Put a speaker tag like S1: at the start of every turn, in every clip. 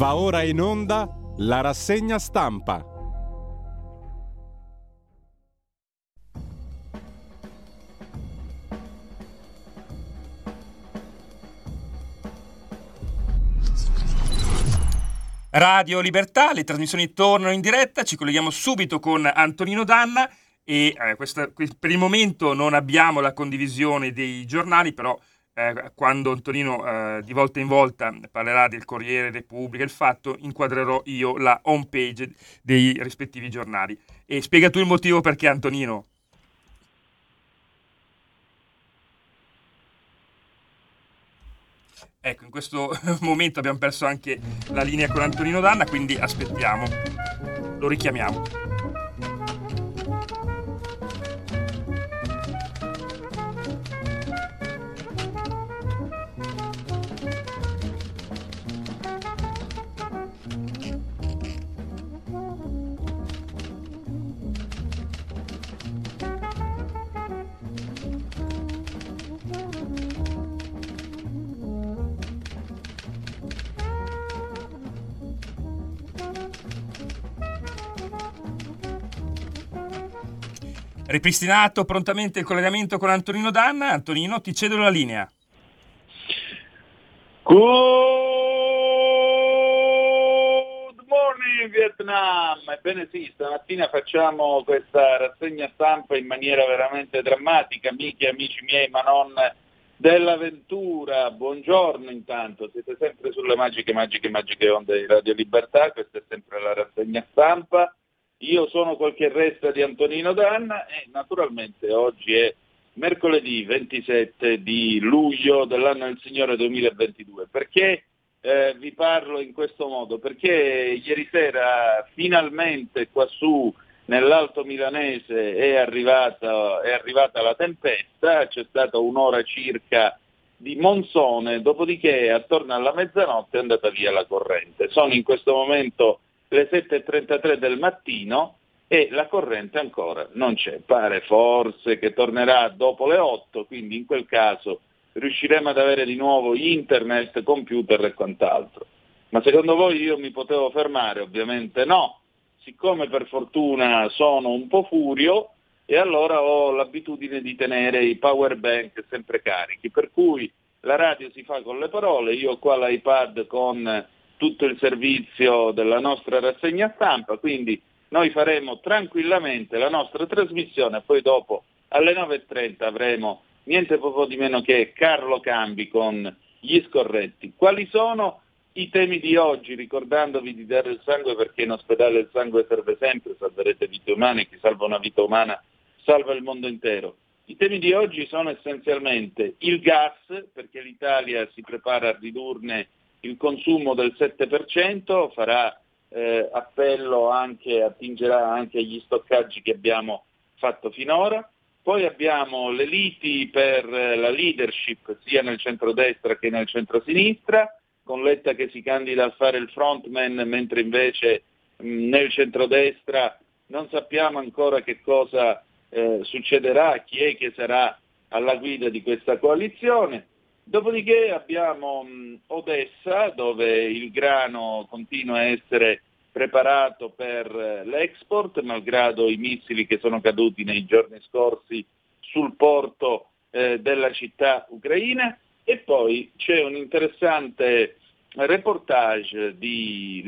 S1: Va ora in onda la rassegna stampa.
S2: Radio Libertà, le trasmissioni tornano in diretta, ci colleghiamo subito con Antonino Danna e eh, questa, per il momento non abbiamo la condivisione dei giornali, però eh, quando Antonino eh, di volta in volta parlerà del Corriere Repubblica, il fatto, inquadrerò io la home page dei rispettivi giornali. E spiega tu il motivo perché Antonino. Ecco, in questo momento abbiamo perso anche la linea con Antonino Danna, quindi aspettiamo, lo richiamiamo. Ripristinato prontamente il collegamento con Antonino Danna. Antonino, ti cedo la linea.
S3: Good morning Vietnam! Ebbene sì, stamattina facciamo questa rassegna stampa in maniera veramente drammatica, amiche e amici miei, ma non dell'avventura. Buongiorno intanto, siete sempre sulle magiche, magiche, magiche onde di Radio Libertà, questa è sempre la rassegna stampa. Io sono qualche resta di Antonino Danna e naturalmente oggi è mercoledì 27 di luglio dell'anno del Signore 2022. Perché eh, vi parlo in questo modo? Perché ieri sera finalmente quassù nell'Alto Milanese è arrivata, è arrivata la tempesta, c'è stata un'ora circa di monsone, dopodiché attorno alla mezzanotte è andata via la corrente. Sono in questo momento le 7.33 del mattino e la corrente ancora non c'è. Pare forse che tornerà dopo le 8, quindi in quel caso riusciremo ad avere di nuovo internet, computer e quant'altro. Ma secondo voi io mi potevo fermare? Ovviamente no. Siccome per fortuna sono un po' furio e allora ho l'abitudine di tenere i power bank sempre carichi, per cui la radio si fa con le parole, io ho qua l'iPad con tutto il servizio della nostra rassegna stampa, quindi noi faremo tranquillamente la nostra trasmissione poi dopo alle 9.30 avremo niente poco di meno che Carlo Cambi con gli scorretti. Quali sono i temi di oggi, ricordandovi di dare il sangue perché in ospedale il sangue serve sempre, salverete vite umane, chi salva una vita umana salva il mondo intero. I temi di oggi sono essenzialmente il gas, perché l'Italia si prepara a ridurne il consumo del 7%, farà eh, appello anche, attingerà anche agli stoccaggi che abbiamo fatto finora. Poi abbiamo le liti per la leadership sia nel centro-destra che nel centro-sinistra, con Letta che si candida a fare il frontman, mentre invece mh, nel centro-destra non sappiamo ancora che cosa eh, succederà, chi è che sarà alla guida di questa coalizione. Dopodiché abbiamo Odessa dove il grano continua a essere preparato per l'export, malgrado i missili che sono caduti nei giorni scorsi sul porto eh, della città ucraina. E poi c'è un interessante reportage di,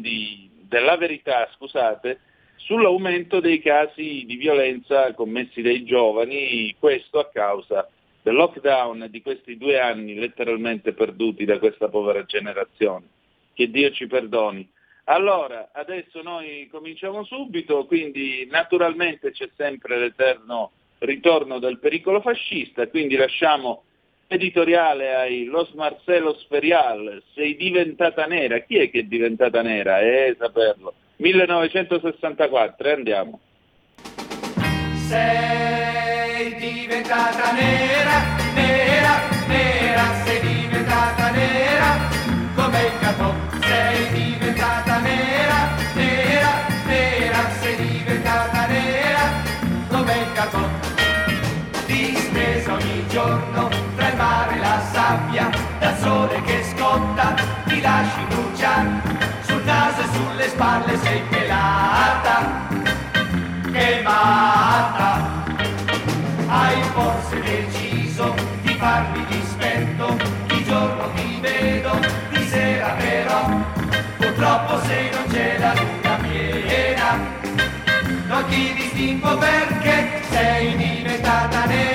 S3: di, della verità scusate, sull'aumento dei casi di violenza commessi dai giovani, questo a causa del lockdown di questi due anni letteralmente perduti da questa povera generazione. Che Dio ci perdoni. Allora, adesso noi cominciamo subito, quindi naturalmente c'è sempre l'eterno ritorno del pericolo fascista, quindi lasciamo editoriale ai Los Marcelos Ferial, sei diventata nera, chi è che è diventata nera? Eh, saperlo. 1964, andiamo.
S4: Sei diventata nera, nera, nera, sei diventata nera, come il gatto. Sei diventata nera, nera, nera, sei diventata nera, come il gatto. Distesa ogni giorno tra il mare e la sabbia, dal sole che scotta, ti lasci bruciare quale sei pelata, che matta. Hai forse deciso di farmi dispetto, di giorno ti vedo, di sera però, purtroppo se non c'è la luna piena, non ti distingo perché sei diventata nera, nera,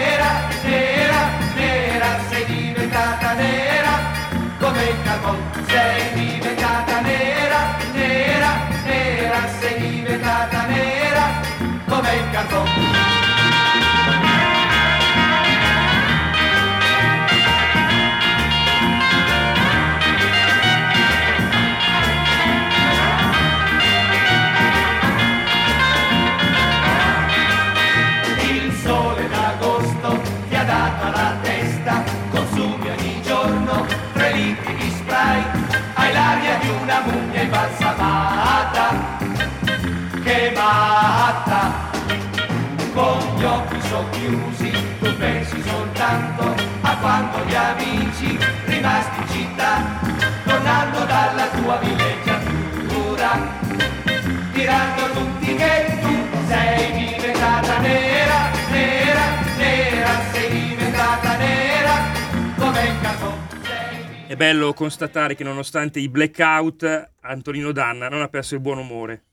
S4: socchiusi tu pensi soltanto a quando gli amici rimasti in città, tornando dalla tua villeggiatura tirando tutti che tu sei diventata nera, nera, nera, sei diventata nera, come il capo.
S2: È bello constatare che nonostante i blackout, Antonino Danna non ha perso il buon umore.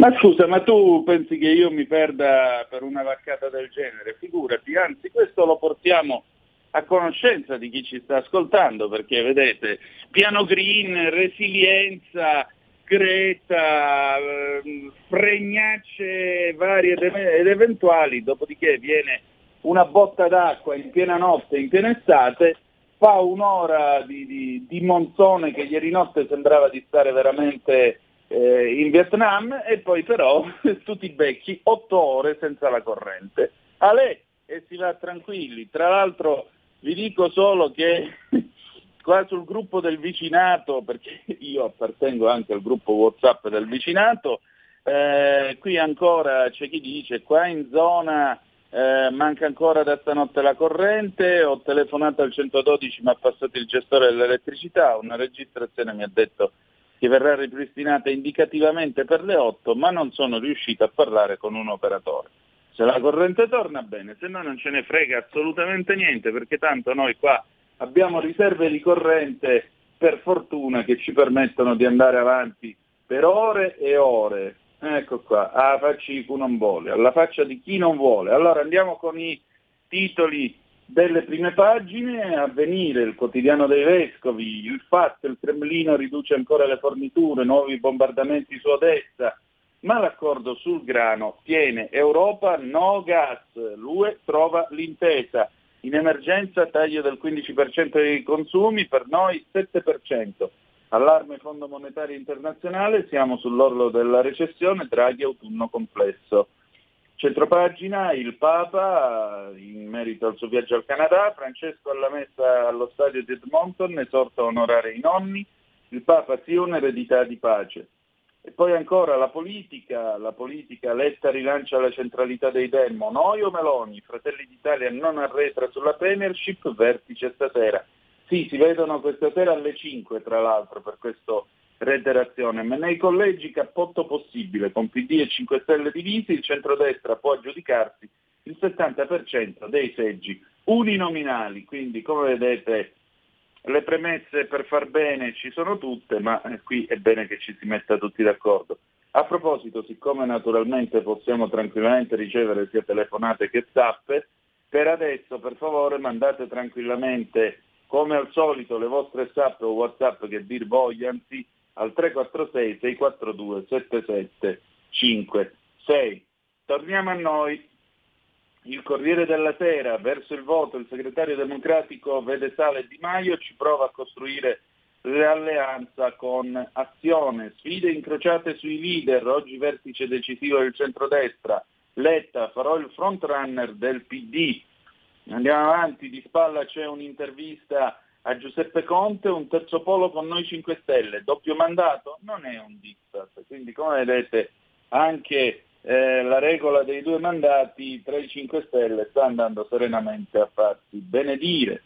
S3: Ma scusa, ma tu pensi che io mi perda per una vaccata del genere? Figurati, anzi questo lo portiamo a conoscenza di chi ci sta ascoltando, perché vedete, piano green, resilienza, Greta, ehm, fregnacce varie ed eventuali, dopodiché viene una botta d'acqua in piena notte, in piena estate, fa un'ora di, di, di monzone che ieri notte sembrava di stare veramente eh, in Vietnam e poi però tu ti becchi otto ore senza la corrente. A lei e si va tranquilli. Tra l'altro vi dico solo che qua sul gruppo del vicinato, perché io appartengo anche al gruppo Whatsapp del vicinato, eh, qui ancora c'è chi dice qua in zona eh, manca ancora da stanotte la corrente, ho telefonato al 112 mi ha passato il gestore dell'elettricità, una registrazione mi ha detto che verrà ripristinata indicativamente per le 8, ma non sono riuscito a parlare con un operatore. Se la corrente torna bene, se no non ce ne frega assolutamente niente, perché tanto noi qua abbiamo riserve di corrente per fortuna che ci permettono di andare avanti per ore e ore. Ecco qua, alla faccia di chi non vuole, alla faccia di chi non vuole. Allora andiamo con i titoli delle prime pagine, avvenire il quotidiano dei vescovi, il fatto, il Cremlino riduce ancora le forniture, nuovi bombardamenti su Odessa, ma l'accordo sul grano tiene Europa, no gas, l'UE trova l'intesa, in emergenza taglio del 15% dei consumi, per noi 7%. Allarme Fondo Monetario Internazionale, siamo sull'orlo della recessione, Draghi autunno complesso. Centropagina, il Papa, in merito al suo viaggio al Canada, Francesco alla messa allo stadio di Edmonton, esorta a onorare i nonni, il Papa sia un'eredità di pace. E poi ancora la politica, la politica, Letta rilancia la centralità dei demo, noi o Meloni, Fratelli d'Italia non arretra sulla Premiership, vertice stasera. Sì, si vedono questa sera alle 5 tra l'altro per questo reiterazione, ma nei collegi cappotto possibile, con PD e 5 Stelle divisi, il centrodestra può aggiudicarsi il 70% dei seggi uninominali, quindi come vedete le premesse per far bene ci sono tutte, ma eh, qui è bene che ci si metta tutti d'accordo. A proposito, siccome naturalmente possiamo tranquillamente ricevere sia telefonate che zappe, per adesso per favore mandate tranquillamente come al solito le vostre zappe o whatsapp che dir vogliansi al 346 642 7756. Torniamo a noi. Il Corriere della Sera, verso il voto, il segretario democratico vede Sale Di Maio, ci prova a costruire l'alleanza con Azione, sfide incrociate sui leader, oggi vertice decisivo del centrodestra, Letta, farò il frontrunner del PD. Andiamo avanti, di spalla c'è un'intervista a Giuseppe Conte, un terzo polo con noi 5 Stelle, doppio mandato? Non è un diktat, quindi come vedete anche eh, la regola dei due mandati tra i 5 Stelle sta andando serenamente a farsi benedire.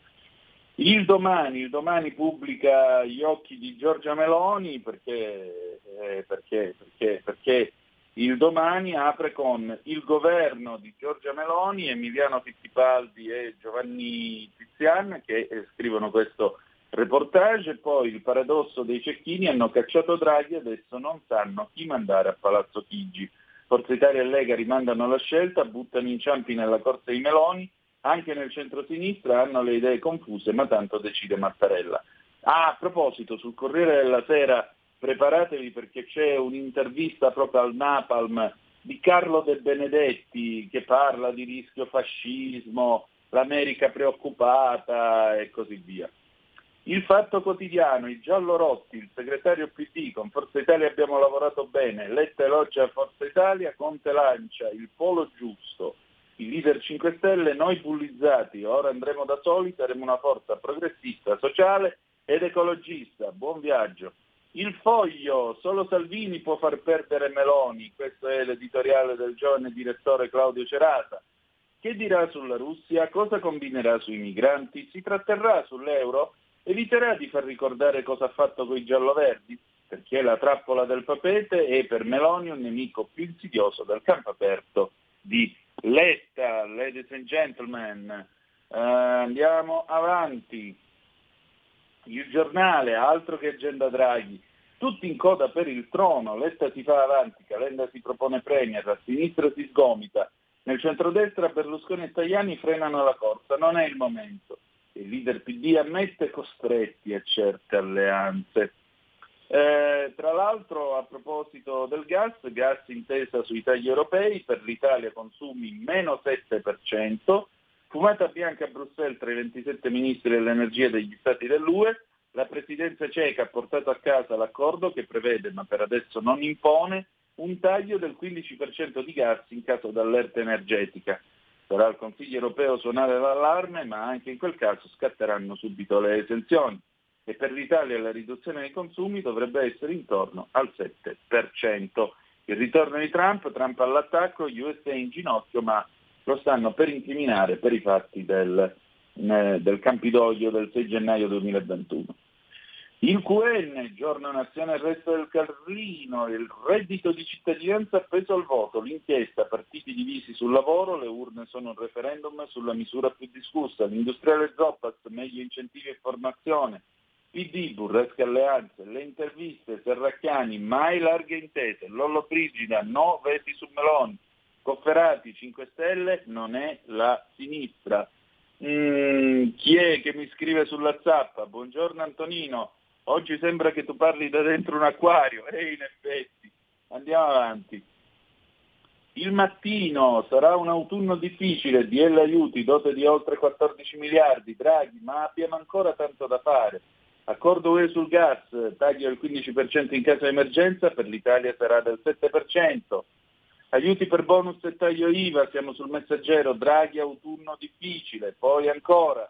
S3: Il domani, il domani pubblica gli occhi di Giorgia Meloni perché, eh, perché, perché, perché il domani apre con il governo di Giorgia Meloni, Emiliano Fittipaldi e Giovanni Tizian che scrivono questo reportage e poi il paradosso dei cecchini hanno cacciato Draghi e adesso non sanno chi mandare a Palazzo Chigi. Forza Italia e Lega rimandano la scelta, buttano inciampi nella corsa di Meloni, anche nel centro-sinistra hanno le idee confuse, ma tanto decide Mattarella. Ah, a proposito, sul Corriere della Sera preparatevi perché c'è un'intervista proprio al Napalm di Carlo De Benedetti che parla di rischio fascismo, l'America preoccupata e così via. Il Fatto Quotidiano, i giallorotti, il segretario PD, con Forza Italia abbiamo lavorato bene, Letta elogia Forza Italia, Conte lancia il polo giusto, i leader 5 Stelle, noi bullizzati, ora andremo da soli, saremo una forza progressista, sociale ed ecologista. Buon viaggio. Il foglio, solo Salvini può far perdere Meloni, questo è l'editoriale del giovane direttore Claudio Cerata. Che dirà sulla Russia? Cosa combinerà sui migranti? Si tratterrà sull'euro? Eviterà di far ricordare cosa ha fatto con i gialloverdi? Perché la trappola del papete è per Meloni un nemico più insidioso del campo aperto di Letta, ladies and gentlemen, uh, andiamo avanti. Il giornale, altro che agenda Draghi, tutti in coda per il trono, Letta si fa avanti, Calenda si propone premier, a sinistra si sgomita, nel centrodestra Berlusconi e Tajani frenano la corsa, non è il momento. Il leader PD ammette costretti a certe alleanze. Eh, tra l'altro a proposito del gas, gas intesa sui tagli europei, per l'Italia consumi meno 7%, fumata bianca a Bruxelles tra i 27 ministri dell'energia degli stati dell'UE, la presidenza ceca ha portato a casa l'accordo che prevede, ma per adesso non impone, un taglio del 15% di gas in caso d'allerta energetica. Sarà il Consiglio europeo suonare l'allarme, ma anche in quel caso scatteranno subito le esenzioni e per l'Italia la riduzione dei consumi dovrebbe essere intorno al 7%. Il ritorno di Trump, Trump all'attacco, USA in ginocchio, ma lo stanno per incriminare per i fatti del, del Campidoglio del 6 gennaio 2021. Il QN, giorno nazione resto del Carlino, il reddito di cittadinanza appeso al voto, l'inchiesta, partiti divisi sul lavoro, le urne sono un referendum sulla misura più discussa, l'industriale Zoppas, meglio incentivi e formazione, PD, burresche alleanze, le interviste, Serracchiani, mai larghe intese, Lollo Brigida, no veti su Meloni, Cofferati, 5 Stelle, non è la sinistra. Mm, chi è che mi scrive sulla zappa? Buongiorno Antonino, oggi sembra che tu parli da dentro un acquario, e in effetti, andiamo avanti. Il mattino sarà un autunno difficile, DL aiuti, dote di oltre 14 miliardi, Draghi, ma abbiamo ancora tanto da fare. Accordo UE sul gas, taglio del 15% in caso di emergenza, per l'Italia sarà del 7%. Aiuti per bonus e taglio IVA, siamo sul messaggero, Draghi autunno difficile, poi ancora.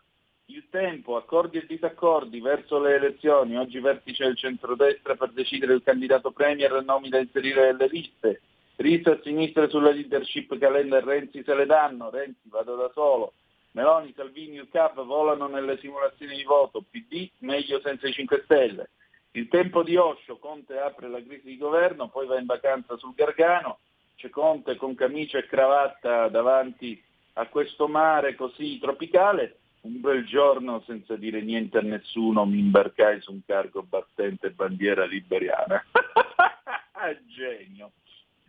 S3: Il tempo, accordi e disaccordi verso le elezioni, oggi vertice del centrodestra per decidere il candidato premier e nomi da inserire nelle liste. Risa a sinistra sulla leadership Calenda e Renzi se le danno, Renzi vado da solo. Meloni, Salvini, il CAP volano nelle simulazioni di voto, PD meglio senza i 5 Stelle. Il tempo di Osho, Conte apre la crisi di governo, poi va in vacanza sul Gargano, c'è Conte con camicia e cravatta davanti a questo mare così tropicale, un bel giorno senza dire niente a nessuno mi imbarcai su un cargo battente bandiera liberiana. Genio.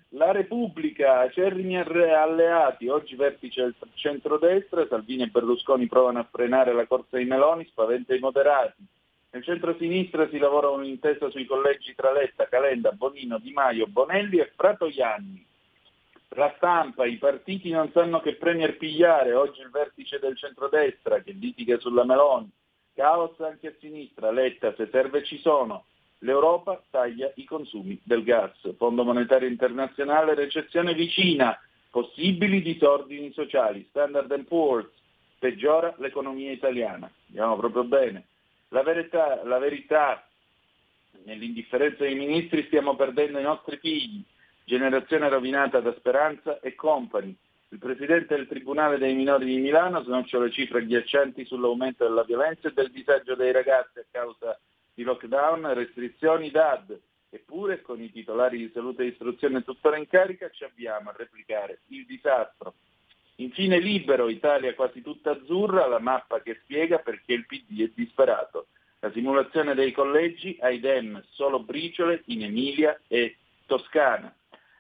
S3: La Repubblica, acerrimi alleati, oggi vertice del centrodestra, Salvini e Berlusconi provano a frenare la corsa di Meloni, spaventa i moderati. Nel centro-sinistra si lavora un'intesa sui collegi tra Letta, Calenda, Bonino, Di Maio, Bonelli e Fratoianni. La stampa, i partiti non sanno che premier pigliare, oggi il vertice del centrodestra che litiga sulla Meloni. Caos anche a sinistra, Letta, se serve ci sono. L'Europa taglia i consumi del gas. Fondo monetario internazionale, recessione vicina, possibili disordini sociali. Standard Poor's peggiora l'economia italiana. Andiamo proprio bene. La verità, la verità, nell'indifferenza dei ministri stiamo perdendo i nostri figli. Generazione rovinata da Speranza e Company. Il presidente del Tribunale dei minori di Milano snoncia le cifre agghiaccianti sull'aumento della violenza e del disagio dei ragazzi a causa di lockdown restrizioni DAD. Eppure, con i titolari di salute e istruzione tuttora in carica, ci abbiamo a replicare il disastro. Infine libero, Italia quasi tutta azzurra, la mappa che spiega perché il PD è disperato. La simulazione dei collegi ai dem solo briciole in Emilia e Toscana.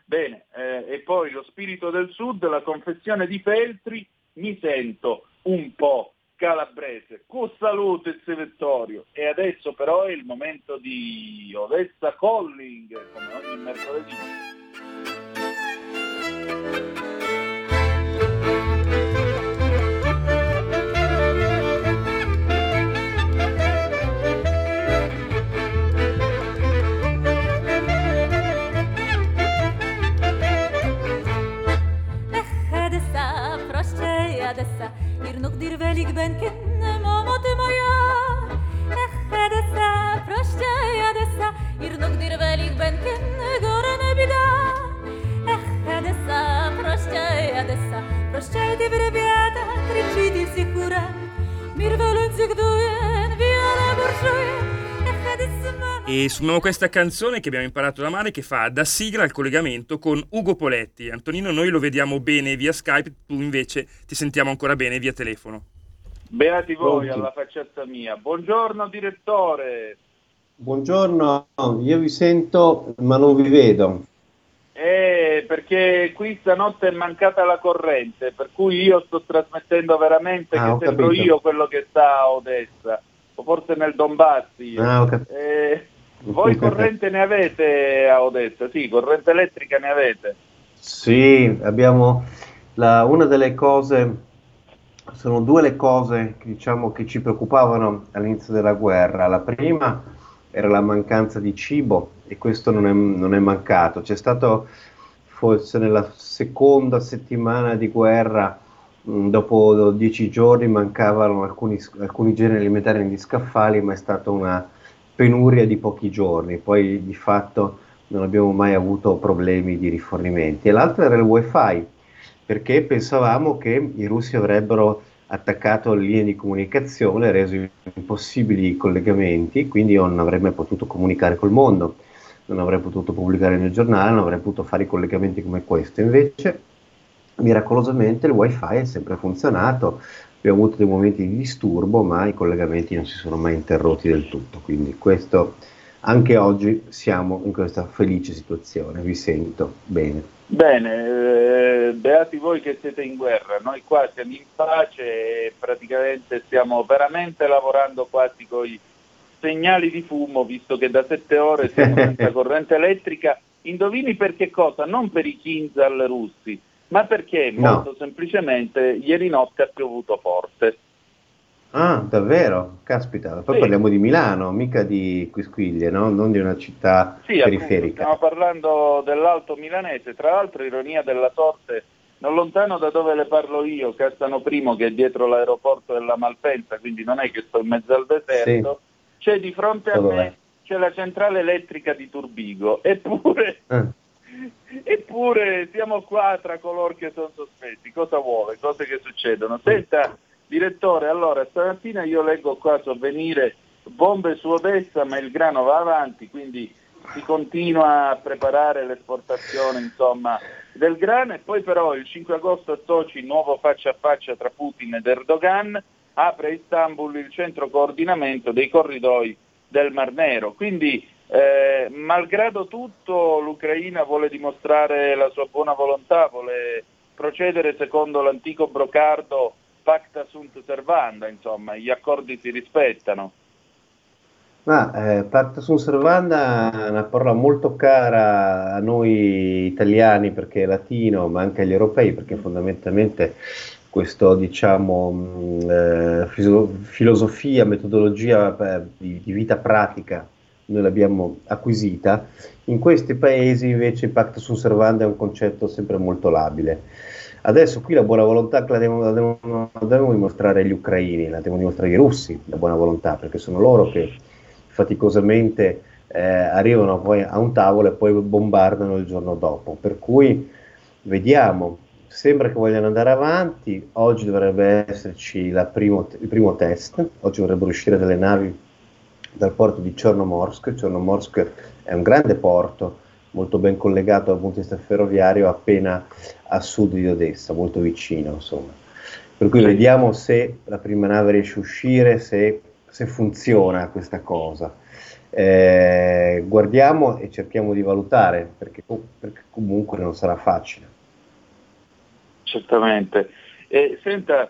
S3: Bene, eh, e poi lo spirito del sud, la confessione di Feltri, mi sento un po' calabrese. Con salute e Vittorio. E adesso però è il momento di Odessa Calling, come ogni mercoledì.
S5: يا دسة يرنق دير بالك بنكن ماموت ميا اخ يا دسة برشتا يا دسة يرنق دير بالك بنكن قرن بدا اخ يا دسة برشتا يا دسة برشتا دي بربياتا تريتشي دي بسيكورا مير فالون زكدوين بيانا برشوين
S2: E suoniamo questa canzone che abbiamo imparato da male che fa da sigla il collegamento con Ugo Poletti. Antonino, noi lo vediamo bene via Skype, tu invece ti sentiamo ancora bene via telefono.
S3: Beati voi alla facciata mia. Buongiorno direttore.
S6: Buongiorno, io vi sento ma non vi vedo.
S3: Eh, perché qui stanotte è mancata la corrente, per cui io sto trasmettendo veramente ah, che sembro capito. io quello che sta a Odessa, o forse nel Donbass. Ah, eh, voi corrente ne avete a Odessa? Sì, corrente elettrica ne avete?
S6: Sì, abbiamo la, una delle cose sono due le cose che, diciamo, che ci preoccupavano all'inizio della guerra. La prima era la mancanza di cibo e questo non è, non è mancato. C'è stato forse nella seconda settimana di guerra, dopo dieci giorni, mancavano alcuni, alcuni generi alimentari negli scaffali, ma è stata una penuria di pochi giorni. Poi di fatto non abbiamo mai avuto problemi di rifornimenti. E l'altra era il wifi perché pensavamo che i russi avrebbero attaccato le linee di comunicazione, reso impossibili i collegamenti, quindi non avrei mai potuto comunicare col mondo, non avrei potuto pubblicare nel giornale, non avrei potuto fare i collegamenti come questo. Invece, miracolosamente, il wifi è sempre funzionato, abbiamo avuto dei momenti di disturbo, ma i collegamenti non si sono mai interrotti del tutto, quindi questo anche oggi siamo in questa felice situazione, vi sento bene.
S3: Bene, eh, beati voi che siete in guerra, noi qua siamo in pace e praticamente stiamo veramente lavorando quasi con i segnali di fumo, visto che da sette ore siamo senza corrente elettrica. Indovini per che cosa? Non per i Kinzal russi, ma perché no. molto semplicemente ieri notte ha piovuto forte.
S6: Ah, davvero? Caspita, poi sì. parliamo di Milano, mica di Quisquiglie, no? non di una città sì, periferica.
S3: Appunto, stiamo parlando dell'Alto Milanese, tra l'altro ironia della sorte, non lontano da dove le parlo io, Castano Primo, che è dietro l'aeroporto della Malpensa, quindi non è che sto in mezzo al deserto, sì. c'è di fronte a me c'è la centrale elettrica di Turbigo, eppure... Ah. Eppure siamo qua tra coloro che sono sospetti, cosa vuole, cose che succedono. Senta, Direttore, allora stamattina io leggo qua sovvenire bombe su Odessa, ma il grano va avanti, quindi si continua a preparare l'esportazione insomma, del grano e poi però il 5 agosto a Sochi, nuovo faccia a faccia tra Putin ed Erdogan, apre Istanbul il centro coordinamento dei corridoi del Mar Nero. Quindi eh, malgrado tutto l'Ucraina vuole dimostrare la sua buona volontà, vuole procedere secondo l'antico brocardo pacta sunt servanda, insomma, gli accordi si rispettano.
S6: Ma eh, pacta sunt servanda è una parola molto cara a noi italiani perché è latino, ma anche agli europei perché fondamentalmente questa diciamo, mm, eh, filosofia, metodologia eh, di, di, vita pratica noi l'abbiamo acquisita. In questi paesi invece il pacta sunt servanda è un concetto sempre molto labile. Adesso qui la buona volontà la devono, la devono, la devono dimostrare gli ucraini, la devono dimostrare i russi, la buona volontà, perché sono loro che faticosamente eh, arrivano poi a un tavolo e poi bombardano il giorno dopo. Per cui vediamo, sembra che vogliano andare avanti, oggi dovrebbe esserci primo, il primo test, oggi dovrebbero uscire delle navi dal porto di Chornomorsk, Chornomorsk è un grande porto, molto ben collegato dal punto di vista ferroviario, appena a sud di Odessa, molto vicino insomma. Per cui vediamo se la prima nave riesce a uscire, se, se funziona questa cosa. Eh, guardiamo e cerchiamo di valutare, perché, perché comunque non sarà facile
S3: certamente. E, senta,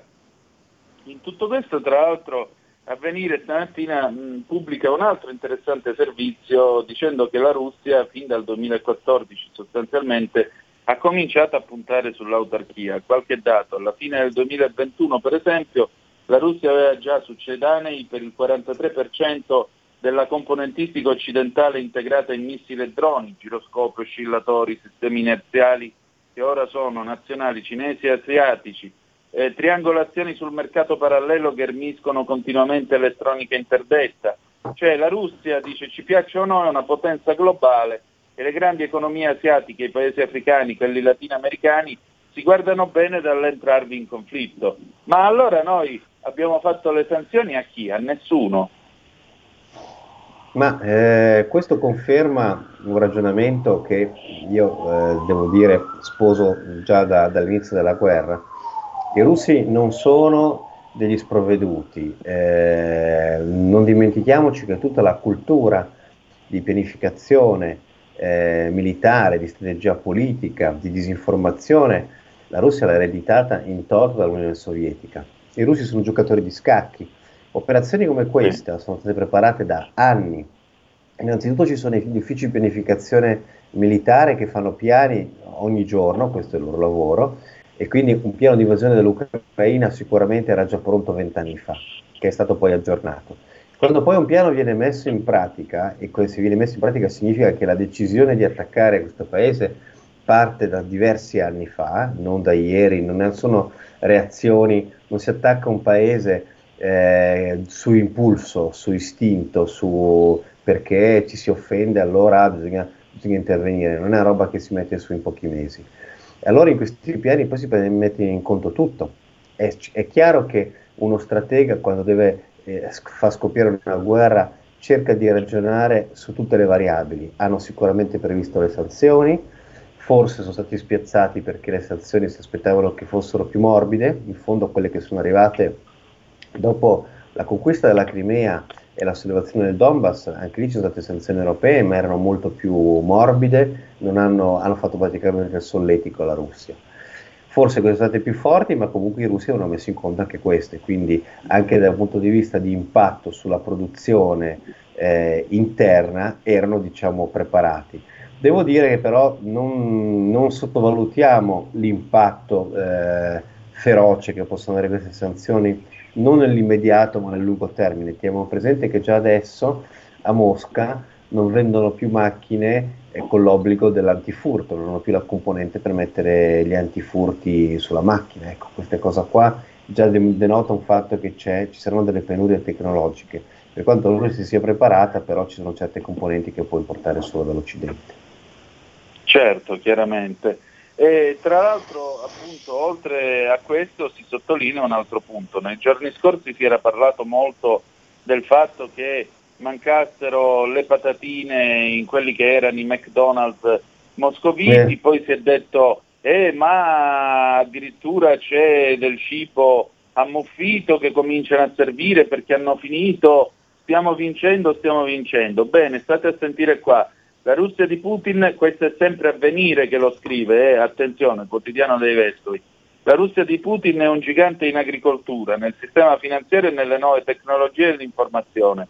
S3: in tutto questo tra l'altro Avvenire stamattina mh, pubblica un altro interessante servizio dicendo che la Russia fin dal 2014 sostanzialmente ha cominciato a puntare sull'autarchia. Qualche dato, alla fine del 2021 per esempio la Russia aveva già succedanei per il 43% della componentistica occidentale integrata in missili e droni, giroscopi, oscillatori, sistemi inerziali che ora sono nazionali cinesi e asiatici, eh, triangolazioni sul mercato parallelo che ermiscono continuamente elettronica interdetta. Cioè la Russia, dice ci piaccia o no, è una potenza globale e le grandi economie asiatiche, i paesi africani, quelli latinoamericani, si guardano bene dall'entrarvi in conflitto. Ma allora noi abbiamo fatto le sanzioni a chi? A nessuno.
S6: Ma eh, questo conferma un ragionamento che io eh, devo dire sposo già da, dall'inizio della guerra. I russi non sono degli sprovveduti, eh, non dimentichiamoci che tutta la cultura di pianificazione eh, militare, di strategia politica, di disinformazione, la Russia l'ha ereditata in toto dall'Unione Sovietica. I russi sono giocatori di scacchi, Operazioni come questa sono state preparate da anni. Innanzitutto ci sono gli uffici di pianificazione militare che fanno piani ogni giorno, questo è il loro lavoro, e quindi un piano di invasione dell'Ucraina sicuramente era già pronto vent'anni fa, che è stato poi aggiornato. Quando poi un piano viene messo in pratica, e se viene messo in pratica significa che la decisione di attaccare questo paese parte da diversi anni fa, non da ieri, non sono reazioni, non si attacca un paese eh, su impulso, su istinto, su perché ci si offende, allora bisogna, bisogna, intervenire, non è una roba che si mette su in pochi mesi. E allora in questi piani poi si mette in conto tutto. È, è chiaro che uno stratega quando deve eh, far scoppiare una guerra cerca di ragionare su tutte le variabili. Hanno sicuramente previsto le sanzioni, forse sono stati spiazzati perché le sanzioni si aspettavano che fossero più morbide, in fondo quelle che sono arrivate Dopo la conquista della Crimea e la sollevazione del Donbass, anche lì ci sono state sanzioni europee, ma erano molto più morbide, hanno, hanno, fatto praticamente il solletico alla Russia. Forse sono state più forti, ma comunque i russi avevano messo in conto anche queste, quindi anche dal punto di vista di impatto sulla produzione eh, interna erano diciamo, preparati. Devo dire che però non, non sottovalutiamo l'impatto eh, feroce che possono avere queste sanzioni non nell'immediato ma nel lungo termine. Teniamo presente che già adesso a Mosca non vendono più macchine eh, con l'obbligo dell'antifurto, non hanno più la componente per mettere gli antifurti sulla macchina. Ecco, questa cosa qua già denota un fatto che ci saranno delle penurie tecnologiche. Per quanto Russia si sia preparata, però ci sono certe componenti che può importare solo dall'Occidente.
S3: Certo, chiaramente. E tra l'altro, appunto, oltre a questo si sottolinea un altro punto. Nei giorni scorsi si era parlato molto del fatto che mancassero le patatine in quelli che erano i McDonald's moscoviti, eh. poi si è detto eh, ma addirittura c'è del cibo ammuffito che cominciano a servire perché hanno finito, stiamo vincendo, stiamo vincendo. Bene, state a sentire qua, la Russia di Putin, questo è sempre avvenire che lo scrive, eh, attenzione, quotidiano dei vescovi. La Russia di Putin è un gigante in agricoltura, nel sistema finanziario e nelle nuove tecnologie dell'informazione.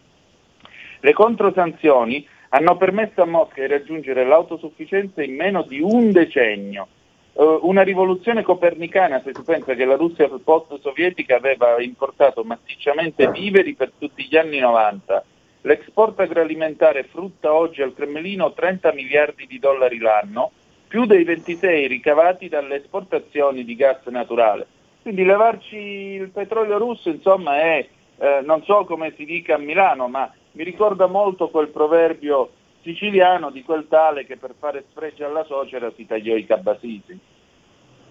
S3: Le controsanzioni hanno permesso a Mosca di raggiungere l'autosufficienza in meno di un decennio. Uh, una rivoluzione copernicana se si pensa che la Russia post-sovietica aveva importato massicciamente viveri per tutti gli anni 90 L'export agroalimentare frutta oggi al Cremlino 30 miliardi di dollari l'anno, più dei 26 ricavati dalle esportazioni di gas naturale. Quindi levarci il petrolio russo insomma è, eh, non so come si dica a Milano, ma mi ricorda molto quel proverbio siciliano di quel tale che per fare spregio alla socera si tagliò i cabasisi.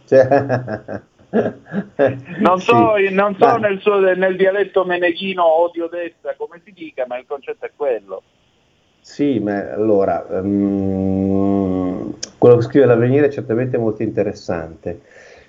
S3: Non so, sì. non so nel, suo, nel, dialetto meneghino o di Odessa come si dica, ma il concetto è quello.
S6: Sì, ma allora, um, quello che scrive l'avvenire è certamente molto interessante.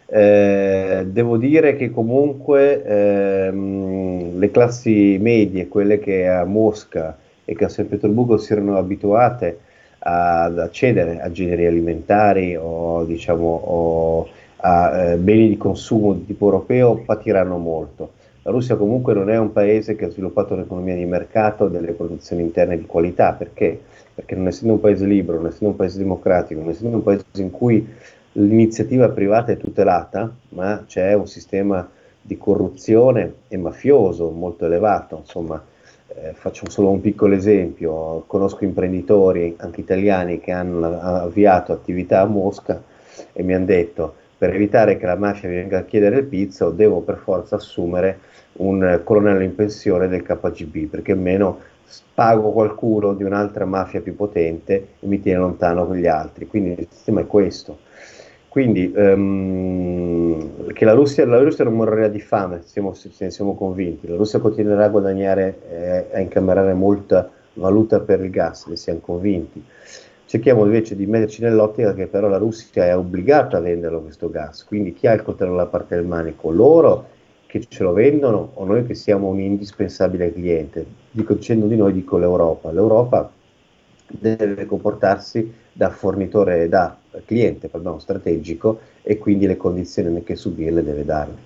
S6: Eh, devo dire che comunque ehm, le classi medie, quelle che a Mosca e che a San Pietroburgo si erano abituate ad accedere a generi alimentari o, diciamo, o a eh, beni di consumo di tipo europeo patiranno molto. La Russia comunque non è un paese che ha sviluppato un'economia di mercato delle produzioni interne di qualità, perché? Perché non essendo un paese libero, non essendo un paese democratico, non essendo un paese in cui l'iniziativa privata è tutelata, ma c'è un sistema di corruzione e mafioso molto elevato, insomma, eh, faccio solo un piccolo esempio, conosco imprenditori anche italiani che hanno avviato attività a Mosca e mi hanno detto per evitare che la mafia venga a chiedere il pizzo devo per forza assumere un colonnello in pensione del KGB perché almeno pago qualcuno di un'altra mafia più potente e mi tiene lontano con gli altri. Quindi il sistema è questo. Quindi um, che la Russia, la Russia, non morirà di fame, siamo, ne siamo convinti. La Russia continuerà a guadagnare, eh, a incamerare molta valuta per il gas, ne siamo convinti. Cerchiamo invece di metterci nell'ottica che però la Russia è obbligata a venderlo questo gas, quindi chi ha il coltello alla parte del manico? Loro che ce lo vendono o noi che siamo un indispensabile cliente? Dico, dicendo di noi, dico l'Europa. L'Europa deve comportarsi da fornitore, da cliente pardon, strategico e quindi le condizioni che subirle deve darle.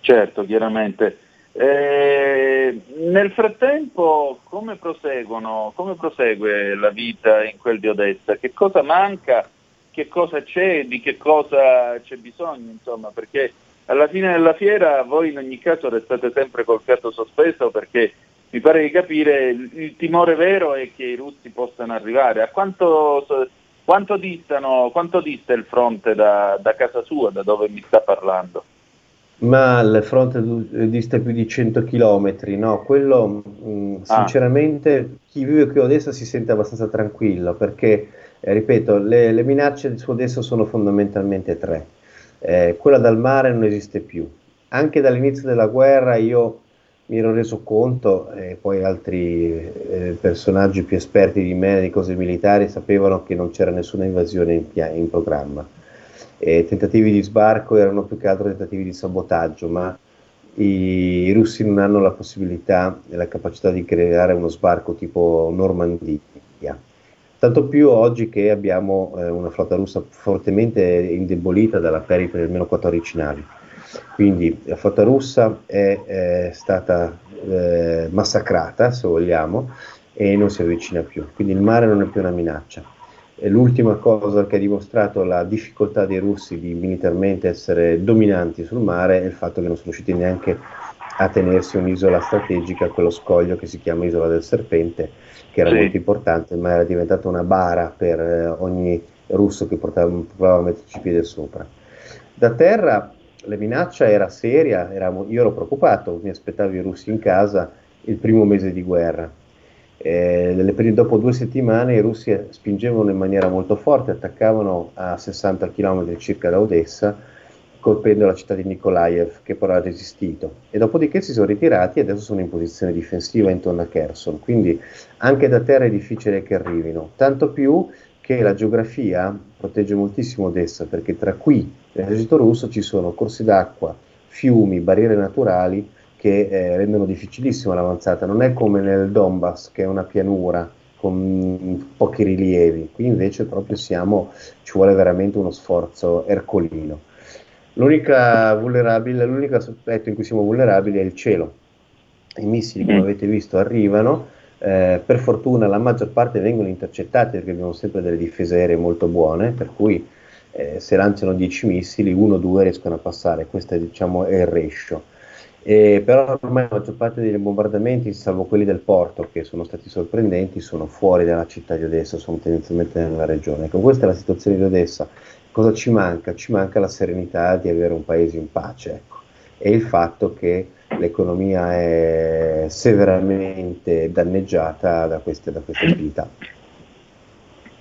S3: Certo, chiaramente. Eh, nel frattempo come come prosegue la vita in quel di Odessa? Che cosa manca? Che cosa c'è? Di che cosa c'è bisogno? Insomma, perché alla fine della fiera voi in ogni caso restate sempre col fiato sospeso perché mi pare di capire il timore vero è che i russi possano arrivare. A quanto quanto, distano, quanto dista il fronte da, da, casa sua, da dove mi sta parlando?
S6: Ma il fronte dista più di 100 km, no? Quello mh, mm, ah. sinceramente chi vive qui a Odessa si sente abbastanza tranquillo perché, eh, ripeto, le, le, minacce su Odessa sono fondamentalmente tre. Eh, quella dal mare non esiste più. Anche dall'inizio della guerra io mi ero reso conto, e poi altri eh, personaggi più esperti di me di cose militari sapevano che non c'era nessuna invasione in, in programma. E tentativi di sbarco erano più che altro tentativi di sabotaggio, ma i, i russi non hanno la possibilità e la capacità di creare uno sbarco tipo Normandia. Tanto più oggi che abbiamo eh, una flotta russa fortemente indebolita dalla perdita di almeno 14 navi. Quindi la flotta russa è, è stata eh, massacrata, se vogliamo, e non si avvicina più. Quindi il mare non è più una minaccia. L'ultima cosa che ha dimostrato la difficoltà dei russi di militarmente essere dominanti sul mare è il fatto che non sono riusciti neanche a tenersi un'isola strategica, quello scoglio che si chiama Isola del Serpente, che era sì. molto importante, ma era diventata una bara per eh, ogni russo che portava, provava a metterci piede sopra. Da terra la minaccia era seria, eravamo, io ero preoccupato, mi aspettavo i russi in casa il primo mese di guerra. Eh, dopo due settimane i russi spingevano in maniera molto forte, attaccavano a 60 km circa da Odessa, colpendo la città di Nikolaev, che però ha resistito. E dopodiché si sono ritirati e adesso sono in posizione difensiva intorno a Kherson. Quindi anche da terra è difficile che arrivino. Tanto più che la geografia protegge moltissimo Odessa, perché tra qui e l'esercito russo ci sono corsi d'acqua, fiumi, barriere naturali che eh, rendono difficilissima l'avanzata. Non è come nel Donbass, che è una pianura con pochi rilievi, qui invece proprio siamo, ci vuole veramente uno sforzo ercolino. L'unica vulnerabile, l'unico aspetto in cui siamo vulnerabili è il cielo. I missili, come mm. avete visto, arrivano, eh, per fortuna la maggior parte vengono intercettati perché abbiamo sempre delle difese aeree molto buone, per cui eh, se lanciano 10 missili, uno o due riescono a passare, questo è, diciamo, è il ratio. Eh, però ormai la maggior parte dei bombardamenti, salvo quelli del porto che sono stati sorprendenti, sono fuori dalla città di Odessa, sono tendenzialmente nella regione. Ecco, questa è la situazione di Odessa. Cosa ci manca? Ci manca la serenità di avere un paese in pace ecco. e il fatto che l'economia è severamente danneggiata da queste, da queste attività.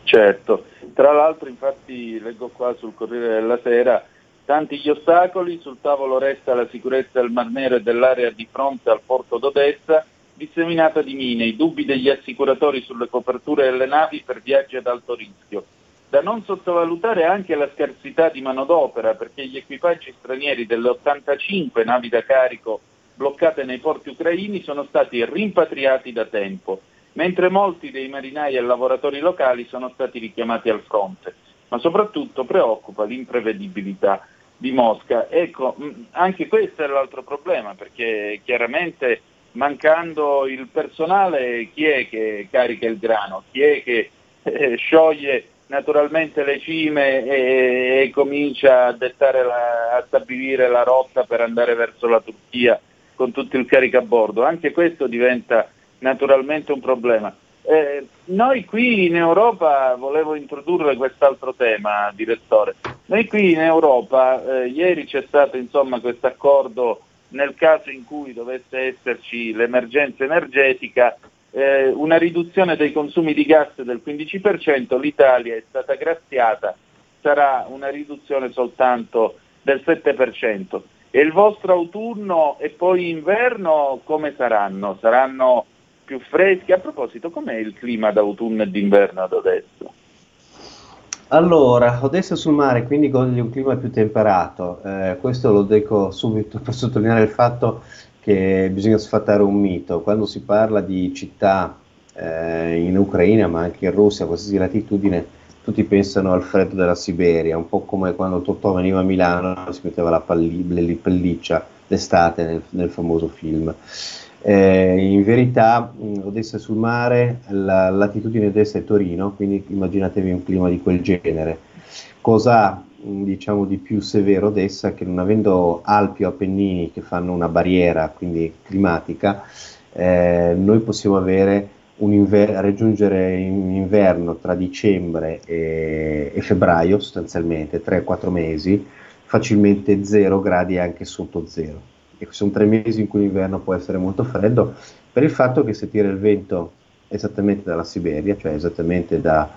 S3: Certo, tra l'altro infatti leggo qua sul Corriere della Sera tanti gli ostacoli, sul tavolo resta la sicurezza del Mar Nero e dell'area di fronte al porto d'Odessa, disseminata di mine, i dubbi degli assicuratori sulle coperture delle navi per viaggi ad alto rischio. Da non sottovalutare anche la scarsità di manodopera perché gli equipaggi stranieri delle 85 navi da carico bloccate nei porti ucraini sono stati rimpatriati da tempo mentre molti dei marinai e lavoratori locali sono stati richiamati al fronte. Ma soprattutto preoccupa l'imprevedibilità di Mosca. Ecco, anche questo è l'altro problema, perché chiaramente mancando il personale chi è che carica il grano? Chi è che eh, scioglie naturalmente le cime e, e comincia a, la, a stabilire la rotta per andare verso la Turchia con tutto il carico a bordo? Anche questo diventa naturalmente un problema. Eh, noi qui in Europa, volevo introdurre quest'altro tema, direttore, noi qui in Europa, eh, ieri c'è stato questo accordo nel caso in cui dovesse esserci l'emergenza energetica, eh, una riduzione dei consumi di gas del 15%, l'Italia è stata graziata, sarà una riduzione soltanto del 7%. E il vostro autunno e poi inverno come saranno? Saranno più freschi. A proposito, com'è il clima d'autunno e d'inverno ad Odessa?
S6: Allora, Odessa sul mare, quindi con un clima più temperato. Eh, questo lo dico subito per sottolineare il fatto che bisogna sfatare un mito. Quando si parla di città eh, in Ucraina, ma anche in Russia, a qualsiasi latitudine, tutti pensano al freddo della Siberia, un po' come quando Totò veniva a Milano e si metteva la palli- pelliccia d'estate nel, nel famoso film. Eh, in verità Odessa sul mare, la latitudine Odessa è Torino, quindi immaginatevi un clima di quel genere. Cosa diciamo di più severo Odessa che non avendo Alpi o Appennini che fanno una barriera quindi climatica, eh, noi possiamo avere un inver- raggiungere in inverno tra dicembre e, e febbraio sostanzialmente, 3-4 mesi, facilmente 0 gradi anche sotto zero e sono tre mesi in cui l'inverno può essere molto freddo, per il fatto che se tira il vento esattamente dalla Siberia, cioè esattamente da,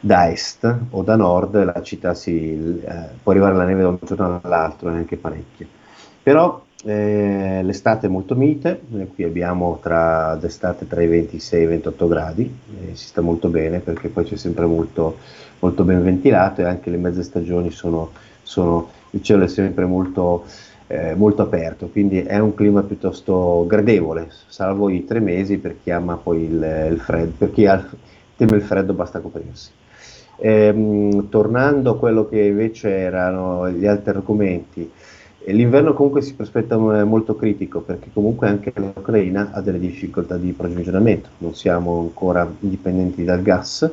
S6: da est o da nord, la città si, eh, può arrivare la neve da un giorno all'altro, neanche parecchio. Però eh, l'estate è molto mite, noi qui abbiamo tra, d'estate tra i 26 e i 28 gradi, eh, si sta molto bene perché poi c'è sempre molto, molto ben ventilato e anche le mezze stagioni sono, sono il cielo è sempre molto eh, molto aperto, quindi è un clima piuttosto gradevole, salvo i tre mesi per chi ama poi il, il freddo, per chi ha, teme il freddo basta coprirsi. Ehm, tornando a quello che invece erano gli altri argomenti, eh, l'inverno comunque si prospetta molto critico perché comunque anche l'Ucraina ha delle difficoltà di approvvigionamento, non siamo ancora indipendenti dal gas,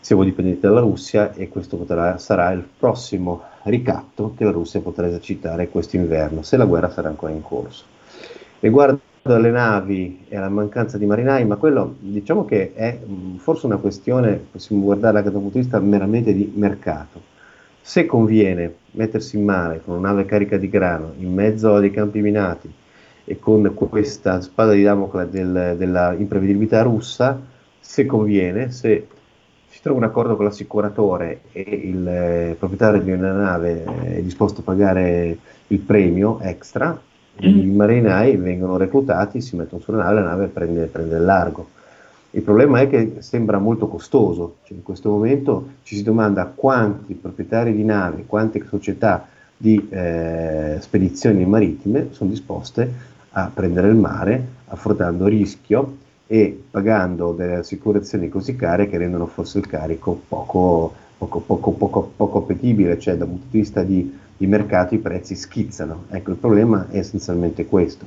S6: siamo dipendenti dalla Russia e questo potrà, sarà il prossimo ricatto che la Russia potrà esercitare questo inverno, se la guerra sarà ancora in corso. Riguardo alle navi e alla mancanza di marinai, ma quello diciamo che è mh, forse una questione, possiamo guardarla da un punto di vista meramente di mercato. Se conviene mettersi in mare con una nave carica di grano in mezzo a dei campi minati e con questa spada di Damocle del, della imprevedibilità russa, se conviene, se trova un accordo con l'assicuratore e il eh, proprietario di una nave è disposto a pagare il premio extra, mm. i marinai vengono reclutati, si mettono sulla nave e la nave prende, prende il largo. Il problema è che sembra molto costoso, cioè in questo momento ci si domanda quanti proprietari di navi, quante società di eh, spedizioni marittime sono disposte a prendere il mare affrontando rischio e pagando delle assicurazioni così care che rendono forse il carico poco, poco, poco, poco, poco appetibile, cioè dal punto di vista di, di mercato i prezzi schizzano. Ecco, il problema è essenzialmente questo.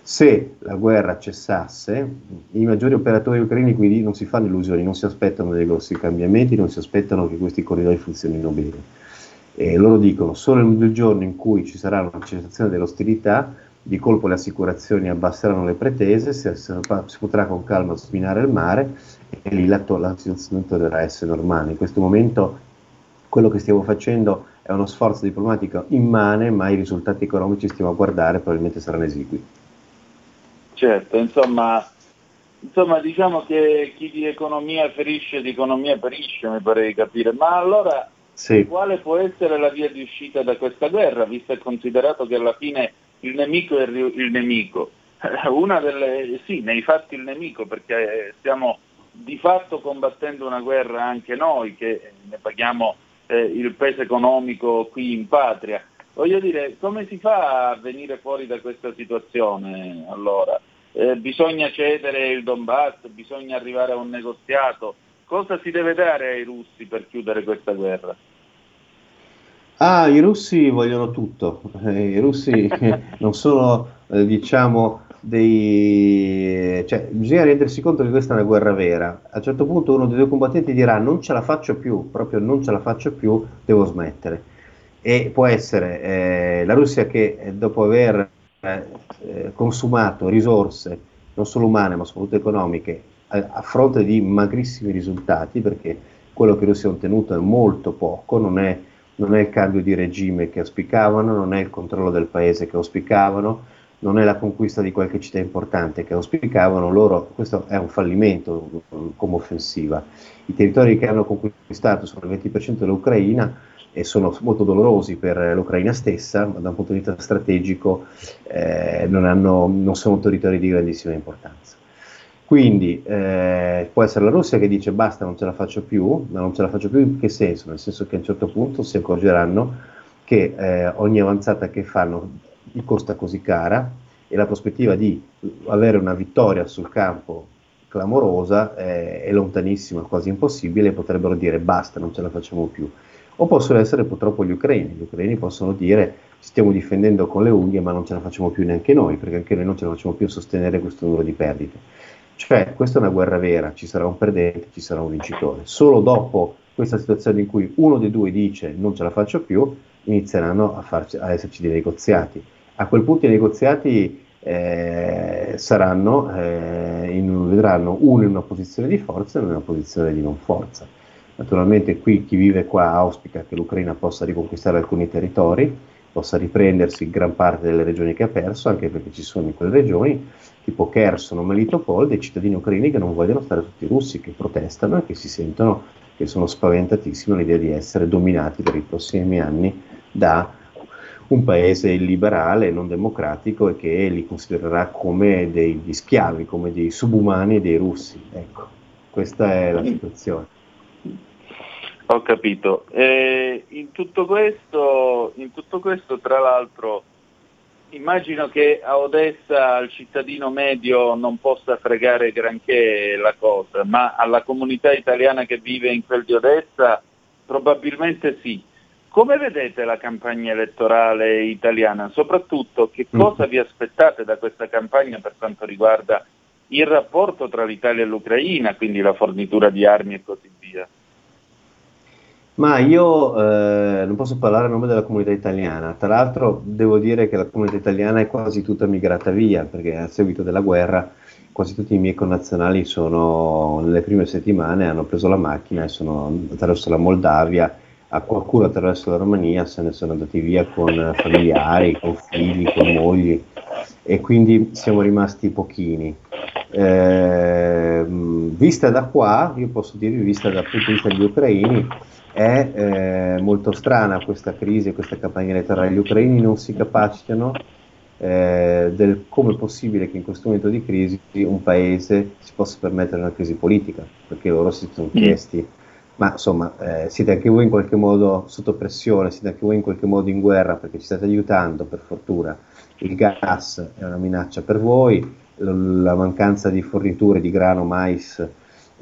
S6: Se la guerra cessasse, i maggiori operatori ucraini quindi non si fanno illusioni, non si aspettano dei grossi cambiamenti, non si aspettano che questi corridoi funzionino bene. E loro dicono solo nel giorno in cui ci sarà una cessazione dell'ostilità, di colpo le assicurazioni abbasseranno le pretese, si, si potrà con calma sminare il mare e lì la, la situazione a essere normale. In questo momento quello che stiamo facendo è uno sforzo diplomatico immane, ma i risultati economici stiamo a guardare probabilmente saranno esigui.
S3: Certo, insomma, insomma diciamo che chi di economia ferisce di economia perisce, mi pare di capire, ma allora sì. quale può essere la via di uscita da questa guerra, visto e considerato che alla fine il nemico è il nemico? Una delle, sì, nei fatti il nemico, perché stiamo di fatto combattendo una guerra anche noi, che ne paghiamo eh, il peso economico qui in patria. Voglio dire, come si fa a venire fuori da questa situazione allora? Eh, bisogna cedere il Donbass, bisogna arrivare a un negoziato. Cosa si deve dare ai russi per chiudere questa guerra?
S6: Ah, i russi vogliono tutto. Eh, I russi non sono, eh, diciamo, dei... Cioè, bisogna rendersi conto che questa è una guerra vera. A un certo punto uno dei due combattenti dirà non ce la faccio più, proprio non ce la faccio più, devo smettere e può essere eh, la Russia che eh, dopo aver eh, consumato risorse non solo umane ma soprattutto economiche a, a, fronte di magrissimi risultati perché quello che i russi hanno ottenuto è molto poco, non è, non è il cambio di regime che auspicavano, non è il controllo del paese che auspicavano, non è la conquista di qualche città importante che auspicavano, loro, questo è un fallimento come offensiva. I territori che hanno conquistato sono il 20% dell'Ucraina, e sono molto dolorosi per l'Ucraina stessa, ma da un punto di vista strategico eh, non, hanno, non, sono territori di grandissima importanza. Quindi eh, può essere la Russia che dice basta, non ce la faccio più, ma non ce la faccio più in che senso? Nel senso che a un certo punto si accorgeranno che eh, ogni avanzata che fanno gli costa così cara e la prospettiva di avere una vittoria sul campo clamorosa eh, è lontanissima, quasi impossibile, e potrebbero dire basta, non ce la facciamo più o possono essere purtroppo gli ucraini. Gli ucraini possono dire stiamo difendendo con le unghie ma non ce la facciamo più neanche noi, perché anche noi non ce la facciamo più a sostenere questo numero di perdite. Cioè, questa è una guerra vera, ci sarà un perdente, ci sarà un vincitore. Solo dopo questa situazione in cui uno dei due dice non ce la faccio più, inizieranno a, farci, a esserci dei negoziati. A quel punto i negoziati eh, saranno, eh, in, vedranno uno in una posizione di forza e uno in una posizione di non forza. Naturalmente qui chi vive qua auspica che l'Ucraina possa riconquistare alcuni territori, possa riprendersi gran parte delle regioni che ha perso, anche perché ci sono in quelle regioni, tipo Kherson o Melitopol, dei cittadini ucraini che non vogliono stare tutti russi, che protestano e che si sentono, che sono spaventatissimi all'idea di essere dominati per i prossimi anni da un paese illiberale, non democratico e che li considererà come degli schiavi, come dei subumani dei russi. Ecco, questa è la situazione.
S3: Ho capito. Eh, in, tutto questo, in tutto questo, tra l'altro, immagino che a Odessa al cittadino medio non possa fregare granché la cosa, ma alla comunità italiana che vive in quel di Odessa probabilmente sì. Come vedete la campagna elettorale italiana? Soprattutto che mm. cosa vi aspettate da questa campagna per quanto riguarda il rapporto tra l'Italia e l'Ucraina, quindi la fornitura di armi e così via?
S6: Ma io eh, non posso parlare a nome della comunità italiana, tra l'altro devo dire che la comunità italiana è quasi tutta migrata via, perché a seguito della guerra quasi tutti i miei connazionali sono, nelle prime settimane hanno preso la macchina e sono attraverso la Moldavia, a qualcuno attraverso la Romania se ne sono andati via con familiari, con figli, con mogli e quindi siamo rimasti pochini. Eh, vista da qua, io posso dirvi, vista dal punto di vista degli ucraini, è eh, molto strana questa crisi, questa campagna elettorale. Gli ucraini non si capacitano eh, del come è possibile che in questo momento di crisi un paese si possa permettere una crisi politica, perché loro si sono mm. chiesti, ma insomma eh, siete anche voi in qualche modo sotto pressione, siete anche voi in qualche modo in guerra perché ci state aiutando, per fortuna. Il gas è una minaccia per voi, la mancanza di forniture di grano, mais,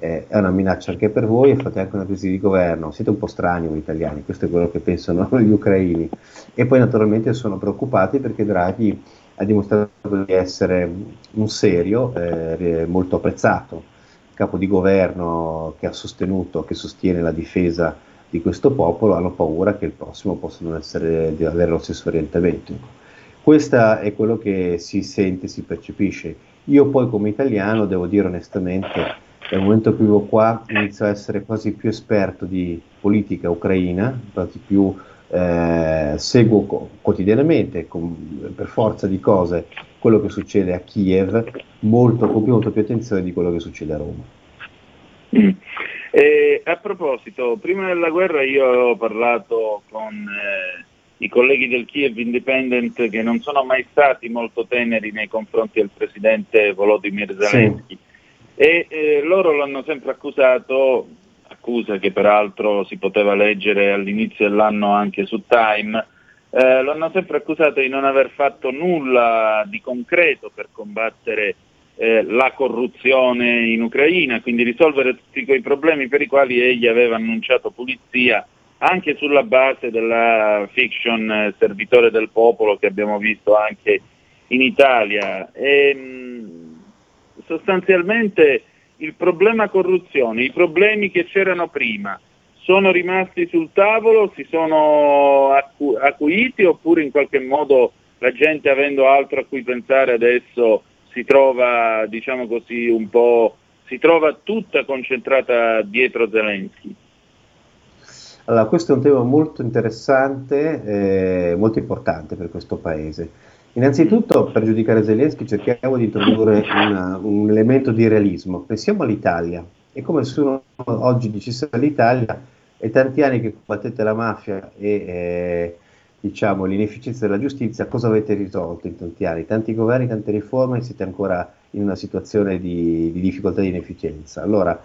S6: eh, è una minaccia anche per voi e fate anche una crisi di governo. Siete un po' strani voi italiani, questo è quello che pensano gli ucraini. E poi naturalmente sono preoccupati perché Draghi ha dimostrato di essere un serio, eh, molto apprezzato capo di governo che ha sostenuto, che sostiene la difesa di questo popolo, hanno paura che il prossimo possa non essere, di avere lo stesso orientamento. Questo è quello che si sente, si percepisce. Io poi come italiano devo dire onestamente dal momento che vivo qua inizio a essere quasi più esperto di politica ucraina, quasi più eh, seguo co- quotidianamente con, per forza di cose quello che succede a Kiev molto, con molto più attenzione di quello che succede a Roma.
S3: Mm. E a proposito, prima della guerra io ho parlato con eh, i colleghi del Kiev Independent che non sono mai stati molto teneri nei confronti del presidente Volodymyr Zelensky. Sì. E eh, loro l'hanno sempre accusato, accusa che peraltro si poteva leggere all'inizio dell'anno anche su Time, eh, lo hanno sempre accusato di non aver fatto nulla di concreto per combattere eh, la corruzione in Ucraina, quindi risolvere tutti quei problemi per i quali egli aveva annunciato pulizia anche sulla base della fiction eh, Servitore del Popolo che abbiamo visto anche in Italia. E, mh, sostanzialmente il problema corruzione, i problemi che c'erano prima, sono rimasti sul tavolo, si sono acu- acuiti oppure in qualche modo la gente avendo altro a cui pensare adesso si trova, diciamo così, un po', si trova tutta concentrata dietro Zelensky?
S6: Allora, questo è un tema molto interessante, eh, molto importante per questo paese. Innanzitutto, per giudicare Zelensky cerchiamo di introdurre una, un elemento di realismo. Pensiamo all'Italia. È come se uno oggi dicesse all'Italia è tanti anni che combattete la mafia e eh, diciamo, l'inefficienza della giustizia, cosa avete risolto in tanti anni? Tanti governi, tante riforme e siete ancora in una situazione di, di difficoltà di inefficienza. Allora,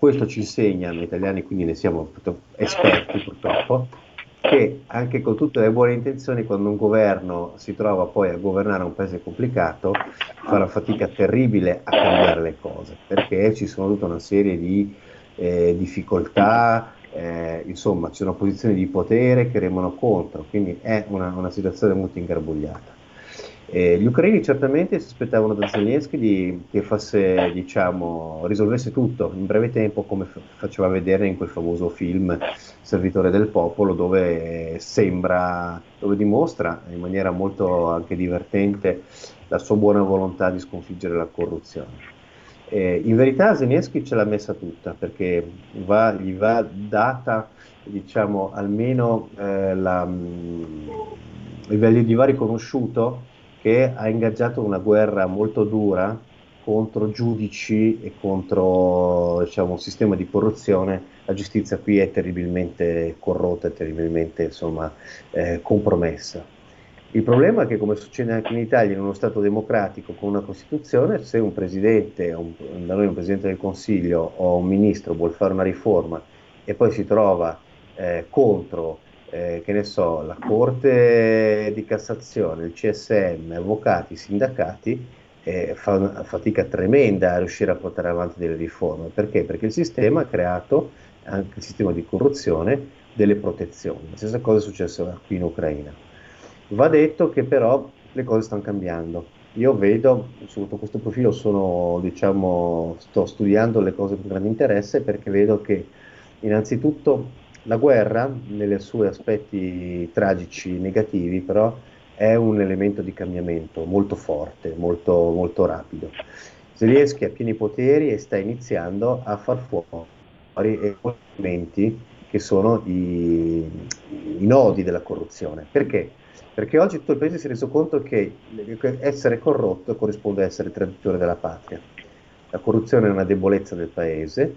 S6: questo ci insegna, noi italiani quindi ne siamo esperti purtroppo, che anche con tutte le buone intenzioni, quando un governo si trova poi a governare un paese complicato, fa una fatica terribile a cambiare le cose, perché ci sono tutta una serie di eh, difficoltà, eh, insomma c'è una posizione di potere che remono contro, quindi è una, una situazione molto ingarbugliata. Eh, gli ucraini certamente si aspettavano da Zelensky di, che fosse, diciamo, risolvesse tutto in breve tempo, come f- faceva vedere in quel famoso film Servitore del Popolo, dove sembra, dove dimostra in maniera molto anche divertente la sua buona volontà di sconfiggere la corruzione. Eh, in verità Zelensky ce l'ha messa tutta perché va, gli va data diciamo, almeno eh, la, mh, il value di va riconosciuto che ha ingaggiato una guerra molto dura contro giudici e contro diciamo, un sistema di corruzione. La giustizia qui è terribilmente corrotta, è terribilmente insomma, eh, compromessa. Il problema è che, come succede anche in Italia, in uno Stato democratico con una Costituzione, se un presidente, un, da noi un presidente del Consiglio o un ministro vuole fare una riforma e poi si trova eh, contro, eh, che ne so, la Corte di Cassazione, il CSM, avvocati, sindacati, eh, fa una fatica tremenda a riuscire a portare avanti delle riforme. Perché? Perché il sistema ha creato, anche il sistema di corruzione, delle protezioni. La stessa cosa è successa qui in Ucraina Va detto che però le cose stanno cambiando. Io vedo, sotto questo profilo sono, diciamo, sto studiando le cose con grande interesse perché vedo che innanzitutto la guerra, nei suoi aspetti tragici, negativi, però è un elemento di cambiamento molto forte, molto, molto rapido. Zelensky ha pieni poteri e sta iniziando a far fuori elementi che sono i, i nodi della corruzione. Perché? Perché oggi tutto il paese si è reso conto che essere corrotto corrisponde a essere traditore della patria. La corruzione è una debolezza del paese,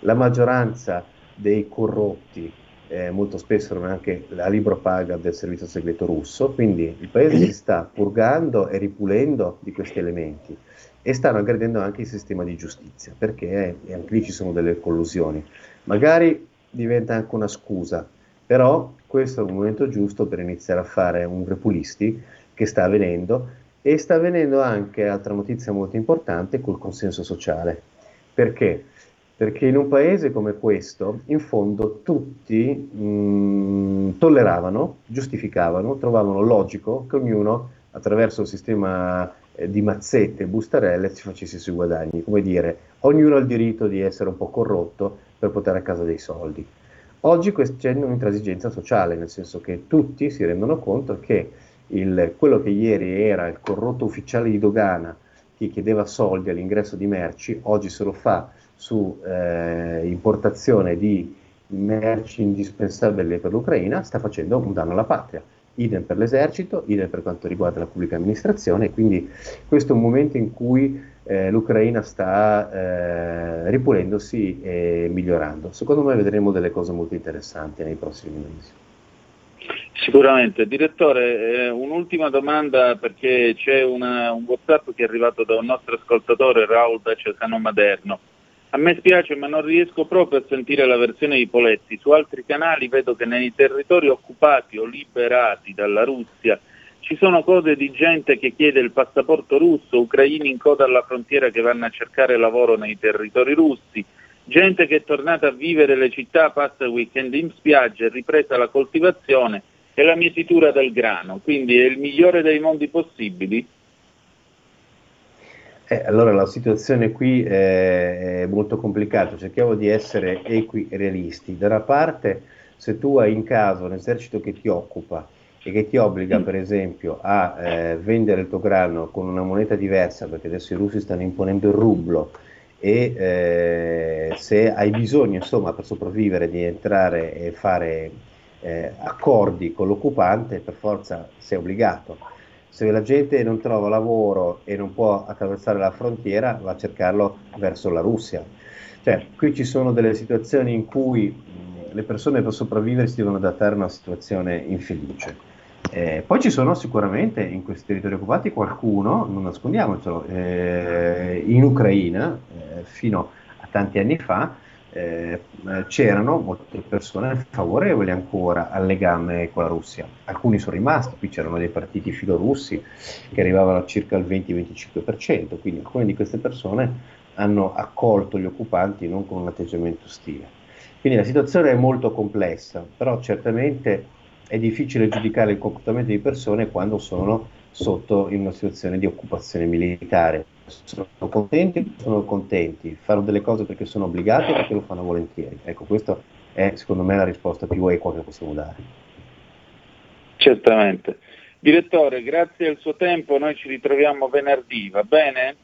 S6: la maggioranza dei corrotti eh, molto spesso è anche la libro paga del servizio segreto russo, quindi il paese si sta purgando e ripulendo di questi elementi e stanno aggredendo anche il sistema di giustizia, perché eh, anche lì ci sono delle collusioni. Magari diventa anche una scusa, però questo è un momento giusto per iniziare a fare un repulisti che sta avvenendo e sta avvenendo anche, altra notizia molto importante, col consenso sociale. Perché? Perché in un paese come questo, in fondo, tutti mh, tolleravano, giustificavano, trovavano logico che ognuno, attraverso il sistema eh, di mazzette e bustarelle, si facesse i suoi guadagni. Come dire, ognuno ha il diritto di essere un po' corrotto per portare a casa dei soldi. Oggi c'è un'intransigenza sociale, nel senso che tutti si rendono conto che il, quello che ieri era il corrotto ufficiale di dogana che chiedeva soldi all'ingresso di merci, oggi se lo fa su eh, importazione di merci indispensabili per l'Ucraina, sta facendo un danno alla patria. idem per l'esercito, idem per quanto riguarda la pubblica amministrazione, quindi questo è un momento in cui eh, l'Ucraina sta eh, ripulendosi e migliorando. Secondo me vedremo delle cose molto interessanti nei prossimi mesi.
S3: Sicuramente. Direttore, eh, un'ultima domanda perché c'è una, un WhatsApp che è arrivato da un nostro ascoltatore, Raul da Cesano Maderno. A me spiace ma non riesco proprio a sentire la versione di Poletti. Su altri canali vedo che nei territori occupati o liberati dalla Russia ci sono code di gente che chiede il passaporto russo, ucraini in coda alla frontiera che vanno a cercare lavoro nei territori russi, gente che è tornata a vivere le città, passa il weekend in spiaggia, ripresa la coltivazione è la mietitura del grano, quindi è il migliore dei mondi possibili.
S6: Eh, allora la situazione qui è, molto complicata, cerchiamo di essere equi realisti. Da una parte, se tu hai in casa un esercito che ti occupa e che ti obbliga per esempio a eh, vendere il tuo grano con una moneta diversa, perché adesso i russi stanno imponendo il rublo, e eh, se hai bisogno insomma per sopravvivere di entrare e fare eh, accordi con l'occupante, per forza sei obbligato. Se la gente non trova lavoro e non può attraversare la frontiera, va a cercarlo verso la Russia. Cioè, qui ci sono delle situazioni in cui le persone per sopravvivere si devono adattare a una situazione infelice. Eh, poi ci sono sicuramente in questi territori occupati qualcuno, non nascondiamocelo, eh, in Ucraina eh, fino a tanti anni fa eh, c'erano molte persone favorevoli ancora al legame con la Russia. Alcuni sono rimasti, qui c'erano dei partiti filorussi che arrivavano a circa il 20-25%, quindi alcune di queste persone hanno accolto gli occupanti non con un atteggiamento ostile. Quindi la situazione è molto complessa, però certamente è difficile giudicare il comportamento di persone quando sono sotto in una situazione di occupazione militare sono contenti sono contenti, fanno delle cose perché sono obbligati o perché lo fanno volentieri. Ecco, questa è secondo me la risposta più equa che possiamo dare.
S3: Certamente. Direttore, grazie al suo tempo, noi ci ritroviamo venerdì, va bene?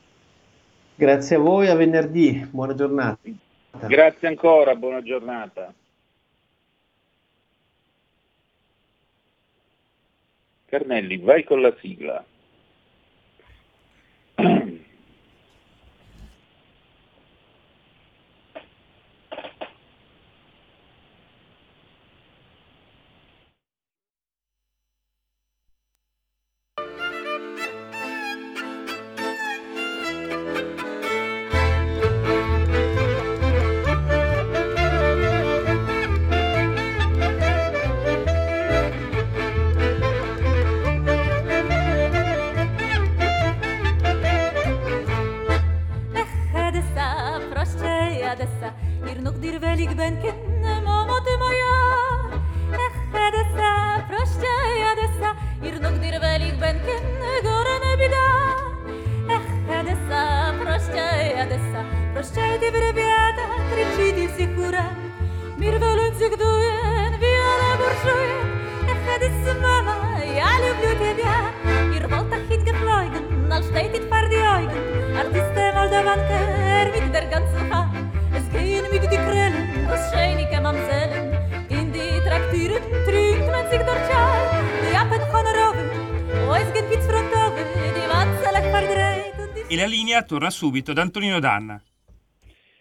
S6: Grazie a voi, a venerdì, buona giornata.
S3: Grazie ancora, buona giornata. Carnelli, vai con la sigla.
S2: Torna subito da Antonino Danna.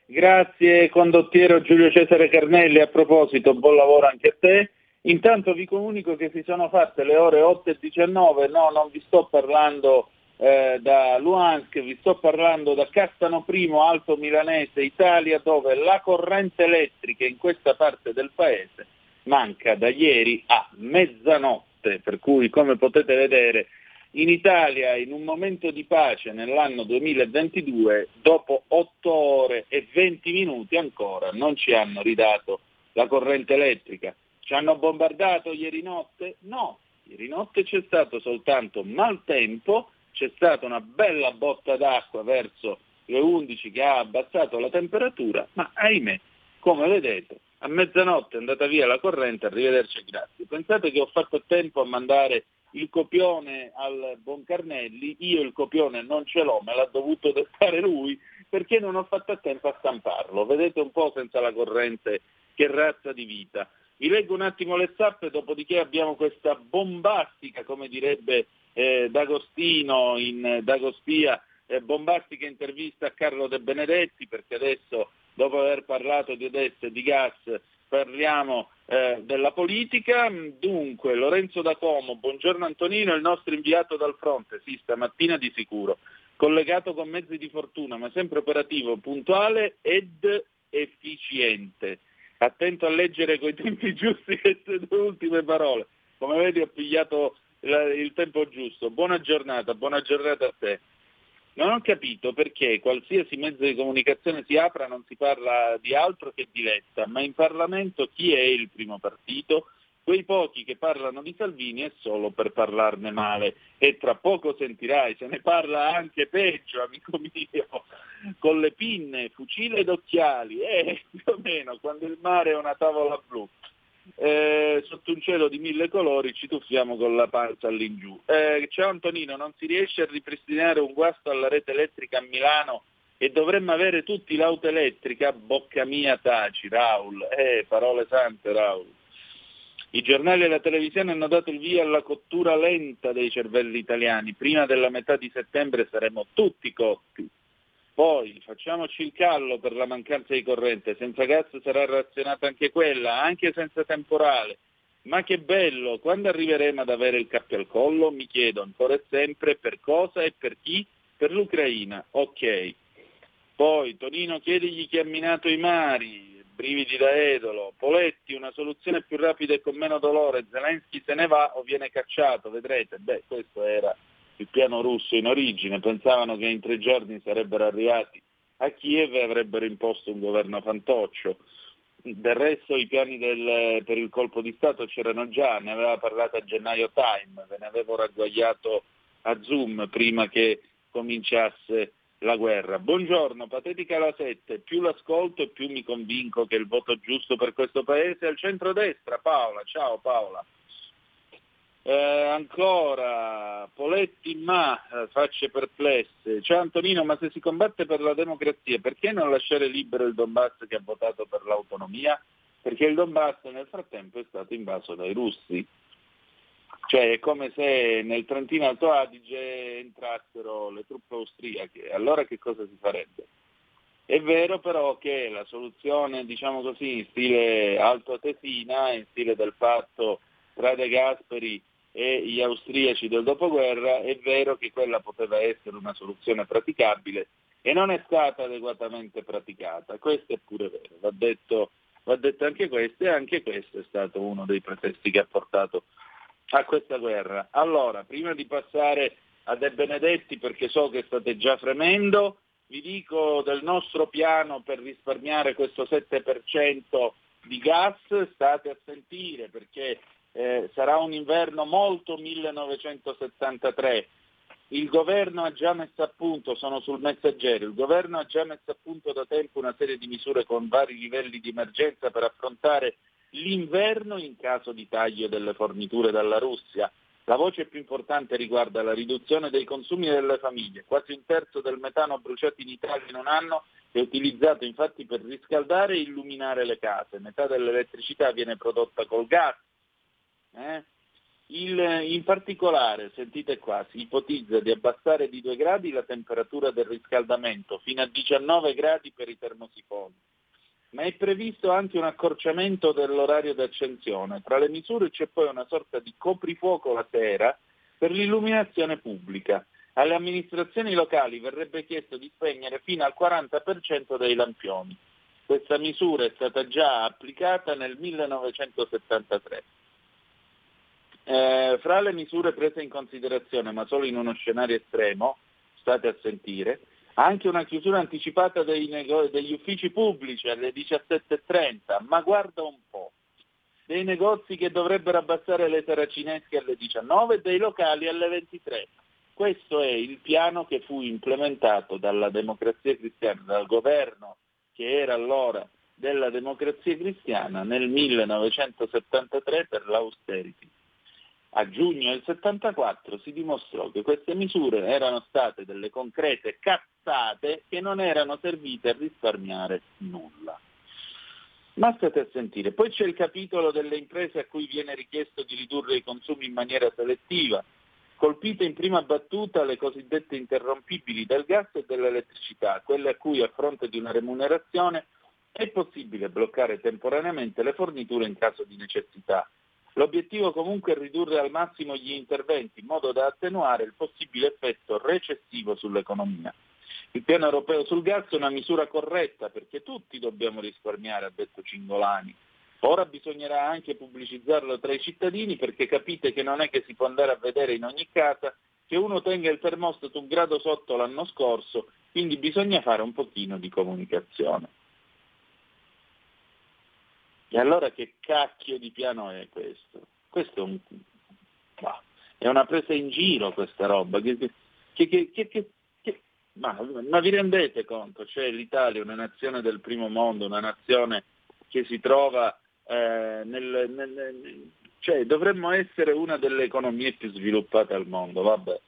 S3: Grazie condottiero Giulio Cesare Carnelli, a proposito buon lavoro anche a te. Intanto vi comunico che si sono fatte le ore 8 e 19, no non vi sto parlando eh, da Luansk, vi sto parlando da Castano Primo, Alto Milanese, Italia, dove la corrente elettrica in questa parte del paese manca da ieri a mezzanotte, per cui come potete vedere in Italia, in un momento di pace nell'anno 2022, dopo 8 ore e 20 minuti ancora non ci hanno ridato la corrente elettrica. Ci hanno bombardato ieri notte? No, ieri notte c'è stato soltanto maltempo, c'è stata una bella botta d'acqua verso le 11 che ha abbassato la temperatura, ma ahimè, come vedete, a mezzanotte è andata via la corrente, arrivederci e grazie. Pensate che ho fatto tempo a mandare il copione al Boncarnelli, io il copione non ce l'ho, me l'ha dovuto dettare lui perché non ho fatto a tempo a stamparlo. Vedete un po' senza la corrente che razza di vita. Vi leggo un attimo le zappe, dopodiché abbiamo questa bombastica, come direbbe eh, D'Agostino in D'Agostia, eh, bombastica intervista a Carlo De Benedetti, perché adesso, dopo aver parlato di Odessa e di gas, parliamo eh, della politica. Dunque, Lorenzo da Como, buongiorno Antonino, il nostro inviato dal fronte, sì, stamattina di sicuro, collegato con mezzi di fortuna, ma sempre operativo, puntuale ed efficiente. Attento a leggere coi tempi giusti queste due ultime parole. Come vedi ho pigliato il tempo giusto. Buona giornata, buona giornata a te. Non ho capito perché qualsiasi mezzo di comunicazione si apra non si parla di altro che di Letta, ma in Parlamento chi è il primo partito? Quei pochi che parlano di Salvini è solo per parlarne male e tra poco sentirai, se ne parla anche peggio, amico mio, con le pinne, fucile ed occhiali, eh, più o meno, quando il mare è una tavola blu eh, sotto un cielo di mille colori ci tuffiamo con la panza all'ingiù. Eh, ciao Antonino, non si riesce a ripristinare un guasto alla rete elettrica a Milano e dovremmo avere tutti l'auto elettrica, bocca mia taci, Raul. Eh, parole sante Raul. I giornali e la televisione hanno dato il via alla cottura lenta dei cervelli italiani. Prima della metà di settembre saremo tutti cotti. Poi facciamoci il callo per la mancanza di corrente, senza gas sarà razionata anche quella, anche senza temporale. Ma che bello, quando arriveremo ad avere il cappio al collo? Mi chiedo ancora e sempre per cosa e per chi? Per l'Ucraina, ok. Poi Tonino chiedigli chi ha minato i mari, brividi da edolo. Poletti, una soluzione più rapida e con meno dolore, Zelensky se ne va o viene cacciato, vedrete. Beh, questo era il piano russo in origine, pensavano che in tre giorni sarebbero arrivati a Kiev e avrebbero imposto un governo fantoccio. Del resto i piani del, per il colpo di Stato c'erano già, ne aveva parlato a gennaio Time, ve ne avevo ragguagliato a Zoom prima che cominciasse la guerra. Buongiorno, patetica la 7, più l'ascolto e più mi convinco che il voto giusto per questo paese è al centro-destra. Paola, ciao Paola. Eh, ancora, Poletti ma, eh, facce perplesse. Ciao Antonino, ma se si combatte per la democrazia, perché non lasciare libero il Donbass che ha votato per l'autonomia? Perché il Donbass nel frattempo è stato invaso dai russi. Cioè è come se nel Trentino Alto Adige entrassero le truppe austriache. Allora che cosa si farebbe? È vero però che la soluzione, diciamo così, in stile alto tesina, in stile del patto tra De Gasperi e gli austriaci del dopoguerra, è vero che quella poteva essere una soluzione praticabile e non è stata adeguatamente praticata. Questo è pure vero, va detto, va detto anche questo e anche questo è stato uno dei pretesti che ha portato a questa guerra. Allora, prima di passare a De Benedetti, perché so che state già fremendo, vi dico del nostro piano per risparmiare questo 7% di gas, state a sentire perché eh, sarà un inverno molto 1973. Il governo ha già messo a punto, sono sul messaggero, il governo ha già messo a punto da tempo una serie di misure con vari livelli di emergenza per affrontare l'inverno in caso di taglio delle forniture dalla Russia. La voce più importante riguarda la riduzione dei consumi delle famiglie. Quasi un terzo del metano bruciato in Italia in un anno è utilizzato infatti per riscaldare e illuminare le case. Metà dell'elettricità viene prodotta col gas, eh? Il, in particolare, sentite qua, si ipotizza di abbassare di 2 gradi la temperatura del riscaldamento fino a 19 gradi per i termosifoni, ma è previsto anche un accorciamento dell'orario d'accensione. Tra le misure c'è poi una sorta di coprifuoco la sera per l'illuminazione pubblica. Alle amministrazioni locali verrebbe chiesto di spegnere fino al 40% dei lampioni. Questa misura è stata già applicata nel 1973. Eh, fra le misure prese in considerazione, ma solo in uno scenario estremo, state a sentire, anche una chiusura anticipata nego- degli uffici pubblici alle 17.30, ma guarda un po', dei negozi che dovrebbero abbassare le saracinesche alle 19 e dei locali alle 23. Questo è il piano che fu implementato dalla democrazia cristiana, dal governo che era allora della democrazia cristiana nel 1973 per l'austerity a giugno del 74 si dimostrò che queste misure erano state delle concrete cazzate che non erano servite a risparmiare nulla. Ma state a sentire. Poi c'è il capitolo delle imprese a cui viene richiesto di ridurre i consumi in maniera selettiva, colpite in prima battuta le cosiddette interrompibili del gas e dell'elettricità, quelle a cui a fronte di una remunerazione è possibile bloccare temporaneamente le forniture in caso di necessità. L'obiettivo comunque è ridurre al massimo gli interventi in modo da attenuare il possibile effetto recessivo sull'economia. Il piano europeo sul gas è una misura corretta perché tutti dobbiamo risparmiare, ha detto Cingolani. Ora bisognerà anche pubblicizzarlo tra i cittadini perché capite che non è che si può andare a vedere in ogni casa che uno tenga il termostato un grado sotto l'anno scorso, quindi bisogna fare un pochino di comunicazione. E allora che cacchio di piano è questo? Questo è, un, bah, è una presa in giro questa roba. Che, che, che, ma, ma, vi rendete conto? Cioè l'Italia è una nazione del primo mondo, una nazione che si trova eh, nel, nel, nel, cioè dovremmo essere una delle economie più sviluppate al mondo, vabbè.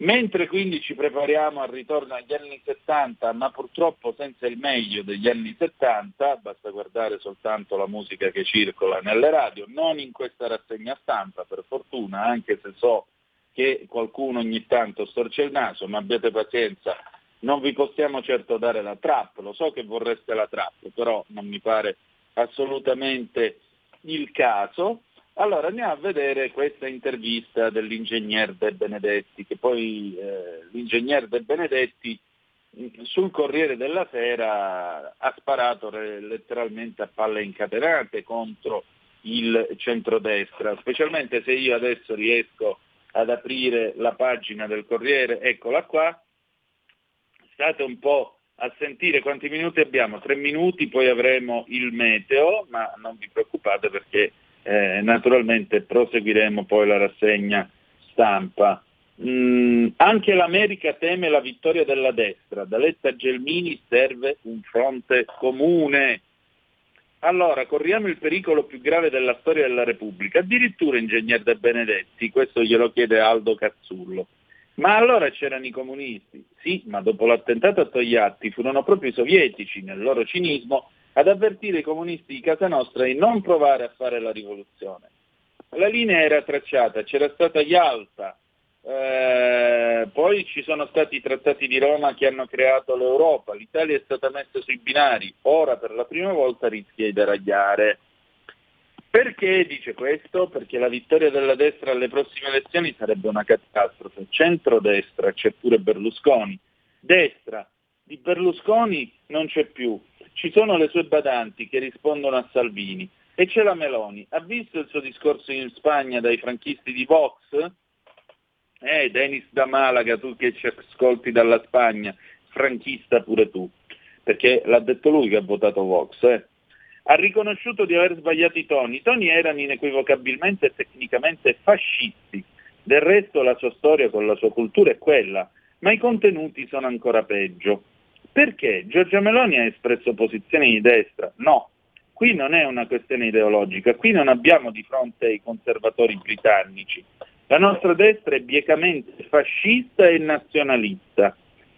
S3: Mentre quindi ci prepariamo al ritorno agli anni 70, ma purtroppo senza il meglio degli anni 70, basta guardare soltanto la musica che circola nelle radio, non in questa rassegna stampa per fortuna, anche se so che qualcuno ogni tanto storce il naso, ma abbiate pazienza, non vi possiamo certo dare la trap, lo so che vorreste la trap, però non mi pare assolutamente il caso. Allora andiamo a vedere questa intervista dell'ingegner De Benedetti, che poi eh, l'ingegner De Benedetti mm, sul Corriere della Sera ha sparato letteralmente a palle incatenate contro il centrodestra, specialmente se io adesso riesco ad aprire la pagina del Corriere, eccola qua, state un po' a sentire quanti minuti abbiamo, tre minuti, poi avremo il meteo, ma non vi preoccupate perché eh, naturalmente proseguiremo poi la rassegna stampa. Mm, anche l'America teme la vittoria della destra, da Letta Gelmini serve un fronte comune. Allora, corriamo il pericolo più grave della storia della Repubblica, addirittura ingegner De Benedetti, questo glielo chiede Aldo Cazzullo. Ma allora c'erano i comunisti? Sì, ma dopo l'attentato a Togliatti furono proprio i sovietici, nel loro cinismo, ad avvertire i comunisti di casa nostra di non provare a fare la rivoluzione. La linea era tracciata, c'era stata Yalta, eh, poi ci sono stati i trattati di Roma che hanno creato l'Europa, l'Italia è stata messa sui binari, ora per la prima volta rischia di deragliare. Perché dice questo? Perché la vittoria della destra alle prossime elezioni sarebbe una catastrofe. Centro-destra c'è pure Berlusconi, destra di Berlusconi non c'è più, ci sono le sue badanti che rispondono a Salvini e c'è la Meloni. Ha visto il suo discorso in Spagna dai franchisti di Vox? Eh, Denis da Malaga, tu che ci ascolti dalla Spagna, franchista pure tu, perché l'ha detto lui che ha votato Vox. Eh. Ha riconosciuto di aver sbagliato i toni. I toni erano inequivocabilmente e tecnicamente fascisti. Del resto la sua storia con la sua cultura è quella, ma i contenuti sono ancora peggio. Perché? Giorgia Meloni ha espresso posizioni di destra? No, qui non è una questione ideologica, qui non abbiamo di fronte i conservatori britannici. La nostra destra è biecamente fascista e nazionalista.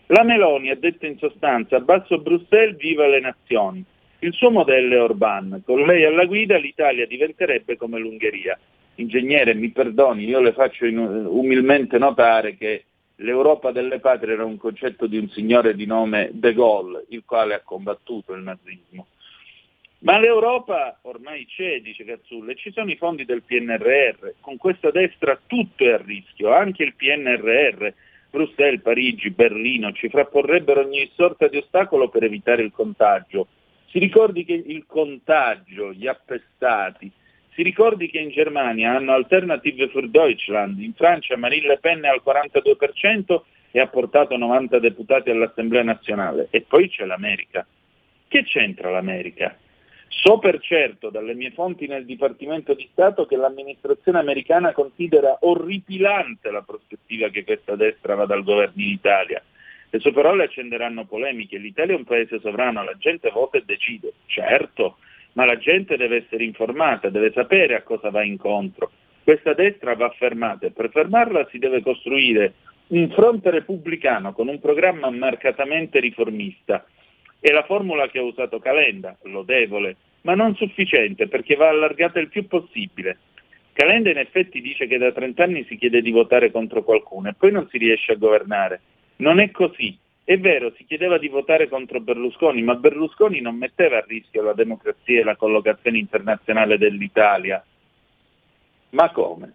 S3: La Meloni ha detto in sostanza basso Bruxelles viva le nazioni. Il suo modello è Orban. Con lei alla guida l'Italia diventerebbe come l'Ungheria. Ingegnere, mi perdoni, io le faccio umilmente notare che l'Europa delle patrie era un concetto di un signore di nome De Gaulle, il quale ha combattuto il nazismo. Ma l'Europa ormai c'è, dice Cazzulle, ci sono i fondi del PNRR, con questa destra tutto è a rischio, anche il PNRR, Bruxelles, Parigi, Berlino, ci frapporrebbero ogni sorta di ostacolo per evitare il contagio. Si ricordi che il contagio, gli appestati, si ricordi che in Germania hanno Alternative für Deutschland, in Francia Marine Le Pen è al 42% e ha portato 90 deputati all'Assemblea nazionale. E poi c'è l'America. Che c'entra l'America? So per certo dalle mie fonti nel Dipartimento di Stato che l'amministrazione americana considera orripilante la prospettiva che questa destra vada al governo in Italia. Le sue parole accenderanno polemiche. L'Italia è un paese sovrano, la gente vota e decide. Certo, ma la gente deve essere informata, deve sapere a cosa va incontro. Questa destra va fermata e per fermarla si deve costruire un fronte repubblicano con un programma marcatamente riformista. È la formula che ha usato Calenda, lodevole, ma non sufficiente perché va allargata il più possibile. Calenda in effetti dice che da 30 anni si chiede di votare contro qualcuno e poi non si riesce a governare. Non è così. È vero, si chiedeva di votare contro Berlusconi, ma Berlusconi non metteva a rischio la democrazia e la collocazione internazionale dell'Italia. Ma come?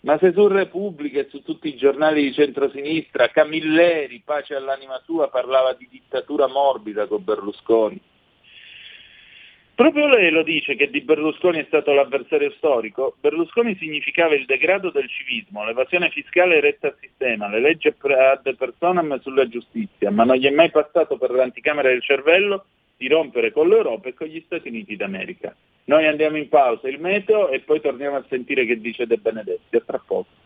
S3: Ma se su Repubblica e su tutti i giornali di centrosinistra Camilleri, pace all'anima sua, parlava di dittatura morbida con Berlusconi. Proprio lei lo dice che di Berlusconi è stato l'avversario storico. Berlusconi significava il degrado del civismo, l'evasione fiscale retta al sistema, le leggi ad personam sulla giustizia, ma non gli è mai passato per l'anticamera del cervello di rompere con l'Europa e con gli Stati Uniti d'America. Noi andiamo in pausa, il meteo, e poi torniamo a sentire che dice De Benedetti. A tra poco.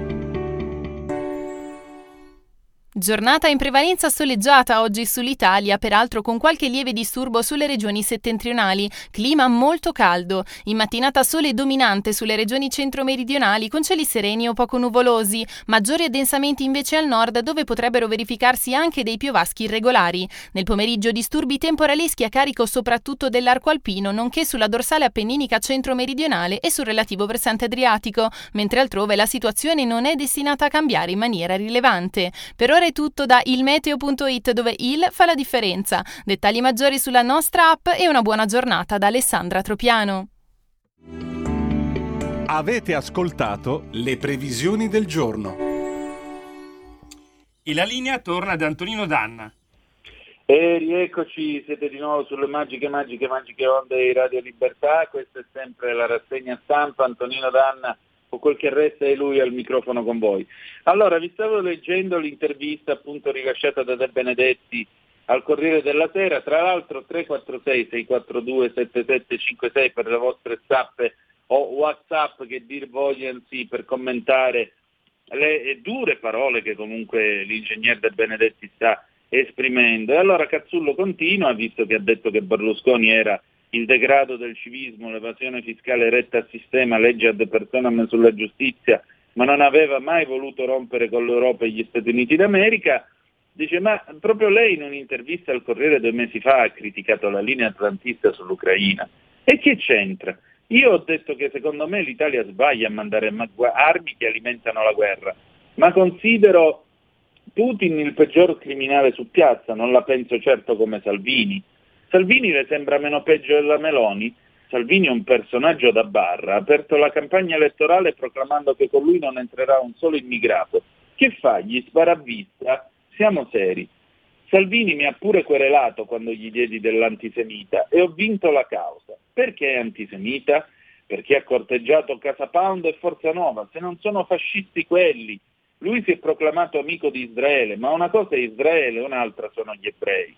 S7: Giornata in prevalenza soleggiata oggi sull'Italia, peraltro con qualche lieve disturbo sulle regioni settentrionali. Clima molto caldo. In mattinata sole dominante sulle regioni centro-meridionali con cieli sereni o poco nuvolosi. Maggiori addensamenti invece al nord dove potrebbero verificarsi anche dei piovaschi irregolari. Nel pomeriggio disturbi temporaleschi a carico soprattutto dell'arco alpino, nonché sulla dorsale appenninica centro-meridionale e sul relativo versante adriatico, mentre altrove la situazione non è destinata a cambiare in maniera rilevante. Per ora è tutto da ilmeteo.it dove il fa la differenza. Dettagli maggiori sulla nostra app e una buona giornata da Alessandra Tropiano.
S1: Avete ascoltato le previsioni del giorno.
S2: E la linea torna ad Antonino Danna.
S3: E rieccoci, siete di nuovo sulle magiche, magiche, magiche onde di Radio Libertà. Questa è sempre la rassegna stampa. Antonino Danna o quel che resta è lui al microfono con voi. Allora, vi stavo leggendo l'intervista appunto rilasciata da De Benedetti al Corriere della Sera, tra l'altro 346-642-7756 per le vostre zappe o Whatsapp che dir vogliano sì, per commentare le dure parole che comunque l'ingegner De Benedetti sta esprimendo. E allora Cazzullo continua, visto che ha detto che Berlusconi era il degrado del civismo, l'evasione fiscale retta al sistema, legge ad personam sulla giustizia, ma non aveva mai voluto rompere con l'Europa e gli Stati Uniti d'America, dice ma proprio lei in un'intervista al Corriere due mesi fa ha criticato la linea atlantista sull'Ucraina. E che c'entra? Io ho detto che secondo me l'Italia sbaglia a mandare armi che alimentano la guerra, ma considero Putin il peggior criminale su piazza, non la penso certo come Salvini. Salvini le sembra meno peggio della Meloni? Salvini è un personaggio da barra, ha aperto la campagna elettorale proclamando che con lui non entrerà un solo immigrato. Che fa? Gli spara a vista? Siamo seri. Salvini mi ha pure querelato quando gli diedi dell'antisemita e ho vinto la causa. Perché è antisemita? Perché ha corteggiato Casa Pound e Forza Nuova. Se non sono fascisti quelli. Lui si è proclamato amico di Israele, ma una cosa è Israele, un'altra sono gli ebrei.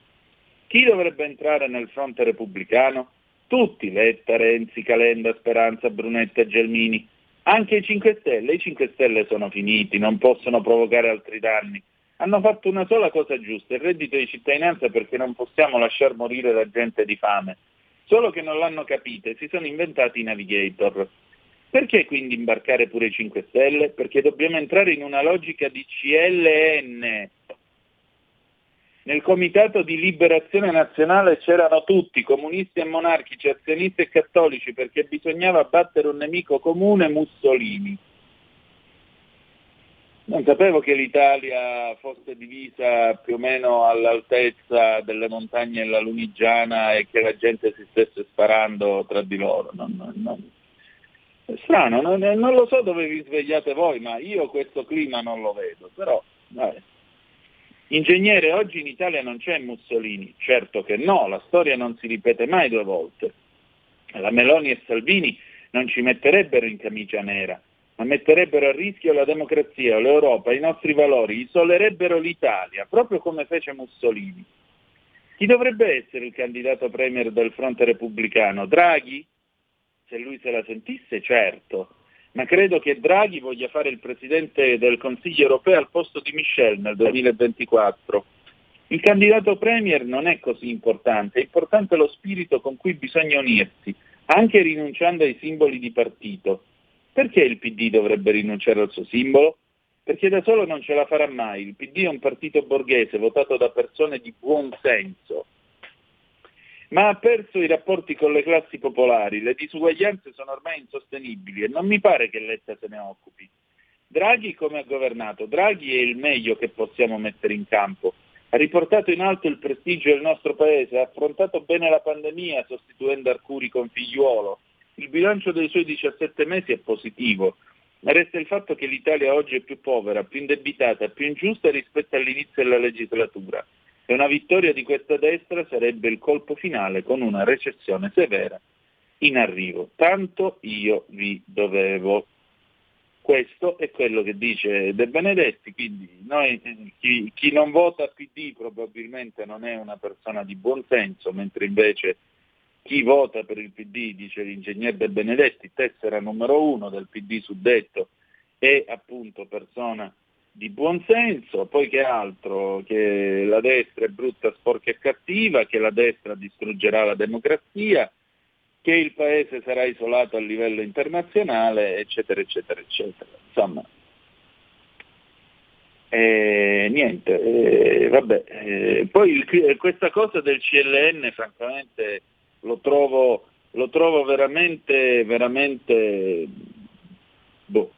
S3: Chi dovrebbe entrare nel fronte repubblicano? Tutti, Letta, Renzi, Calenda, Speranza, Brunetta e Gelmini. Anche i 5 Stelle. I 5 Stelle sono finiti, non possono provocare altri danni. Hanno fatto una sola cosa giusta, il reddito di cittadinanza perché non possiamo lasciar morire la gente di fame. Solo che non l'hanno capito e si sono inventati i navigator. Perché quindi imbarcare pure i 5 Stelle? Perché dobbiamo entrare in una logica di CLN. Nel Comitato di Liberazione Nazionale c'erano tutti, comunisti e monarchici, azionisti e cattolici, perché bisognava battere un nemico comune, Mussolini. Non sapevo che l'Italia fosse divisa più o meno all'altezza delle montagne della Lunigiana e che la gente si stesse sparando tra di loro. Non, non, non. Strano, non, lo so dove vi svegliate voi, ma io questo clima non lo vedo. Però, vabbè. Ingegnere, oggi in Italia non c'è Mussolini, certo che no, la storia non si ripete mai due volte. La Meloni e Salvini non ci metterebbero in camicia nera, ma metterebbero a rischio la democrazia, l'Europa, i nostri valori, isolerebbero l'Italia, proprio come fece Mussolini. Chi dovrebbe essere il candidato premier del fronte repubblicano? Draghi? Se lui se la sentisse, certo ma credo che Draghi voglia fare il Presidente del Consiglio europeo al posto di Michel nel 2024. Il candidato Premier non è così importante, è importante lo spirito con cui bisogna unirsi, anche rinunciando ai simboli di partito. Perché il PD dovrebbe rinunciare al suo simbolo? Perché da solo non ce la farà mai. Il PD è un partito borghese votato da persone di buon senso, ma ha perso i rapporti con le classi popolari, le disuguaglianze sono ormai insostenibili e non mi pare che Letta se ne occupi. Draghi come ha governato? Draghi è il meglio che possiamo mettere in campo. Ha riportato in alto il prestigio del nostro paese, ha affrontato bene la pandemia sostituendo Arcuri con figliuolo. Il bilancio dei suoi 17 mesi è positivo, ma resta il fatto che l'Italia oggi è più povera, più indebitata, più ingiusta rispetto all'inizio della legislatura e una vittoria di questa destra sarebbe il colpo finale con una recessione severa in arrivo. Tanto io vi dovevo. Questo è quello che dice De Benedetti, quindi noi, chi, chi non vota PD probabilmente non è una persona di buon senso, mentre invece chi vota per il PD, dice l'ingegner De Benedetti, tessera numero uno del PD suddetto, è appunto persona di buon senso, poi che altro? Che la destra è brutta, sporca e cattiva, che la destra distruggerà la democrazia, che il paese sarà isolato a livello internazionale, eccetera, eccetera, eccetera. Insomma, eh, niente, eh, vabbè. Eh, poi il, questa cosa del CLN, francamente, lo trovo, lo trovo veramente, veramente, boh,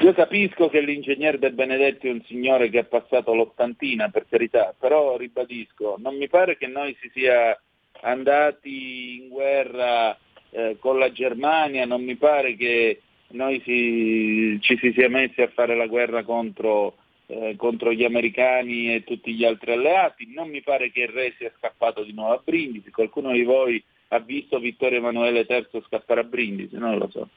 S3: io capisco che l'ingegnere De Benedetti è un signore che ha passato l'ottantina, per carità, però ribadisco, non mi pare che noi si sia andati in guerra eh, con la Germania, non mi pare che noi si, ci si sia messi a fare la guerra contro, eh, contro, gli americani e tutti gli altri alleati, non mi pare che il re sia scappato di nuovo a Brindisi, qualcuno di voi ha visto Vittorio Emanuele III scappare a Brindisi, non lo so.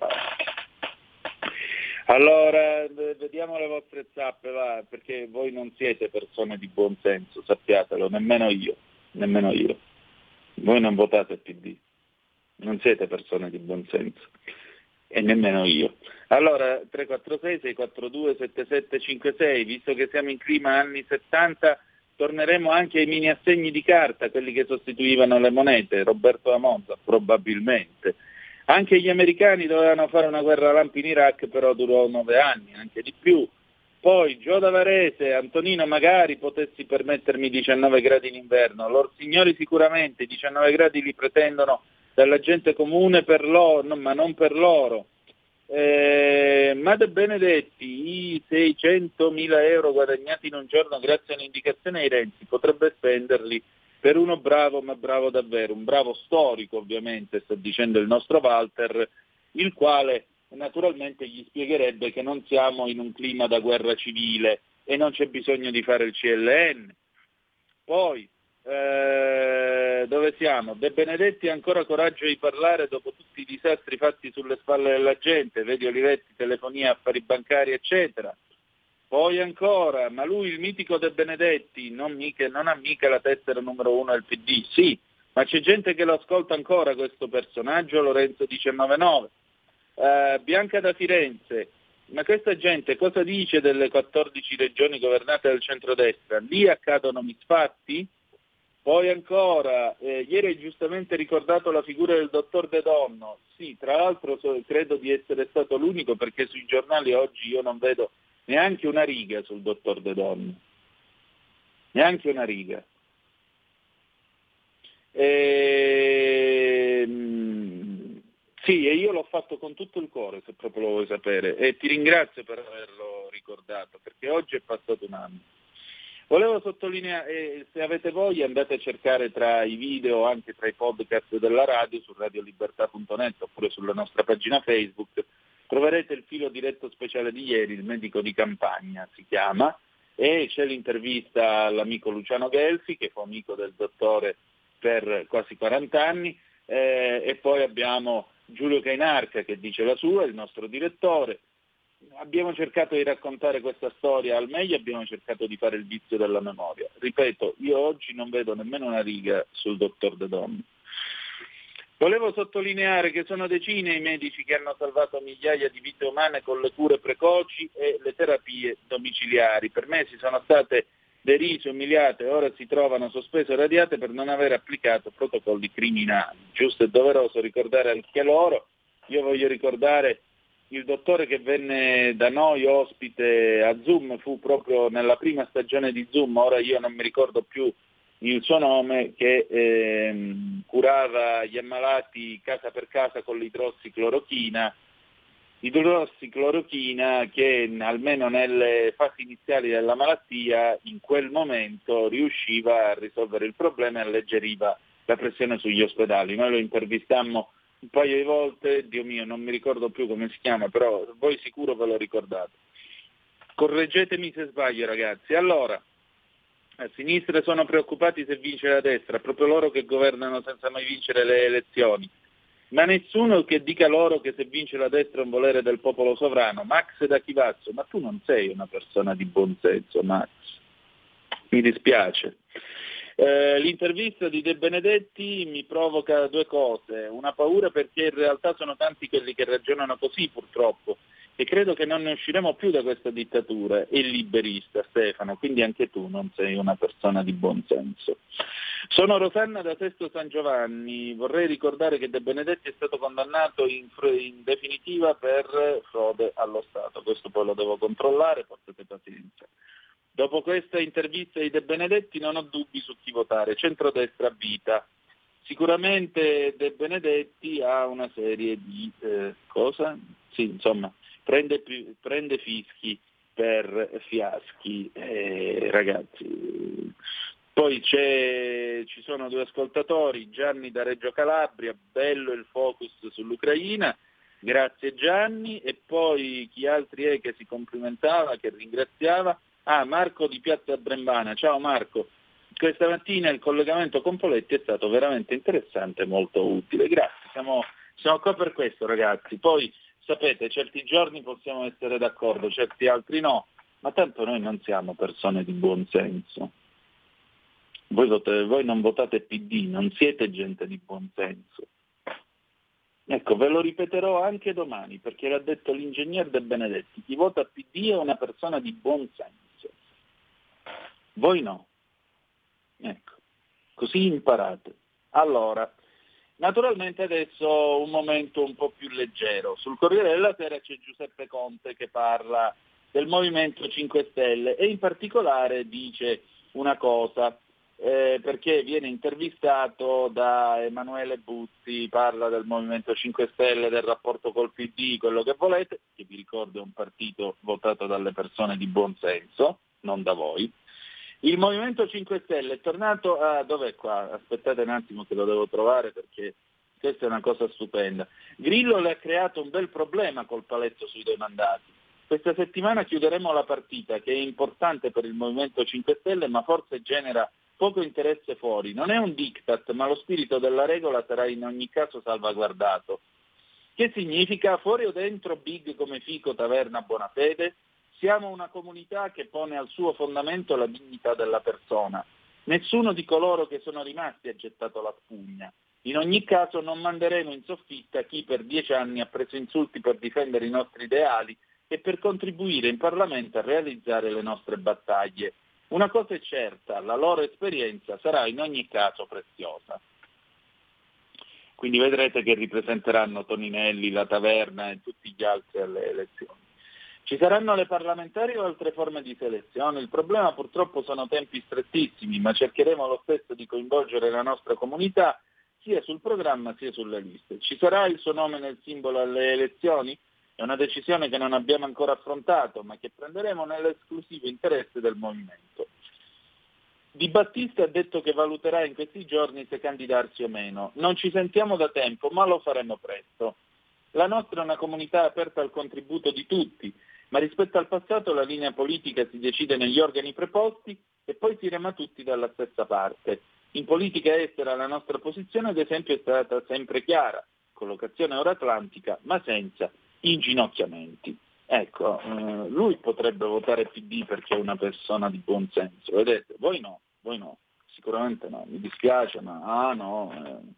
S3: Allora, vediamo le vostre zappe, va, perché voi non siete persone di buon senso, sappiatelo, nemmeno io, nemmeno io. Voi non votate PD, non siete persone di buon senso, e nemmeno io. Allora, 346-642-7756, visto che siamo in clima anni 70, torneremo anche ai mini assegni di carta, quelli che sostituivano le monete, Roberto Amonza, probabilmente. Anche gli americani dovevano fare una guerra lampi in Iraq, però durò nove anni, anche di più. Poi Gio Davarese, Antonino magari potessi permettermi 19 gradi in inverno, loro signori sicuramente 19 gradi li pretendono dalla gente comune per loro, ma non per loro. Eh, Made Benedetti, i 600.000 euro guadagnati in un giorno grazie a un'indicazione ai Renzi, potrebbe spenderli per uno bravo, ma bravo davvero, un bravo storico ovviamente, sta dicendo il nostro Walter, il quale naturalmente gli spiegherebbe che non siamo in un clima da guerra civile e non c'è bisogno di fare il CLN. Poi, eh, dove siamo? De Benedetti ha ancora coraggio di parlare dopo tutti i disastri fatti sulle spalle della gente, vedi Olivetti, telefonia, affari bancari, eccetera. Poi ancora, ma lui il mitico De Benedetti non, mica, non ha mica la tessera numero uno del PD, sì, ma c'è gente che lo ascolta ancora questo personaggio, Lorenzo 199. Uh, Bianca da Firenze, ma questa gente cosa dice delle 14 regioni governate dal centrodestra? Lì accadono misfatti? Poi ancora, eh, ieri hai giustamente ricordato la figura del dottor De Donno, sì, tra l'altro so, credo di essere stato l'unico perché sui giornali oggi io non vedo neanche una riga sul dottor De Donno. neanche una riga. E, ehm, sì, e io l'ho fatto con tutto il cuore, se proprio lo vuoi sapere, e ti ringrazio per averlo ricordato, perché oggi è passato un anno. Volevo sottolineare, eh, se avete voglia andate a cercare tra i video, anche tra i podcast della radio, su radiolibertà.net oppure sulla nostra pagina Facebook, troverete il filo diretto speciale di ieri, il medico di campagna si chiama, e c'è l'intervista all'amico Luciano Gelfi, che fu amico del dottore per quasi 40 anni, eh, e poi abbiamo Giulio Cainarca che dice la sua, il nostro direttore. Abbiamo cercato di raccontare questa storia al meglio, abbiamo cercato di fare il vizio della memoria. Ripeto, io oggi non vedo nemmeno una riga sul dottor De Don. Volevo sottolineare che sono decine i medici che hanno salvato migliaia di vite umane con le cure precoci e le terapie domiciliari. Per me si sono state derise, umiliate, ora si trovano sospese o radiate per non aver applicato protocolli criminali. Giusto e doveroso ricordare anche loro. Io voglio ricordare il dottore che venne da noi ospite a Zoom, fu proprio nella prima stagione di Zoom, ora io non mi ricordo più il suo nome, che ehm, curava gli ammalati casa per casa con l'idrossiclorochina idrossiclorochina che almeno nelle fasi iniziali della malattia in quel momento riusciva a risolvere il problema e alleggeriva la pressione sugli ospedali. Noi lo intervistammo un paio di volte, Dio mio non mi ricordo più come si chiama, però voi sicuro ve lo ricordate. Correggetemi se sbaglio ragazzi. Allora, a sinistra sono preoccupati se vince la destra, proprio loro che governano senza mai vincere le elezioni ma nessuno che dica loro che se vince la destra è un volere del popolo sovrano. Max da Chivazzo, ma tu non sei una persona di buon senso, Max. Mi dispiace. Eh, l'intervista di De Benedetti mi provoca due cose, una paura perché in realtà sono tanti quelli che ragionano così purtroppo e credo che non ne usciremo più da questa dittatura, è liberista Stefano, quindi anche tu non sei una persona di buon senso. Sono Rosanna da Sesto San Giovanni, vorrei ricordare che De Benedetti è stato condannato in, in definitiva per frode allo Stato, questo poi lo devo controllare, portate pazienza. Dopo questa intervista di De Benedetti non ho dubbi su chi votare, centrodestra vita. Sicuramente De Benedetti ha una serie di eh, cosa? Sì, insomma, prende, prende fischi per fiaschi, eh, ragazzi. Poi ci sono due ascoltatori, Gianni da Reggio Calabria, bello il focus sull'Ucraina, grazie Gianni, e poi chi altri è che si complimentava, che ringraziava? Ah, Marco di Piazza Brembana, ciao Marco. Questa mattina il collegamento con Poletti è stato veramente interessante e molto utile, grazie, siamo, siamo qua per questo ragazzi. Poi sapete, certi giorni possiamo essere d'accordo, certi altri no, ma tanto noi non siamo persone di buon senso. Voi, votate, voi non votate PD, non siete gente di buon senso. Ecco, ve lo ripeterò anche domani, perché l'ha detto l'ingegner De Benedetti, chi vota PD è una persona di buon senso. Voi no. Ecco, così imparate. Allora, Naturalmente adesso un momento un po' più leggero. Sul Corriere della Sera c'è Giuseppe Conte che parla del Movimento 5 Stelle e in particolare dice una cosa, eh, perché viene intervistato da Emanuele Buzzi, parla del Movimento 5 Stelle, del rapporto col PD, quello che volete, che vi ricordo è un partito votato dalle persone di buon senso, non da voi, il Movimento 5 Stelle è tornato a... dov'è qua? Aspettate un attimo che lo devo trovare perché questa è una cosa stupenda. Grillo le ha creato un bel problema col paletto sui due mandati. Questa settimana chiuderemo la partita che è importante per il Movimento 5 Stelle ma forse genera poco interesse fuori. Non è un diktat ma lo spirito della regola sarà in ogni caso salvaguardato. Che significa fuori o dentro big come Fico, Taverna, Buonafede? Siamo una comunità che pone al suo fondamento la dignità della persona. Nessuno di coloro che sono rimasti ha gettato la spugna. In ogni caso non manderemo in soffitta chi per dieci anni ha preso insulti per difendere i nostri ideali e per contribuire in Parlamento a realizzare le nostre battaglie. Una cosa è certa, la loro esperienza sarà in ogni caso preziosa. Quindi vedrete che ripresenteranno Toninelli, la taverna e tutti gli altri alle elezioni. Ci saranno le parlamentari o altre forme di selezione? Il problema purtroppo sono tempi strettissimi, ma cercheremo lo stesso di coinvolgere la nostra comunità sia sul programma sia sulle liste. Ci sarà il suo nome nel simbolo alle elezioni? È una decisione che non abbiamo ancora affrontato, ma che prenderemo nell'esclusivo interesse del movimento. Di Battista ha detto che valuterà in questi giorni se candidarsi o meno. Non ci sentiamo da tempo, ma lo faremo presto. La nostra è una comunità aperta al contributo di tutti, ma rispetto al passato la linea politica si decide negli organi preposti e poi si rema tutti dalla stessa parte. In politica estera la nostra posizione ad esempio è stata sempre chiara, collocazione euroatlantica, ma senza inginocchiamenti. Ecco, eh, lui potrebbe votare PD perché è una persona di buon senso, vedete, voi no, voi no, sicuramente no, mi dispiace, ma ah no. Eh.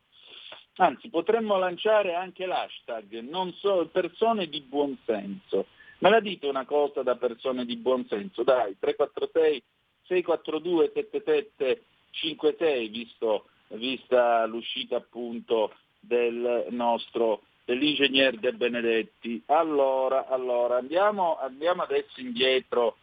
S3: Anzi, potremmo lanciare anche l'hashtag non so, persone di buon senso. Me la dite una cosa da persone di buon senso? Dai, 346 642 7756, visto, vista l'uscita appunto del nostro dell'ingegner De Benedetti. Allora, allora andiamo, andiamo adesso indietro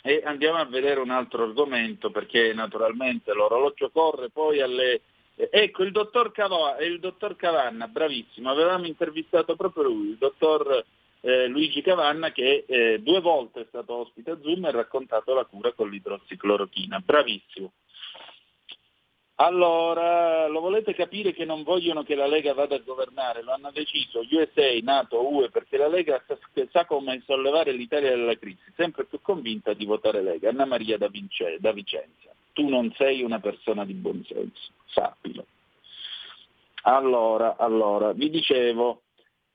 S3: e andiamo a vedere un altro argomento perché naturalmente l'orologio corre poi alle... Ecco, il dottor, Cava, il dottor Cavanna, bravissimo, avevamo intervistato proprio lui, il dottor eh, Luigi Cavanna che eh, due volte è stato ospite a Zoom e ha raccontato la cura con l'idrossiclorochina, bravissimo. Allora, lo volete capire che non vogliono che la Lega vada a governare? Lo hanno deciso USA, Nato, UE, perché la Lega sa, sa come sollevare l'Italia dalla crisi, sempre più convinta di votare Lega. Anna Maria da, Vince, da Vicenza, tu non sei una persona di buon senso, sappilo. Allora, allora, vi dicevo,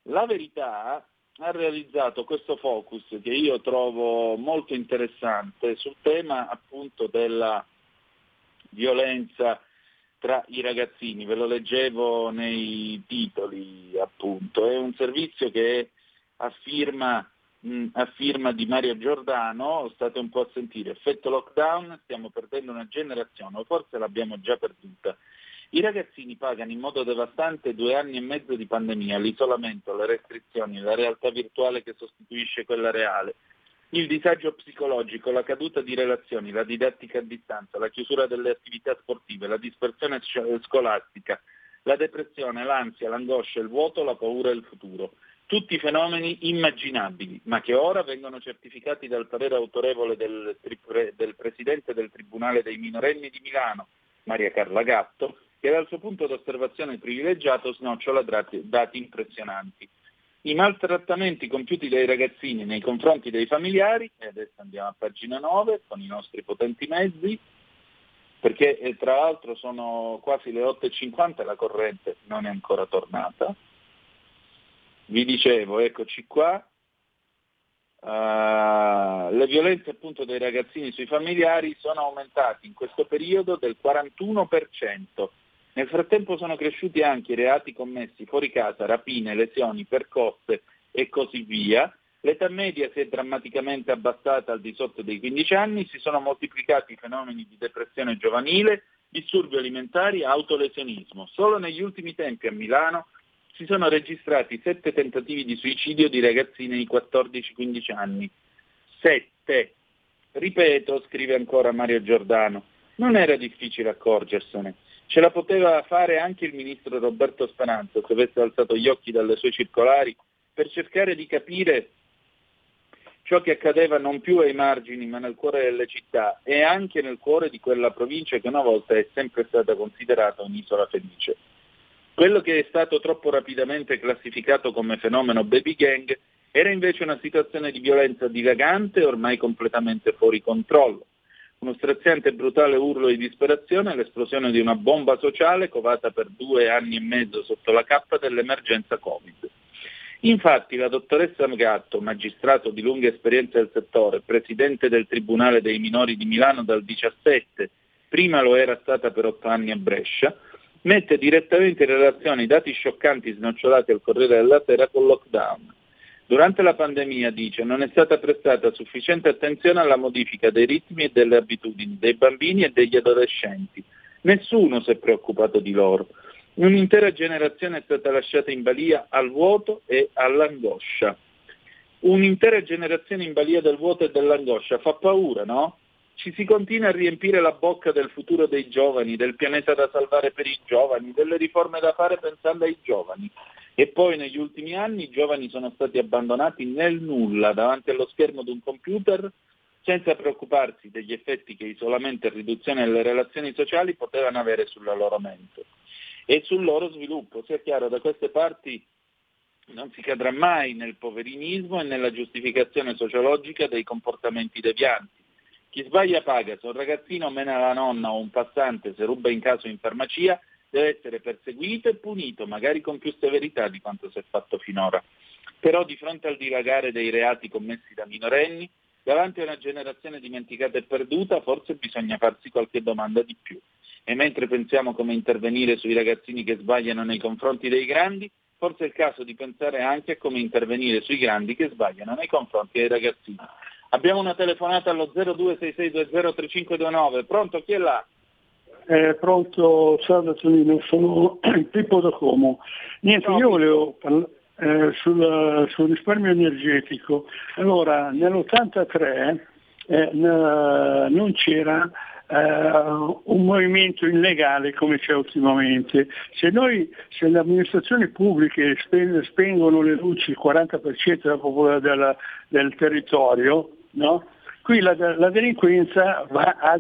S3: la verità ha realizzato questo focus che io trovo molto interessante sul tema appunto della violenza tra i ragazzini, ve lo leggevo nei titoli appunto, è un servizio che a mh, a firma di Mario Giordano, state un po' a sentire, effetto lockdown, stiamo perdendo una generazione, o forse l'abbiamo già perduta. I ragazzini pagano in modo devastante due anni e mezzo di pandemia, l'isolamento, le restrizioni, la realtà virtuale che sostituisce quella reale, il disagio psicologico, la caduta di relazioni, la didattica a distanza, la chiusura delle attività sportive, la dispersione scolastica, la depressione, l'ansia, l'angoscia, il vuoto, la paura e il futuro. Tutti fenomeni immaginabili, ma che ora vengono certificati dal parere autorevole del, del Presidente del Tribunale dei minorenni di Milano, Maria Carla Gatto, che dal suo punto d'osservazione privilegiato snocciola dati impressionanti. I maltrattamenti compiuti dai ragazzini nei confronti dei familiari, e adesso andiamo a pagina 9 con i nostri potenti mezzi, perché eh, tra l'altro sono quasi le 8.50 e la corrente non è ancora tornata. Vi dicevo, eccoci qua, uh, le violenze appunto dei ragazzini sui familiari sono aumentate in questo periodo del 41%, nel frattempo sono cresciuti anche i reati commessi fuori casa, rapine, lesioni, percosse e così via. L'età media si è drammaticamente abbassata al di sotto dei 15 anni, si sono moltiplicati i fenomeni di depressione giovanile, disturbi alimentari e autolesionismo. Solo negli ultimi tempi a Milano si sono registrati sette tentativi di suicidio di ragazzine di 14-15 anni. Sette. Ripeto, scrive ancora Mario Giordano, non era difficile accorgersene. Ce la poteva fare anche il ministro Roberto Speranza se avesse alzato gli occhi dalle sue circolari per cercare di capire ciò che accadeva non più ai margini ma nel cuore delle città e anche nel cuore di quella provincia che una volta è sempre stata considerata un'isola felice. Quello che è stato troppo rapidamente classificato come fenomeno baby gang era invece una situazione di violenza dilagante ormai completamente fuori controllo uno straziante e brutale urlo di disperazione l'esplosione di una bomba sociale covata per due anni e mezzo sotto la cappa dell'emergenza Covid. Infatti la dottoressa Gatto, magistrato di lunga esperienza del settore, presidente del Tribunale dei minori di Milano dal 17, prima lo era stata per otto anni a Brescia, mette direttamente in relazione i dati scioccanti snocciolati al Corriere della Sera con il lockdown Durante la pandemia, dice, non è stata prestata sufficiente attenzione alla modifica dei ritmi e delle abitudini dei bambini e degli adolescenti. Nessuno si è preoccupato di loro. Un'intera generazione è stata lasciata in balia al vuoto e all'angoscia. un'intera generazione in balia del vuoto e dell'angoscia fa paura, no? Ci si continua a riempire la bocca del futuro dei giovani, del pianeta da salvare per i giovani, delle riforme da fare pensando ai giovani. E poi negli ultimi anni i giovani sono stati abbandonati nel nulla davanti allo schermo di un computer senza preoccuparsi degli effetti che isolamento e riduzione delle relazioni sociali potevano avere sulla loro mente e sul loro sviluppo. Sia chiaro, da queste parti non si cadrà mai nel poverinismo e nella giustificazione sociologica dei comportamenti devianti. Chi sbaglia paga, se un ragazzino mena la nonna o un passante se ruba in caso in farmacia, deve essere perseguito e punito, magari con più severità di quanto si è fatto finora. Però di fronte al dilagare dei reati commessi da minorenni, davanti a una generazione dimenticata e perduta, forse bisogna farsi qualche domanda di più. E mentre pensiamo come intervenire sui ragazzini che sbagliano nei confronti dei grandi, forse è il caso di pensare anche a come intervenire sui grandi che sbagliano nei confronti dei ragazzini. Abbiamo una telefonata allo 0266203529, pronto? Chi è là?
S8: Eh, pronto, salve Tonino, sono Pippo da Como. Niente, io volevo parlare eh, sul, sul, risparmio energetico. Allora, nell'83 eh, non c'era Uh, un movimento illegale come c'è ultimamente. Se, noi, se le amministrazioni pubbliche spen- spengono le luci il 40% della della, del territorio, no? qui la, la, delinquenza va a,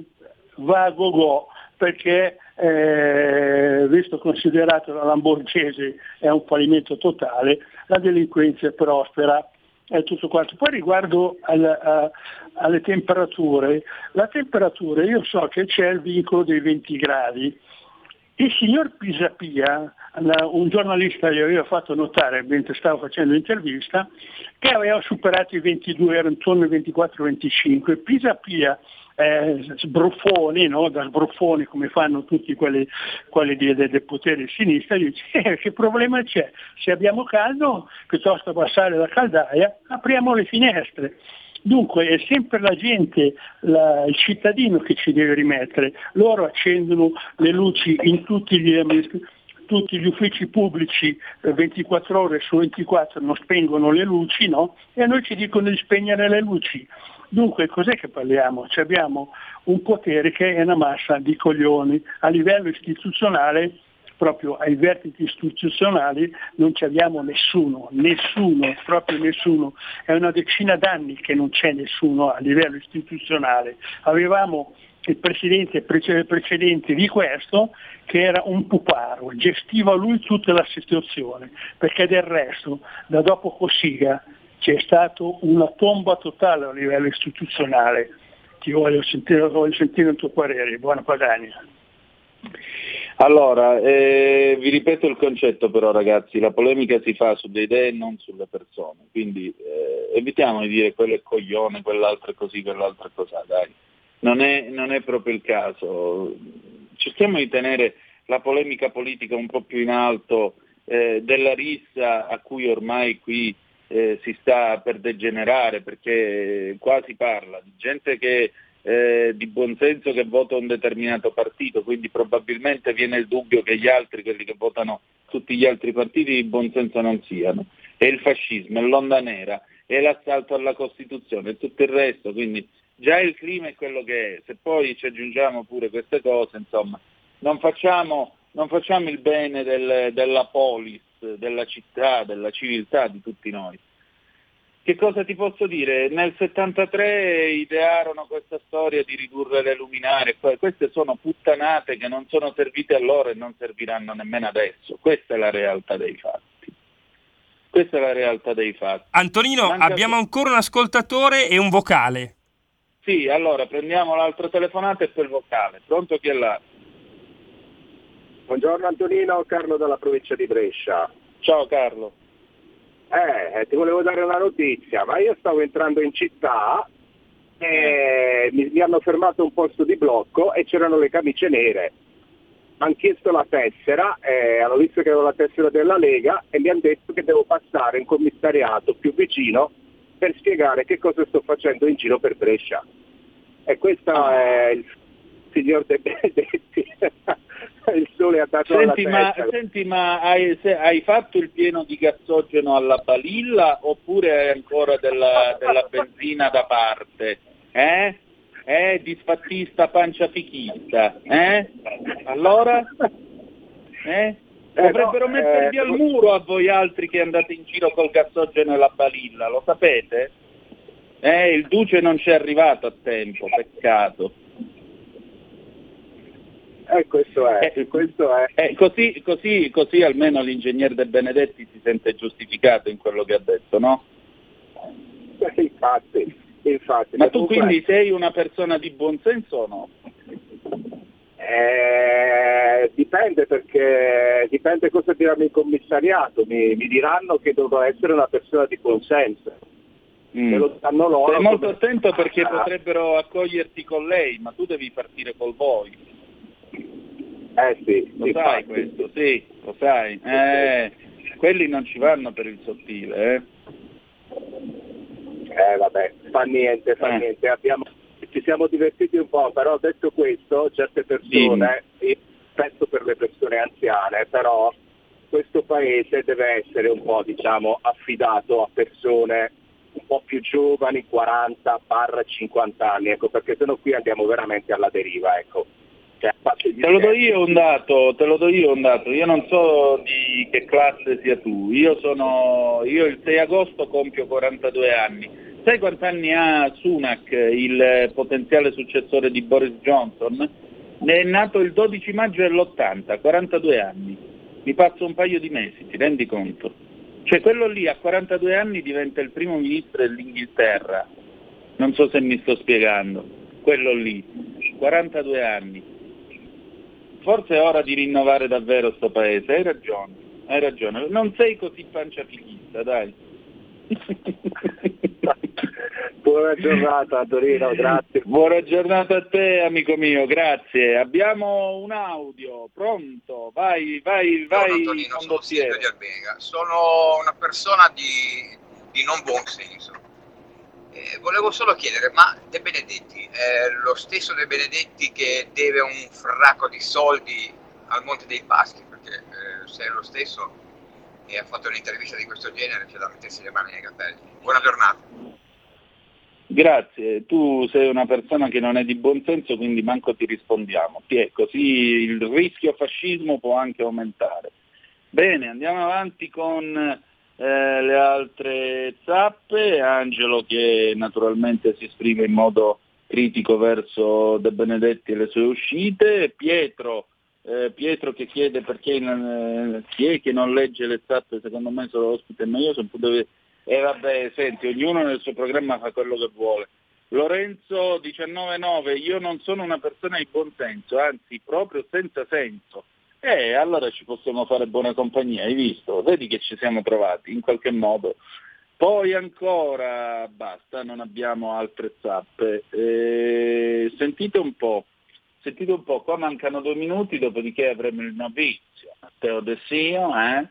S8: va a go-go perché eh, visto considerato la Lamborghese è un fallimento totale, la delinquenza è prospera è tutto quanto. Poi riguardo al, a, alle temperature, la temperatura io so che c'è il vincolo dei 20 gradi. Il signor Pisapia, un giornalista gli aveva fatto notare mentre stavo facendo l'intervista, che aveva superato i 22, era intorno ai 24-25. Pisapia eh, sbruffoni, no? da sbruffoni come fanno tutti quelli, quelli del potere di sinistra, dice eh, che problema c'è? Se abbiamo caldo, piuttosto passare la caldaia, apriamo le finestre. Dunque è sempre la gente, la, il cittadino che ci deve rimettere. Loro accendono le luci in tutti gli, tutti gli uffici pubblici 24 eh, ore su 24 non spengono le luci, no? E a noi ci dicono di spegnere le luci. Dunque cos'è che parliamo? Cioè abbiamo un potere che è una massa di coglioni. A livello istituzionale, proprio ai vertici istituzionali, non ci abbiamo nessuno, nessuno, proprio nessuno. È una decina d'anni che non c'è nessuno a livello istituzionale. Avevamo il presidente precedente di questo che era un puparo, gestiva lui tutta la situazione, perché del resto da dopo Cossiga c'è stata una tomba totale a livello istituzionale. Ti voglio sentire, voglio sentire il tuo parere, buona Padania.
S3: Allora, eh, vi ripeto il concetto però ragazzi, la polemica si fa sulle idee e non sulle persone, quindi eh, evitiamo di dire quello è coglione, quell'altro è così, quell'altro è così, dai. Non è, non è proprio il caso. Cerchiamo di tenere la polemica politica un po' più in alto eh, della rissa a cui ormai qui eh, si sta per degenerare perché qua si parla di gente che eh, di buonsenso che vota un determinato partito, quindi probabilmente viene il dubbio che gli altri, quelli che votano tutti gli altri partiti, di buonsenso non siano. È il fascismo, è l'onda nera, è l'assalto alla Costituzione e tutto il resto, quindi già il clima è quello che è. Se poi ci aggiungiamo pure queste cose, insomma, non facciamo, non facciamo il bene del, della polis della città, della civiltà di tutti noi. Che cosa ti posso dire? Nel 73 idearono questa storia di ridurre le luminarie, queste sono puttanate che non sono servite a loro e non serviranno nemmeno adesso. Questa è la realtà dei fatti. Questa è la realtà dei fatti.
S2: Antonino, Manca abbiamo ancora un ascoltatore e un vocale.
S3: Sì, allora prendiamo l'altra telefonata e poi il vocale. Pronto chi è là?
S9: Buongiorno Antonino, Carlo dalla provincia di Brescia.
S3: Ciao Carlo.
S9: Eh, ti volevo dare una notizia, ma io stavo entrando in città e mi, mi hanno fermato un posto di blocco e c'erano le camicie nere. Mi hanno chiesto la tessera, eh, hanno visto che avevo la tessera della Lega e mi hanno detto che devo passare in commissariato più vicino per spiegare che cosa sto facendo in giro per Brescia. E questo è il signor De Benedetti il sole ha dato
S3: Senti, ma, senti, ma hai, se- hai fatto il pieno di gassogeno alla balilla oppure hai ancora della, della benzina da parte? Eh? Eh, disfattista panciafichista? Eh? Allora? Eh?
S9: Eh,
S3: Dovrebbero
S9: no,
S3: mettervi
S9: eh,
S3: al muro a voi altri che andate in giro col gassogeno e la balilla, lo sapete? Eh, il duce non ci è arrivato a tempo, peccato.
S9: Eh, questo è, questo è.
S3: Eh, così, così, così almeno l'ingegner De Benedetti si sente giustificato in quello che ha detto, no?
S9: Eh, Infatti, infatti.
S3: Ma tu quindi sei una persona di buon senso o no?
S9: Eh, dipende perché dipende cosa diranno in commissariato, mi, mi diranno che dovrò essere una persona di buon senso. Me lo sanno loro.
S3: Stai molto
S9: come-
S3: attento perché
S9: Ah,
S3: potrebbero accoglierti con lei, ma tu devi partire col voi.
S9: Eh sì,
S3: Lo
S9: infatti.
S3: sai questo, sì, lo sai. Eh, quelli non ci vanno per il sottile, eh.
S9: Eh vabbè, fa niente, fa
S3: Eh.
S9: niente. Abbiamo- ci siamo divertiti un po', però detto questo, certe persone, io penso per le persone anziane, però questo paese deve essere un po' diciamo affidato a persone un po' più giovani, 40 barra 50 anni, ecco, perché sennò qui andiamo veramente alla deriva, ecco. Cioè,
S3: Te lo do io un dato, te lo do io un dato. Io non so di che classe sia tu. Io sono io il 6 agosto compio 42 anni. Sai quanti anni ha Sunak, il potenziale successore di Boris Johnson? Ne è nato il 12 maggio dell'80, 42 anni. Mi passo un paio di mesi, ti rendi conto? Cioè quello lì a 42 anni diventa il primo ministro dell'Inghilterra. Non so se mi sto spiegando. Quello lì, 42 anni. Forse è ora di rinnovare davvero sto paese, hai ragione, hai ragione. Non sei così panciafichista, dai.
S9: Buona giornata Torino, grazie.
S3: Buona giornata a te, amico mio, grazie. Abbiamo un audio, pronto? Vai, vai, vai,
S10: Antonino, sono. Silvio di Albega. Sono una persona di, di non buon senso. Eh, volevo solo chiedere, ma De Benedetti è lo stesso De Benedetti che deve un fracco di soldi al Monte dei Paschi? Perché eh, se è lo stesso e ha fatto un'intervista di questo genere c'è da mettersi le mani nei capelli. Buona giornata.
S3: Grazie, tu sei una persona che non è di buon senso, quindi manco ti rispondiamo. Ti è così il rischio fascismo può anche aumentare. Bene, andiamo avanti con eh, le altre zappe. Angelo che naturalmente si esprime in modo critico verso De Benedetti e le sue uscite. Pietro, eh, Pietro che chiede perché eh, chi è che non legge le zappe, secondo me sono ospite noioso, dove e vabbè, senti, ognuno nel suo programma fa quello che vuole. Lorenzo 199, io non sono una persona di buon senso, anzi proprio senza senso. Eh, allora ci possiamo fare buona compagnia, hai visto? Vedi che ci siamo trovati in qualche modo. Poi ancora, basta, non abbiamo altre zappe. Eh, sentite un po', sentite un po', qua mancano due minuti, dopodiché avremo il novizio, Teodesio, eh?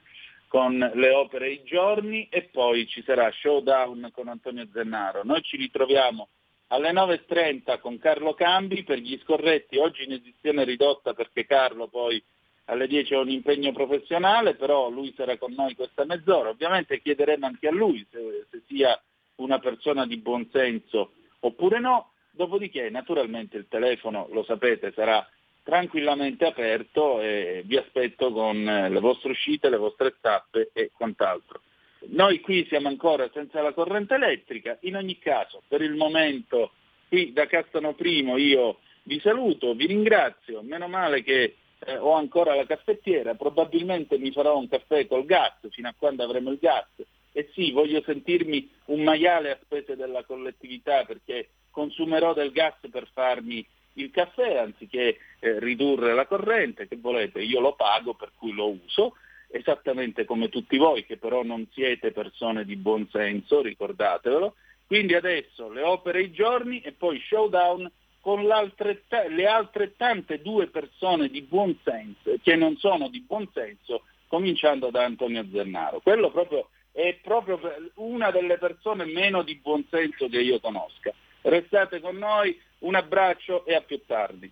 S3: Con le opere i giorni e poi ci sarà showdown con Antonio Zennaro. Noi ci ritroviamo alle 9.30 con Carlo Cambi per gli scorretti, oggi in edizione ridotta perché Carlo poi alle 10 ha un impegno professionale, però lui sarà con noi questa mezz'ora. Ovviamente chiederemo anche a lui se, se sia una persona di buon senso oppure no, dopodiché naturalmente il telefono, lo sapete, sarà tranquillamente aperto e vi aspetto con eh, le vostre uscite, le vostre tappe e quant'altro. Noi qui siamo ancora senza la corrente elettrica, in ogni caso per il momento qui da Castano Primo io vi saluto, vi ringrazio, meno male che eh, ho ancora la caffettiera, probabilmente mi farò un caffè col gas fino a quando avremo il gas. E sì, voglio sentirmi un maiale a spese della collettività perché consumerò del gas per farmi il caffè anziché eh, ridurre la corrente, che volete, io lo pago per cui lo uso, esattamente come tutti voi che però non siete persone di buon senso, ricordatevelo. Quindi adesso le opere i giorni e poi showdown con le altrettante due persone di buon senso, che non sono di buon senso, cominciando da Antonio Zernaro. Quello proprio è proprio una delle persone meno di buon senso che io conosca. Restate con noi, un abbraccio e a più tardi.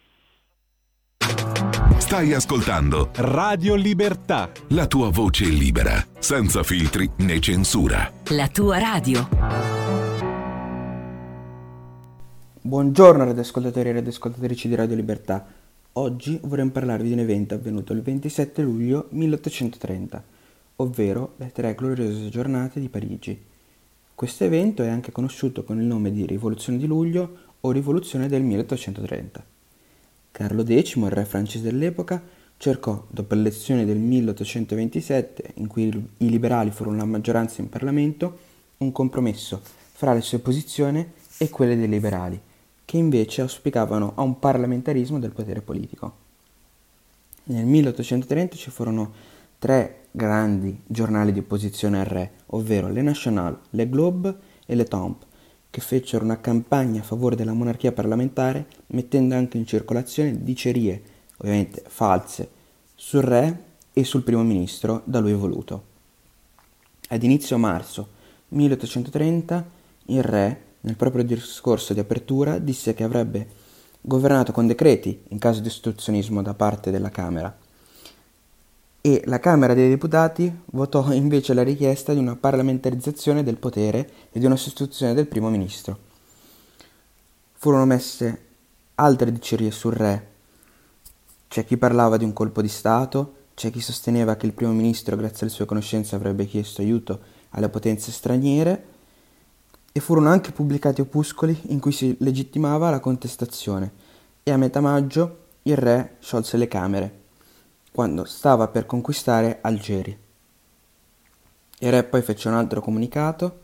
S11: Stai ascoltando
S1: Radio Libertà.
S11: la tua voce libera, senza filtri né censura.
S12: La tua radio.
S13: Buongiorno radioascoltatori e radioascoltatrici di Radio Libertà. Oggi vorremmo parlarvi di un evento avvenuto il 27 luglio 1830, ovvero le tre gloriose giornate di Parigi. Questo evento è anche conosciuto con il nome di Rivoluzione di luglio o Rivoluzione del 1830. Carlo X, il re francese dell'epoca, cercò, dopo le elezioni del 1827, in cui i liberali furono la maggioranza in Parlamento, un compromesso fra le sue posizioni e quelle dei liberali, che invece auspicavano a un parlamentarismo del potere politico. Nel 1830 ci furono tre grandi giornali di opposizione al re, ovvero Le National, Le Globe e Le Temps, che fecero una campagna a favore della monarchia parlamentare, mettendo anche in circolazione dicerie, ovviamente false, sul re e sul primo ministro da lui voluto. Ad inizio marzo 1830 il re, nel proprio discorso di apertura, disse che avrebbe governato con decreti in caso di ostruzionismo da parte della Camera e la Camera dei Deputati votò invece la richiesta di una parlamentarizzazione del potere e di una sostituzione del primo ministro. Furono messe altre dicerie sul re. C'è chi parlava di un colpo di Stato, c'è chi sosteneva che il primo ministro, grazie alle sue conoscenze, avrebbe chiesto aiuto alle potenze straniere e furono anche pubblicati opuscoli in cui si legittimava la contestazione e a metà maggio il re sciolse le Camere quando stava per conquistare Algeri. Il re poi fece un altro comunicato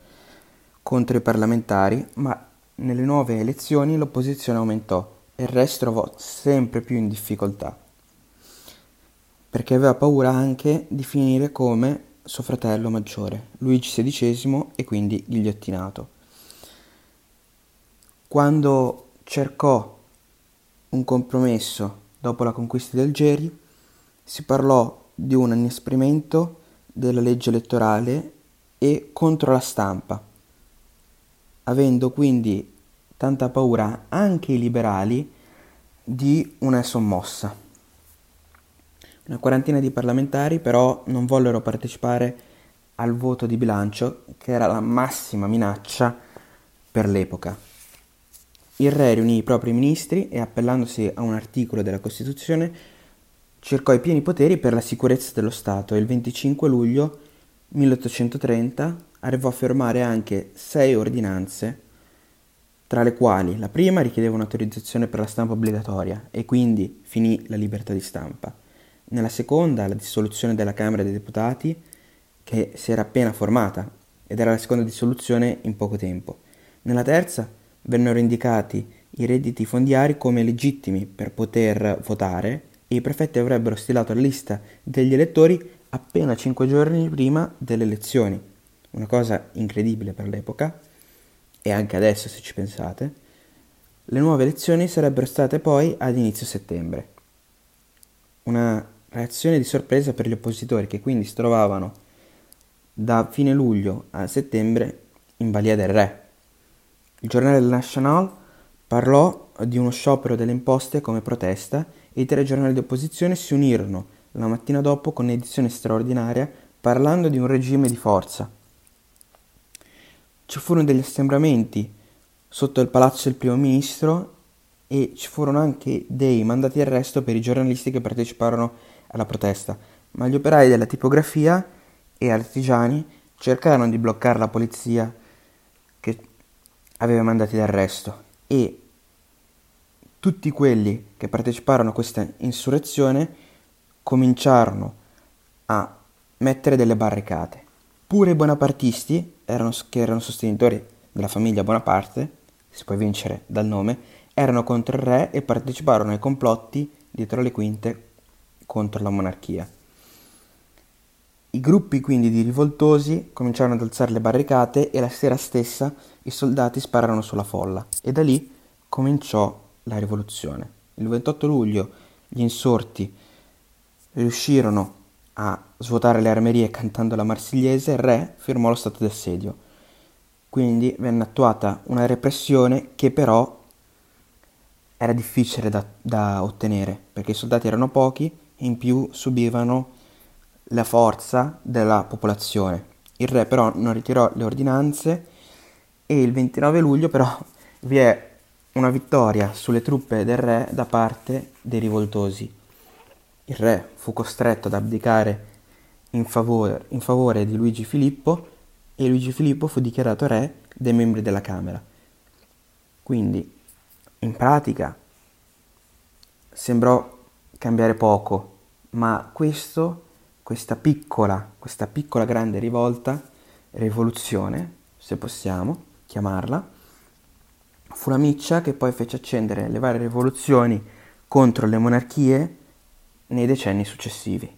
S13: contro i parlamentari, ma nelle nuove elezioni l'opposizione aumentò e il re si trovò sempre più in difficoltà, perché aveva paura anche di finire come suo fratello maggiore, Luigi XVI, e quindi ghigliottinato. Quando cercò un compromesso dopo la conquista di Algeri, si parlò di un inasprimento della legge elettorale e contro la stampa, avendo quindi tanta paura anche i liberali di una sommossa. Una quarantina di parlamentari però non vollero partecipare al voto di bilancio, che era la massima minaccia per l'epoca. Il re riunì i propri ministri e appellandosi a un articolo della Costituzione cercò i pieni poteri per la sicurezza dello Stato e il 25 luglio 1830 arrivò a firmare anche sei ordinanze, tra le quali la prima richiedeva un'autorizzazione per la stampa obbligatoria e quindi finì la libertà di stampa. Nella seconda la dissoluzione della Camera dei Deputati, che si era appena formata ed era la seconda dissoluzione in poco tempo. Nella terza vennero indicati i redditi fondiari come legittimi per poter votare i prefetti avrebbero stilato la lista degli elettori appena cinque giorni prima delle elezioni, una cosa incredibile per l'epoca, e anche adesso se ci pensate. Le nuove elezioni sarebbero state poi ad inizio settembre. Una reazione di sorpresa per gli oppositori che quindi si trovavano da fine luglio a settembre in balia del re. Il giornale National parlò di uno sciopero delle imposte come protesta i tre giornali di opposizione si unirono la mattina dopo con un'edizione straordinaria parlando di un regime di forza. Ci furono degli assembramenti sotto il palazzo del primo ministro e ci furono anche dei mandati d'arresto per i giornalisti che parteciparono alla protesta, ma gli operai della tipografia e artigiani cercarono di bloccare la polizia che aveva mandati d'arresto e tutti quelli che parteciparono a questa insurrezione cominciarono a mettere delle barricate. Pure i bonapartisti, erano, che erano sostenitori della famiglia Bonaparte, si può vincere dal nome, erano contro il re e parteciparono ai complotti dietro le quinte contro la monarchia. I gruppi quindi di rivoltosi cominciarono ad alzare le barricate e la sera stessa i soldati spararono sulla folla e da lì cominciò la rivoluzione. Il 28 luglio gli insorti riuscirono a svuotare le armerie cantando la marsigliese, il re firmò lo stato d'assedio. Quindi venne attuata una repressione che però era difficile da, da ottenere perché i soldati erano pochi e in più subivano la forza della popolazione. Il re però non ritirò le ordinanze e il 29 luglio però vi è una vittoria sulle truppe del re da parte dei rivoltosi. Il re fu costretto ad abdicare in favore, in favore di Luigi Filippo e Luigi Filippo fu dichiarato re dei membri della Camera. Quindi, in pratica, sembrò cambiare poco, ma questo, questa piccola, questa piccola grande rivolta, rivoluzione, se possiamo chiamarla, fu la miccia che poi fece accendere le varie rivoluzioni contro le monarchie nei decenni successivi.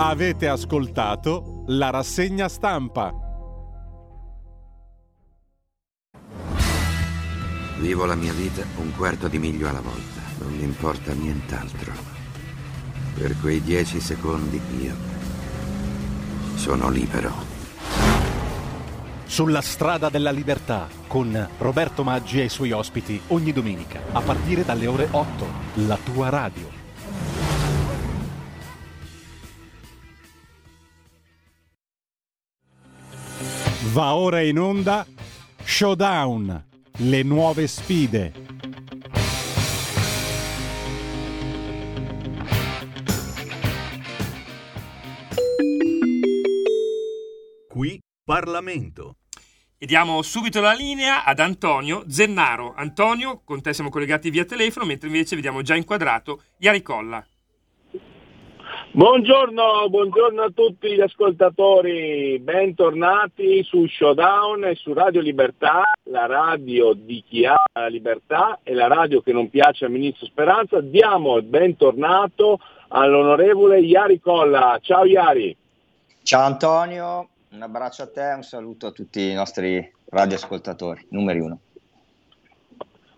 S1: Avete ascoltato la rassegna stampa.
S12: Vivo la mia vita un quarto di miglio alla volta, non mi importa nient'altro. Per quei dieci secondi io sono libero.
S1: Sulla strada della libertà con Roberto Maggi e i suoi ospiti ogni domenica a partire dalle ore 8. La tua radio. Va ora in onda Showdown, le nuove sfide.
S2: Qui Parlamento. E diamo subito la linea ad Antonio Zennaro. Antonio, con te siamo collegati via telefono, mentre invece vediamo già inquadrato Iari Colla.
S9: Buongiorno, buongiorno a tutti gli ascoltatori, bentornati su Showdown e su Radio Libertà, la radio di chi ha la libertà e la radio che non piace al Ministro Speranza. Diamo il bentornato all'onorevole Iari Colla. Ciao Iari.
S14: Ciao Antonio, un abbraccio a te un saluto a tutti i nostri radioascoltatori, numeri uno.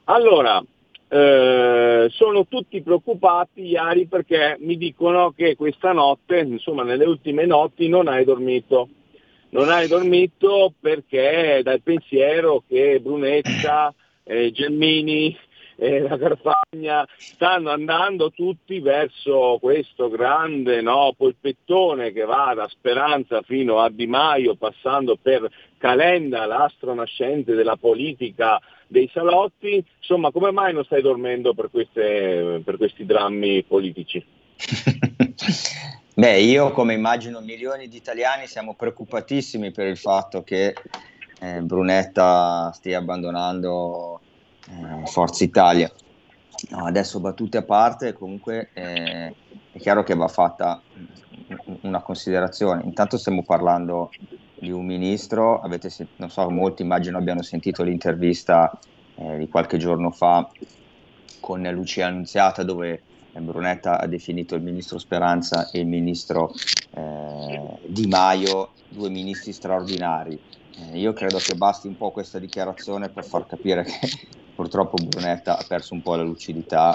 S9: Allora, eh, sono tutti preoccupati, Iari, perché mi dicono che questa notte, insomma nelle ultime notti, non hai dormito. Non hai dormito perché dal pensiero che Brunetta, eh, Gelmini, e la Carfagna stanno andando tutti verso questo grande no, polpettone che va da Speranza fino a Di Maio, passando per Calenda, l'astro nascente della politica dei salotti. Insomma, come mai non stai dormendo per, queste, per questi drammi politici?
S14: Beh, io come immagino milioni di italiani siamo preoccupatissimi per il fatto che eh, Brunetta stia abbandonando eh, Forza Italia. No, adesso battute a parte, comunque eh, è chiaro che va fatta una considerazione. Intanto stiamo parlando di un ministro, avete, non so, molti immagino abbiano sentito l'intervista eh, di qualche giorno fa con Lucia Annunziata dove Brunetta ha definito il ministro Speranza e il ministro eh, Di Maio due ministri straordinari. Eh, io credo che basti un po' questa dichiarazione per far capire che purtroppo Brunetta ha perso un po' la lucidità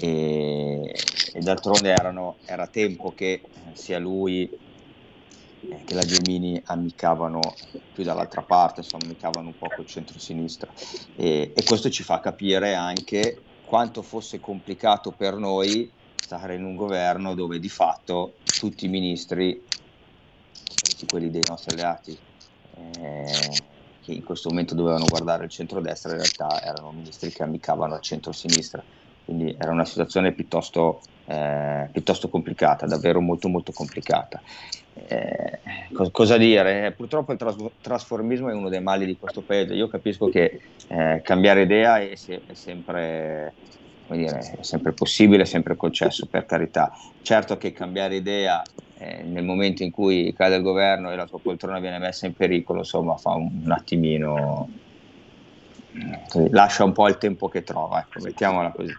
S14: e, e d'altronde erano, era tempo che sia lui eh, che la Gemini ammiccavano più dall'altra parte, insomma ammiccavano un po' col centro-sinistra. E, e questo ci fa capire anche quanto fosse complicato per noi stare in un governo dove di fatto tutti i ministri, quelli dei nostri alleati, eh, che in questo momento dovevano guardare il centro-destra, in realtà erano ministri che ammiccavano al centro-sinistra. Quindi era una situazione piuttosto, eh, piuttosto complicata, davvero molto molto complicata. Eh, co- cosa dire? Eh, purtroppo il tras- trasformismo è uno dei mali di questo paese. Io capisco che eh, cambiare idea è, se- è sempre dire, è sempre possibile, è sempre concesso, per carità. Certo che cambiare idea eh, nel momento in cui cade il governo e la tua poltrona viene messa in pericolo, insomma, fa un, un attimino. Così, lascia un po' il tempo che trova, ecco, mettiamola così.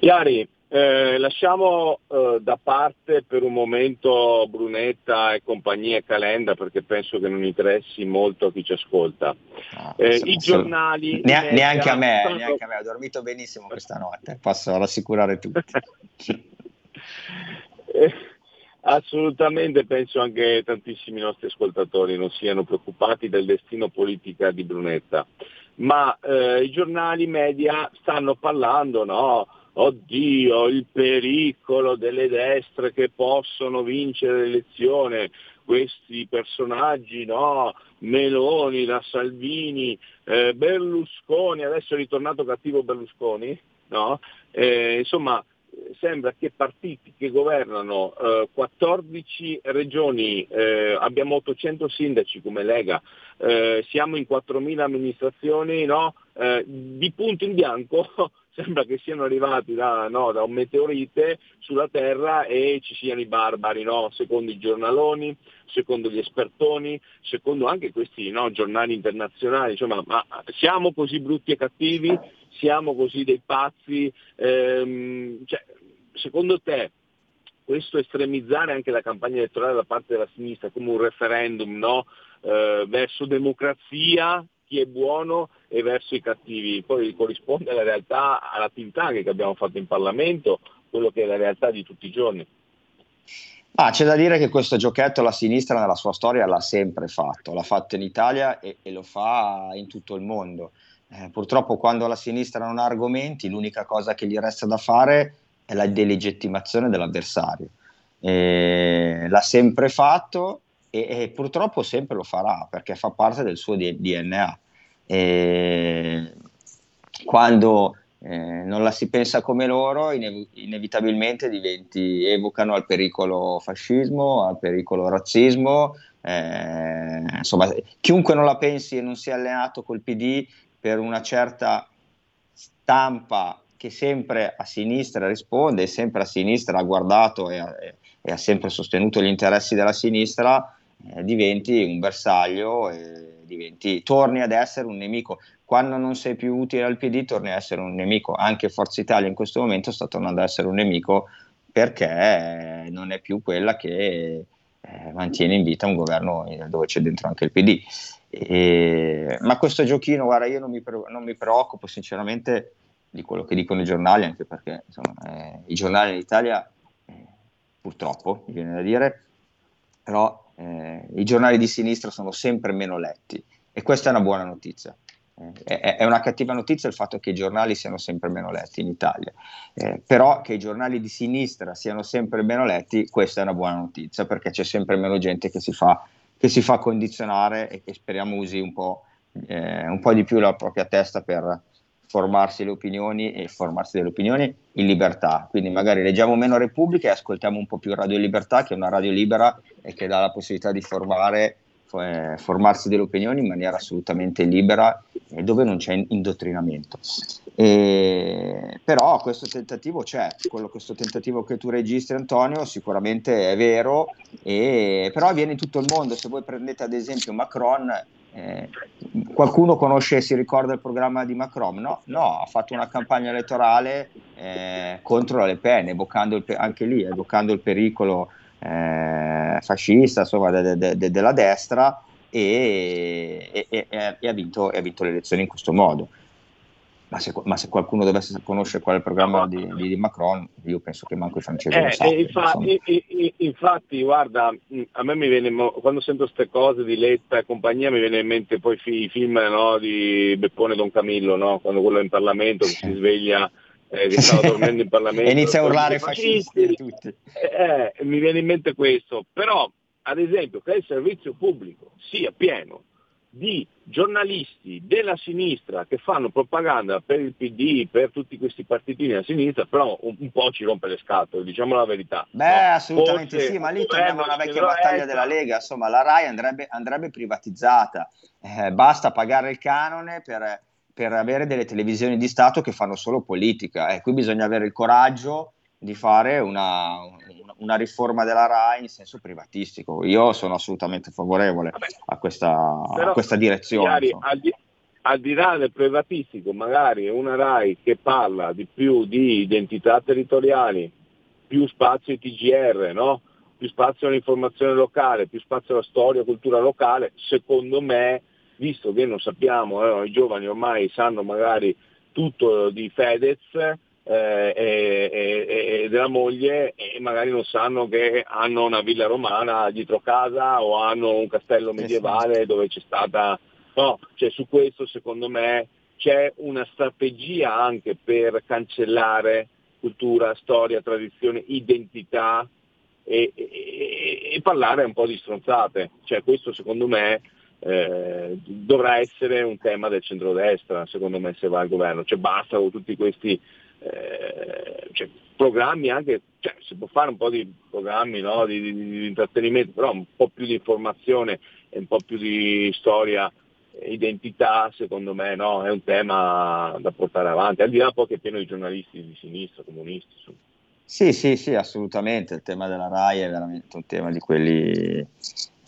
S9: Iari, eh, lasciamo eh, da parte per un momento Brunetta e compagnia e Calenda perché penso che non interessi molto a chi ci ascolta. No, eh, I giornali...
S14: Ne- neanche a me, sono... neanche a me, ho dormito benissimo questa notte, posso rassicurare tutti.
S9: Eh, Assolutamente penso anche tantissimi nostri ascoltatori non siano preoccupati del destino politica di Brunetta, ma eh, i giornali media stanno parlando, no? Oddio, il pericolo delle destre che possono vincere l'elezione, questi personaggi, no? Meloni, la Salvini, eh, Berlusconi, adesso è ritornato cattivo Berlusconi, no? Eh, insomma, sembra che partiti che governano eh, 14 regioni, eh, abbiamo 800 sindaci come Lega, eh, siamo in 4.000 amministrazioni, no? Eh, di punto in bianco sembra che siano arrivati da, no, da, un meteorite sulla Terra e ci siano i barbari, no? secondo i giornaloni, secondo gli espertoni, secondo anche questi giornali internazionali. Insomma, ma siamo così brutti e cattivi? Siamo così dei pazzi? Ehm, cioè, secondo te questo estremizzare anche la campagna elettorale da parte della sinistra come un referendum no? eh, verso democrazia chi è buono e verso i cattivi. Poi corrisponde alla realtà, alla attività che abbiamo fatto in Parlamento, quello che è la realtà di tutti i giorni.
S14: Ah, c'è da dire che questo giochetto la sinistra nella sua storia l'ha sempre fatto, l'ha fatto in Italia e, e lo fa in tutto il mondo. Eh, purtroppo quando la sinistra non ha argomenti, l'unica cosa che gli resta da fare è la delegittimazione dell'avversario. Eh, l'ha sempre fatto e, e, purtroppo sempre lo farà perché fa parte del suo DNA. E quando eh, non la si pensa come loro, inev- inevitabilmente diventi, evocano al pericolo fascismo, al pericolo razzismo. Eh, insomma, chiunque non la pensi e non sia allenato col PD per una certa stampa che sempre a sinistra risponde, sempre a sinistra ha guardato e ha, e ha sempre sostenuto gli interessi della sinistra, eh, diventi un bersaglio e diventi, torni ad essere un nemico. Quando non sei più utile al PD torni ad essere un nemico. Anche Forza Italia in questo momento sta tornando ad essere un nemico perché non è più quella che eh, mantiene in vita un governo dove c'è dentro anche il PD. E, ma questo giochino, guarda, io non mi, non mi, preoccupo sinceramente di quello che dicono i giornali, anche perché insomma, eh, i giornali in Italia, eh, purtroppo, mi viene da dire, però eh, i giornali di sinistra sono sempre meno letti e questa è una buona notizia. Eh, è, è, una cattiva notizia il fatto che i giornali siano sempre meno letti in Italia, eh, però che i giornali di sinistra siano sempre meno letti, questa è una buona notizia perché c'è sempre meno gente che si fa, che si fa condizionare e che speriamo usi un po', eh, un po' di più la propria testa per, formarsi le opinioni e formarsi delle opinioni in libertà. Quindi magari leggiamo meno Repubblica e ascoltiamo un po' più Radio Libertà, che è una radio libera e che dà la possibilità di formare, formarsi delle opinioni in maniera assolutamente libera e dove non c'è indottrinamento. E, però questo tentativo c'è, quello, questo tentativo che tu registri Antonio sicuramente è vero, e, però avviene in tutto il mondo. Se voi prendete ad esempio Macron, eh, qualcuno conosce e si ricorda il programma di Macron? No, no ha fatto una campagna elettorale eh, contro Le Pen, evocando il, anche lì, evocando il pericolo eh, fascista insomma, de, de, de, della destra e, e, e, ha vinto, e ha vinto le elezioni in questo modo ma se, ma se, qualcuno dovesse conoscere qual è il programma di, di, Macron, io penso che manco i francesi eh, lo sanno.
S9: Infatti, infatti, guarda, a me mi viene, quando sento queste cose di Letta e compagnia, mi viene in mente poi i film no, di Beppone Don Camillo, no? quando quello è in Parlamento, che si sveglia eh, che stava dormendo in Parlamento.
S14: e inizia a urlare fascisti a tutti.
S9: Eh, eh, mi viene in mente questo, però ad esempio che il servizio pubblico sia pieno di giornalisti della sinistra che fanno propaganda per il PD, per tutti questi partitini della sinistra, però un, un po' ci rompe le scatole, diciamo la verità.
S14: Beh, no? assolutamente Forse, sì, ma lì torniamo alla vecchia battaglia della Lega, insomma la RAI andrebbe, andrebbe privatizzata, eh, basta pagare il canone per, per, avere delle televisioni di Stato che fanno solo politica, e eh, qui bisogna avere il coraggio di fare una, una, riforma della RAI in senso privatistico. Io sono assolutamente favorevole Vabbè, a, questa, a, questa, direzione.
S9: Al, di, al, di, là del privatistico, magari una RAI che parla di più di identità territoriali, più spazio ai TGR, no? più spazio all'informazione locale, più spazio alla storia, cultura locale, secondo me, visto che non sappiamo, eh, i giovani ormai sanno magari tutto di Fedez, eh, e, e, e, della moglie e magari non sanno che hanno una villa romana dietro casa o hanno un castello medievale dove c'è stata... No, cioè su questo secondo me c'è una strategia anche per cancellare cultura, storia, tradizione, identità e, e, e parlare un po' di stronzate. Cioè, questo secondo me eh, dovrà essere un tema del centrodestra, secondo me, se va al governo. Cioè, basta con tutti questi eh, cioè, programmi anche, cioè, si può fare un po' di programmi no? di, di, di, intrattenimento, però un po' più di informazione e un po' più di storia identità, secondo me, no? è un tema da portare avanti, al di là poi che è pieno di giornalisti di sinistra, comunisti. Su.
S14: Sì, sì, sì, assolutamente. Il tema della RAI è veramente un tema di quelli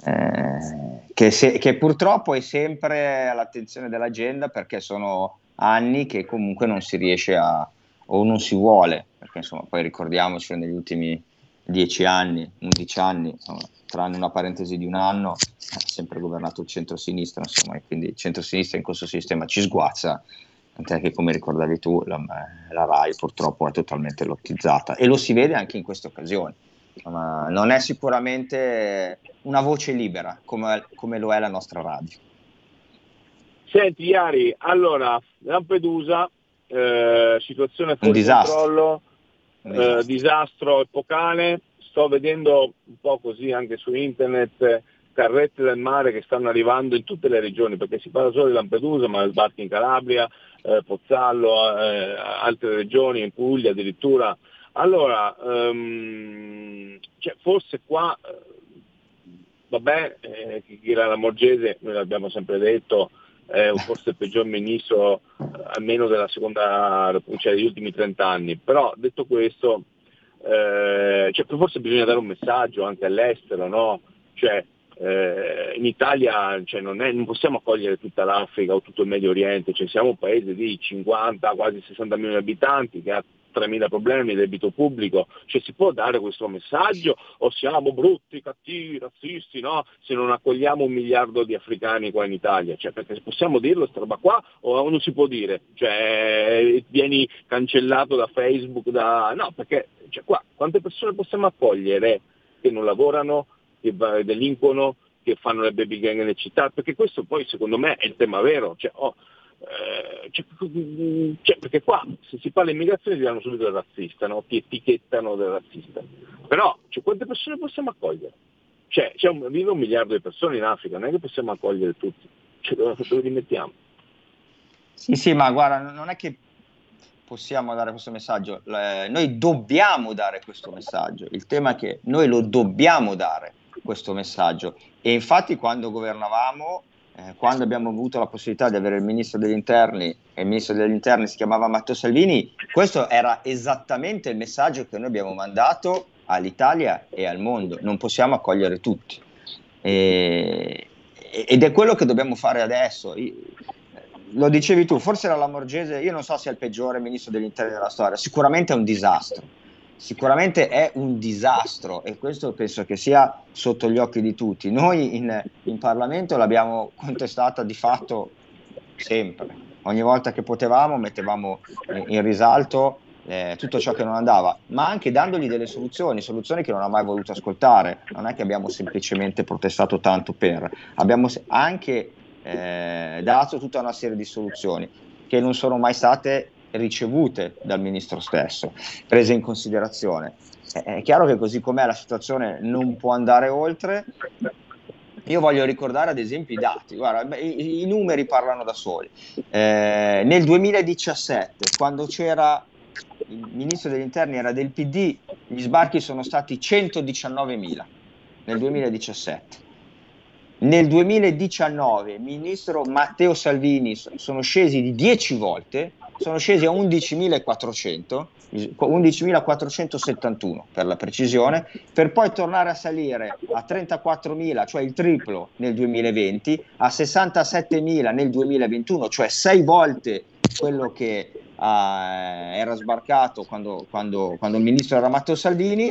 S14: eh, che, se, che, purtroppo è sempre all'attenzione dell'agenda perché sono anni che comunque non si riesce a o non si vuole, perché insomma poi ricordiamoci negli ultimi dieci anni, undici anni, insomma, tranne una parentesi di un anno, ha sempre governato il centro-sinistra, insomma, e quindi il centro-sinistra in questo sistema ci sguazza, tant'è che come ricordavi tu la, la RAI purtroppo è totalmente lottizzata e lo si vede anche in queste occasioni. Insomma, non è sicuramente una voce libera come, come lo è la nostra radio.
S9: Senti Iari, allora Lampedusa, eh, situazione fuori controllo, eh, disastro epocale, sto vedendo un po' così anche su internet carrette del mare che stanno arrivando in tutte le regioni, perché si parla solo di Lampedusa, ma sbarchi in Calabria, eh, Pozzallo, eh, altre regioni, in Puglia addirittura. Allora, um, cioè, forse qua, eh, vabbè, eh, chi era la Morgese, noi l'abbiamo sempre detto, è forse il peggior ministro eh, almeno della seconda, cioè degli ultimi 30 anni, però detto questo, eh, cioè, forse bisogna dare un messaggio anche all'estero, no? Cioè, eh, in Italia cioè, non, è, non, possiamo accogliere tutta l'Africa o tutto il Medio Oriente, cioè, siamo un paese di 50, quasi 60 milioni di abitanti che ha 3.000 problemi di debito pubblico, cioè si può dare questo messaggio o siamo brutti, cattivi, razzisti, no? se non accogliamo un miliardo di africani qua in Italia, cioè, perché possiamo dirlo questa roba qua o non si può dire, cioè vieni cancellato da Facebook, da... no perché cioè, qua quante persone possiamo accogliere che non lavorano, che delinquono, che fanno le baby gang nelle città, perché questo poi secondo me è il tema vero, cioè, oh, cioè, cioè, perché qua se si parla di immigrazione ti danno subito del razzista, no? ti etichettano del razzista. Però cioè, quante persone possiamo accogliere? Cioè, c'è un, vive un miliardo di persone in Africa, non è che possiamo accogliere tutti, cioè, dove li mettiamo?
S14: Sì, sì, ma guarda, non è che possiamo dare questo messaggio, eh, noi dobbiamo dare questo messaggio, il tema è che noi lo dobbiamo dare questo messaggio e infatti quando governavamo eh, quando abbiamo avuto la possibilità di avere il ministro degli interni e il ministro degli interni si chiamava Matteo Salvini, questo era esattamente il messaggio che noi abbiamo mandato all'Italia e al mondo, non possiamo accogliere tutti. E, ed è quello che dobbiamo fare adesso. Lo dicevi tu, forse la Morgese, io non so se è il peggiore ministro degli interni della storia, sicuramente è un disastro sicuramente è un disastro e questo penso che sia sotto gli occhi di tutti. Noi in, in Parlamento l'abbiamo contestata di fatto sempre. Ogni volta che potevamo mettevamo in risalto eh, tutto ciò che non andava, ma anche dandogli delle soluzioni, soluzioni che non ha mai voluto ascoltare. Non è che abbiamo semplicemente protestato tanto per, abbiamo anche eh, dato tutta una serie di soluzioni che non sono mai state ricevute dal ministro stesso, prese in considerazione. È chiaro che così com'è la situazione non può andare oltre. Io voglio ricordare ad esempio i dati, guarda, i, numeri parlano da soli. Eh, nel 2017, quando c'era il ministro degli interni era del PD, gli sbarchi sono stati 119.000 nel 2017. Nel 2019 il ministro Matteo Salvini sono scesi di 10 volte sono scesi a 11.400, 11.471 per la precisione, per poi tornare a salire a 34.000, cioè il triplo nel 2020, a 67.000 nel 2021, cioè sei volte quello che uh, era sbarcato quando, quando, quando il ministro era Matteo Salvini,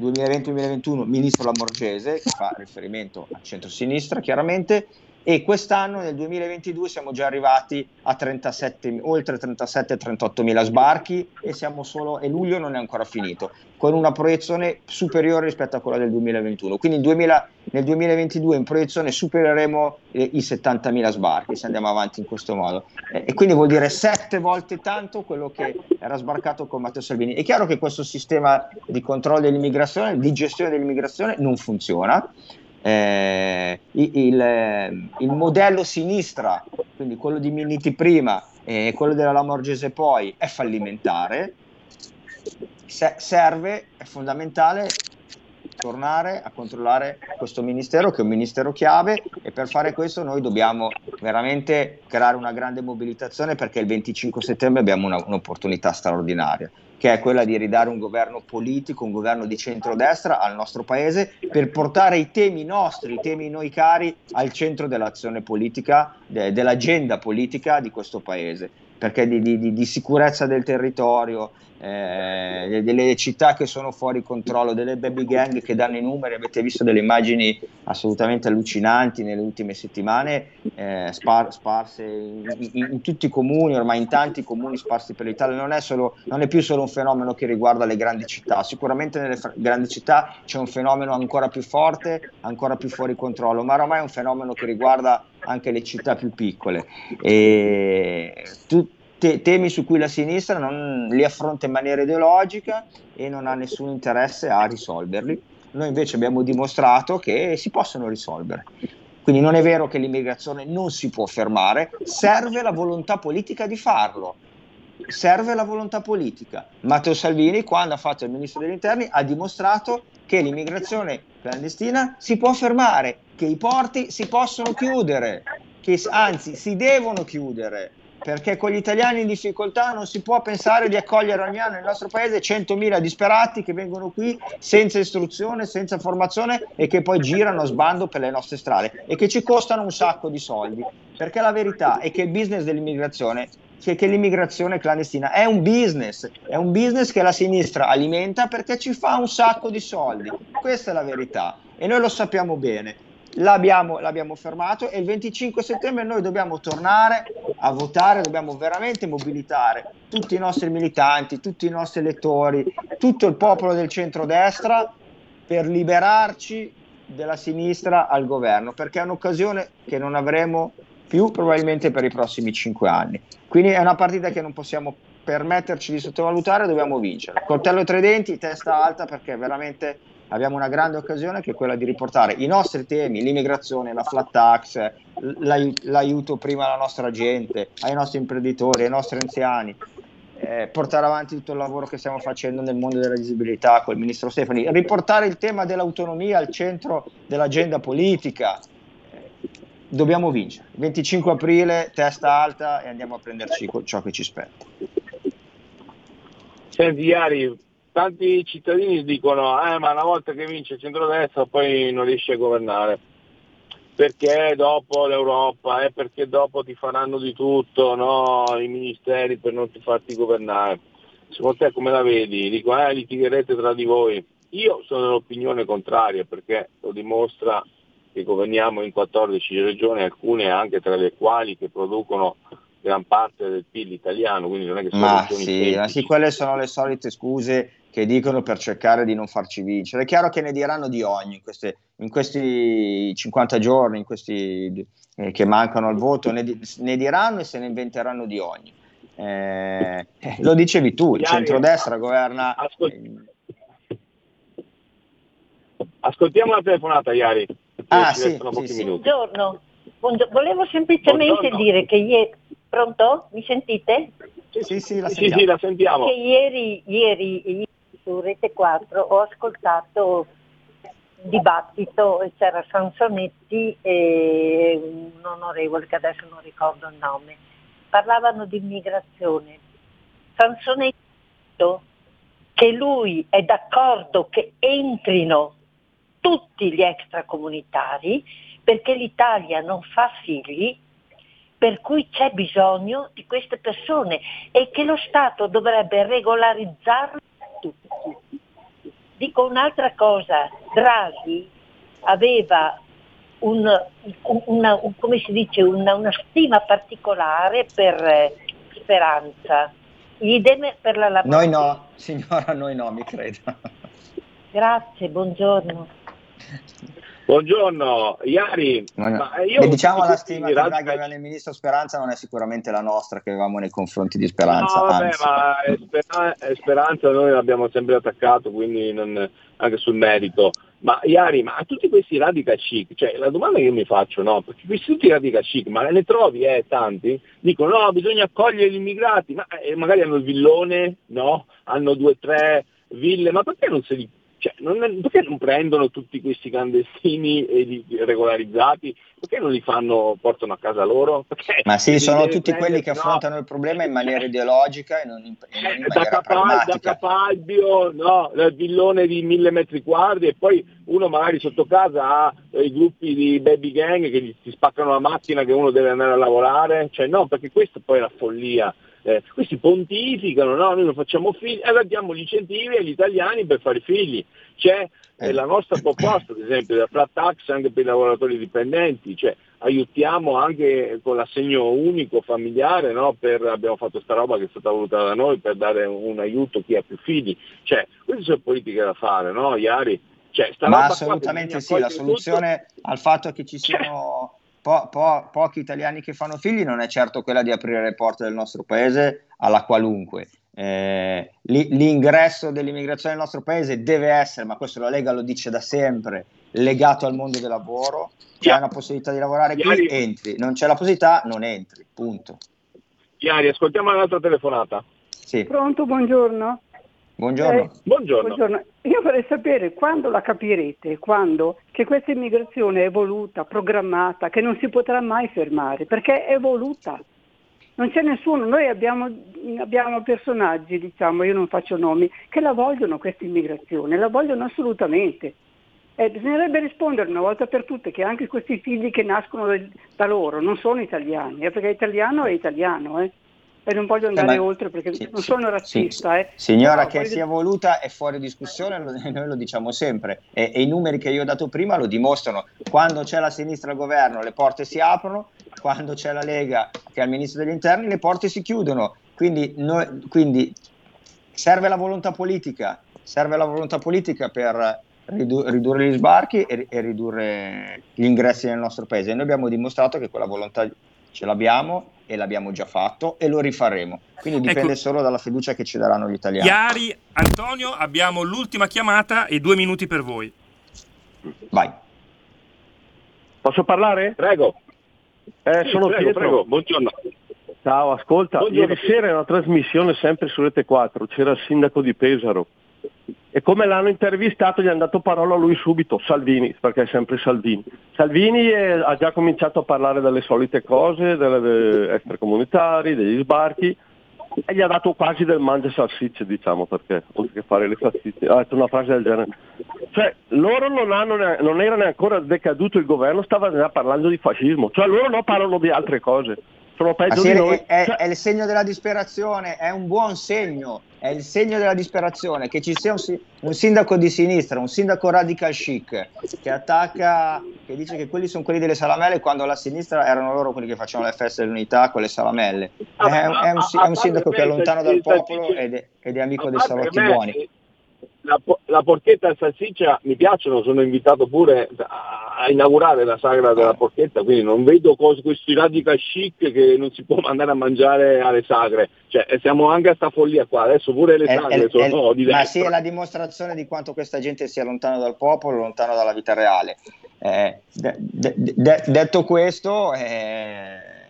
S14: 2020-2021 ministro Lamorgese, che fa riferimento al centro-sinistra chiaramente, e quest'anno nel 2022 siamo già arrivati a 37, oltre 37-38 mila sbarchi e, solo, e luglio non è ancora finito, con una proiezione superiore rispetto a quella del 2021. Quindi 2000, nel 2022 in proiezione supereremo eh, i 70 mila sbarchi se andiamo avanti in questo modo. Eh, e quindi vuol dire sette volte tanto quello che era sbarcato con Matteo Salvini. È chiaro che questo sistema di controllo dell'immigrazione, di gestione dell'immigrazione non funziona eh, il, il, modello sinistra, quindi quello di Minniti prima e quello della Lamorgese poi, è fallimentare, Se, serve, è fondamentale tornare a controllare questo ministero che è un ministero chiave e per fare questo noi dobbiamo veramente creare una grande mobilitazione perché il 25 settembre abbiamo una, un'opportunità straordinaria che è quella di ridare un governo politico, un governo di centrodestra al nostro paese per portare i temi nostri, i temi noi cari al centro dell'azione politica, de, dell'agenda politica di questo paese, perché di, di, di sicurezza del territorio, eh, delle città che sono fuori controllo, delle baby gang che danno i numeri, avete visto delle immagini assolutamente allucinanti nelle ultime settimane, eh, spar- sparse in, in, tutti i comuni, ormai in tanti comuni sparsi per l'Italia, non è, solo, non è più solo un fenomeno che riguarda le grandi città, sicuramente nelle fra- grandi città c'è un fenomeno ancora più forte, ancora più fuori controllo, ma ormai è un fenomeno che riguarda anche le città più piccole. E tu, te- temi su cui la sinistra non li affronta in maniera ideologica e non ha nessun interesse a risolverli. Noi invece abbiamo dimostrato che si possono risolvere. Quindi non è vero che l'immigrazione non si può fermare, serve la volontà politica di farlo. Serve la volontà politica. Matteo Salvini, quando ha fatto il ministro degli interni, ha dimostrato che l'immigrazione clandestina si può fermare, che i porti si possono chiudere, che anzi si devono chiudere perché con gli italiani in difficoltà non si può pensare di accogliere ogni anno nel nostro paese 100.000 disperati che vengono qui senza istruzione, senza formazione e che poi girano a sbando per le nostre strade e che ci costano un sacco di soldi. Perché la verità è che il business dell'immigrazione che, che l'immigrazione clandestina è un business, è un business che la sinistra alimenta perché ci fa un sacco di soldi. Questa è la verità e noi lo sappiamo bene l'abbiamo, l'abbiamo fermato e il 25 settembre noi dobbiamo tornare a votare, dobbiamo veramente mobilitare tutti i nostri militanti, tutti i nostri elettori, tutto il popolo del centrodestra per liberarci della sinistra al governo, perché è un'occasione che non avremo più probabilmente per i prossimi cinque anni. Quindi è una partita che non possiamo permetterci di sottovalutare, dobbiamo vincere. Coltello tra i denti, testa alta perché veramente abbiamo una grande occasione che è quella di riportare i nostri temi, l'immigrazione, la flat tax, l'aiuto prima alla nostra gente, ai nostri imprenditori, ai nostri anziani, eh, portare avanti tutto il lavoro che stiamo facendo nel mondo della disabilità con il ministro Stefani, riportare il tema dell'autonomia al centro dell'agenda politica. dobbiamo vincere. 25 aprile, testa alta e andiamo a prenderci ciò che ci spetta.
S3: Senti Iari, tanti cittadini dicono eh, ma una volta che vince il centrodestra poi non riesce a governare perché dopo l'Europa eh, perché dopo ti faranno di tutto no? i ministeri per non farti governare secondo te come la vedi? dico eh litigherete tra di voi io sono dell'opinione contraria perché lo dimostra che governiamo in 14 regioni alcune anche tra le quali che producono gran parte del PIL italiano quindi non è che sono
S14: ma sì, ma sì, quelle sono le solite scuse che dicono per cercare di non farci vincere. È chiaro che ne diranno di ogni in, queste, in questi 50 giorni, in questi eh, che mancano al voto, ne, ne, diranno e se ne inventeranno di ogni. Eh, eh, lo dicevi tu, il centrodestra governa.
S3: Ascol- Ascoltiamo la telefonata, Iari.
S14: Ah, sì,
S15: sì, sì. Buongiorno. Buongiorno. Volevo semplicemente Buongiorno. dire che ieri. Pronto? Mi sentite?
S14: Sì, sì, la
S3: sentiamo. Sì, sì, la sentiamo.
S15: Che ieri, ieri su Rete 4 ho ascoltato dibattito e c'era Sansonetti e un onorevole che adesso non ricordo il nome. Parlavano di immigrazione. Sansonetti che lui è d'accordo che entrino tutti gli extracomunitari perché l'Italia non fa figli, per cui c'è bisogno di queste persone e che lo Stato dovrebbe regolarizzarle tutti. Dico un'altra cosa, Draghi aveva un, una, un, come si dice, una, una stima particolare per eh, Speranza. Idem per la Lamorte.
S14: Noi no, signora, noi no, mi creda.
S15: Grazie, buongiorno.
S9: Buongiorno, Iari.
S14: No, no.
S9: Ma io
S14: Beh, diciamo la stima che Draghi aveva nel ministro Speranza non è sicuramente la nostra che avevamo nei confronti di Speranza.
S9: No, vabbè, ma è Spera- è Speranza noi l'abbiamo sempre attaccato, quindi non- anche sul merito. Ma Iari, ma a tutti questi radical chic, cioè la domanda che io mi faccio, no, perché questi tutti radical chic, ma ne trovi eh, tanti? Dicono no, bisogna accogliere gli immigrati, ma eh, magari hanno il villone, no? Hanno due o tre ville, ma perché non se li cioè, non, perché non prendono tutti questi clandestini e li regolarizzati? Perché non li fanno, portano a casa loro? Perché
S14: Ma sì, sono tutti quelli che
S9: prendere, no?
S14: affrontano il problema in maniera ideologica e non in, e non in
S9: Eh, da, Capal- da. Capalbio, no, il villone di mille metri quadri e poi uno magari sotto casa ha eh, i gruppi di baby gang che gli si spaccano la macchina che uno deve andare a lavorare, cioè no, perché questa poi è la follia. Eh, questi pontificano, no, noi non facciamo figli, e allora diamo gli incentivi agli italiani per fare figli. C'è eh, la nostra proposta, ad esempio, della flat tax anche per i lavoratori dipendenti, cioè aiutiamo anche con l'assegno unico familiare, no? per, abbiamo fatto sta roba che è stata voluta da noi per dare un, un aiuto a chi ha più figli. Cioè, queste sono politiche da fare, no, Iari? Cioè,
S14: Ma assolutamente sì, la soluzione al fatto che ci siano po- po- pochi italiani che fanno figli non è certo quella di aprire le porte del nostro paese alla qualunque. Eh, li- l'ingresso dell'immigrazione nel nostro paese deve essere, ma questo la Lega lo dice da sempre, legato al mondo del lavoro. C'è una possibilità di lavorare qui,
S9: Iari-
S14: entri. Non c'è la possibilità, non entri. Punto.
S9: Iari, ascoltiamo un'altra telefonata.
S14: Sì.
S16: Pronto, buongiorno.
S14: Buongiorno.
S16: Eh,
S9: Buongiorno.
S16: Io vorrei sapere quando la capirete, quando, che questa immigrazione è voluta, programmata, che non si potrà mai fermare, perché è voluta. Non c'è nessuno, noi abbiamo, abbiamo personaggi, diciamo, io non faccio nomi, che la vogliono questa immigrazione, la vogliono assolutamente. Eh, bisognerebbe rispondere una volta per tutte che anche questi figli che nascono da, loro non sono italiani, eh, perché italiano è italiano, eh. E non voglio andare
S14: ma-
S16: oltre perché non sono razzista. eh.
S14: Signora,
S16: Però
S14: che
S16: voglio-
S14: sia voluta è fuori discussione, noi lo diciamo sempre e, e i numeri che io ho dato prima lo dimostrano. Quando c'è la sinistra al governo le porte si aprono, quando c'è la Lega che è il ministro degli interni le porte si chiudono. Quindi, noi- quindi serve la volontà politica, serve la volontà politica per ridu- ridurre gli sbarchi e, e ridurre gli ingressi nel nostro paese. E noi abbiamo dimostrato che quella volontà ce l'abbiamo e l'abbiamo già fatto e lo rifaremo. Quindi dipende
S2: Ecco.
S14: solo dalla fiducia che ci daranno gli italiani.
S2: Chiari, Antonio, abbiamo l'ultima chiamata e due minuti per voi.
S14: Vai.
S17: Posso parlare?
S9: Prego.
S17: Eh,
S9: Sì,
S17: sono
S9: prego,
S17: Pietro.
S9: prego, buongiorno.
S17: Ciao, ascolta,
S9: Buongiorno.
S17: ieri sera in una trasmissione sempre su Rete 4 c'era il sindaco di Pesaro e come l'hanno intervistato gli hanno dato parola a lui subito, Salvini, perché è sempre Salvini. Salvini eh, ha già cominciato a parlare delle solite cose, delle, extracomunitari, degli sbarchi e gli ha dato quasi del mangia salsicce, diciamo, perché oltre che fare le salsicce, ha detto una frase del genere. Cioè, loro non, hanno non era ancora decaduto il governo, stava già parlando di fascismo, cioè loro no parlano di altre cose, sono peggio
S14: sì,
S17: di noi.
S14: è, è- è il segno della disperazione, è un buon segno, è il segno della disperazione che ci sia un, un sindaco di sinistra, un sindaco radical chic che attacca, che dice che quelli sono quelli delle salamelle quando alla sinistra erano loro quelli che facevano le feste dell'unità con le salamelle. È, è un, è un sindaco che è lontano dal popolo ed è, ed è amico dei salotti buoni.
S9: La, la porchetta e salsiccia mi piacciono, sono invitato pure a, inaugurare la sagra della porchetta, quindi non vedo cose, questi radical chic che non si può mandare a mangiare alle sagre. Cioè, eh, siamo anche a sta follia qua, adesso pure le sagre
S14: è-
S9: sono
S14: è-
S9: di
S14: ma
S9: destra.
S14: sì, è la dimostrazione di quanto questa gente sia lontano dal popolo, lontano dalla vita reale. Eh, de- de- de- detto questo, eh,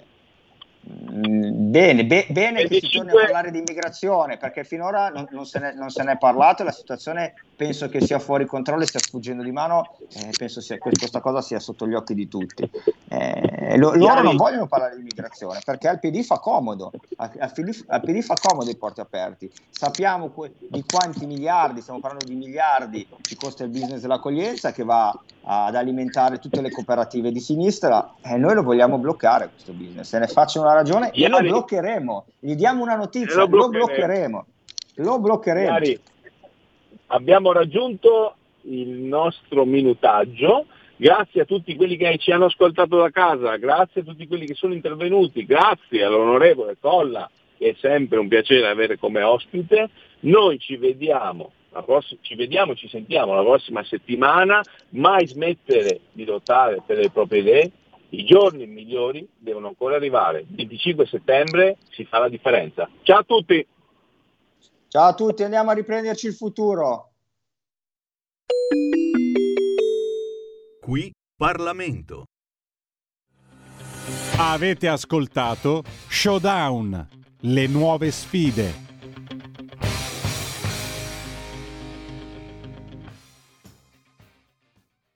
S14: bene, be- bene che si torni a parlare di immigrazione, perché finora non, non se ne, non se ne è parlato e la situazione penso che sia fuori controllo e stia sfuggendo di mano, eh, penso sia, que- questa cosa sia sotto gli occhi di tutti. Eh, lo- loro non vogliono parlare di immigrazione perché al PD fa comodo, al, al PD, al PD fa comodo i porti aperti. Sappiamo que- di quanti miliardi, stiamo parlando di miliardi, ci costa il business dell'accoglienza che va ad alimentare tutte le cooperative di sinistra e noi lo vogliamo bloccare questo business. Se ne faccia una ragione, glielo
S9: Ieri-
S14: bloccheremo, gli diamo una notizia,
S9: Lo
S14: lo
S9: bloccheremo.
S14: bloccheremo. Lo bloccheremo.
S9: Iari, abbiamo raggiunto il nostro minutaggio grazie a tutti quelli che ci hanno ascoltato da casa, grazie a tutti quelli che sono intervenuti, grazie all'onorevole Colla, che è sempre un piacere avere come ospite. Noi ci vediamo, prossima, ci vediamo, ci sentiamo la prossima settimana, mai smettere di lottare per le proprie idee, i giorni migliori devono ancora arrivare. Il 25 settembre si fa la differenza. Ciao a tutti!
S14: Ciao a tutti, andiamo a riprenderci il futuro.
S1: Qui Parlamento. Avete ascoltato Showdown, le nuove sfide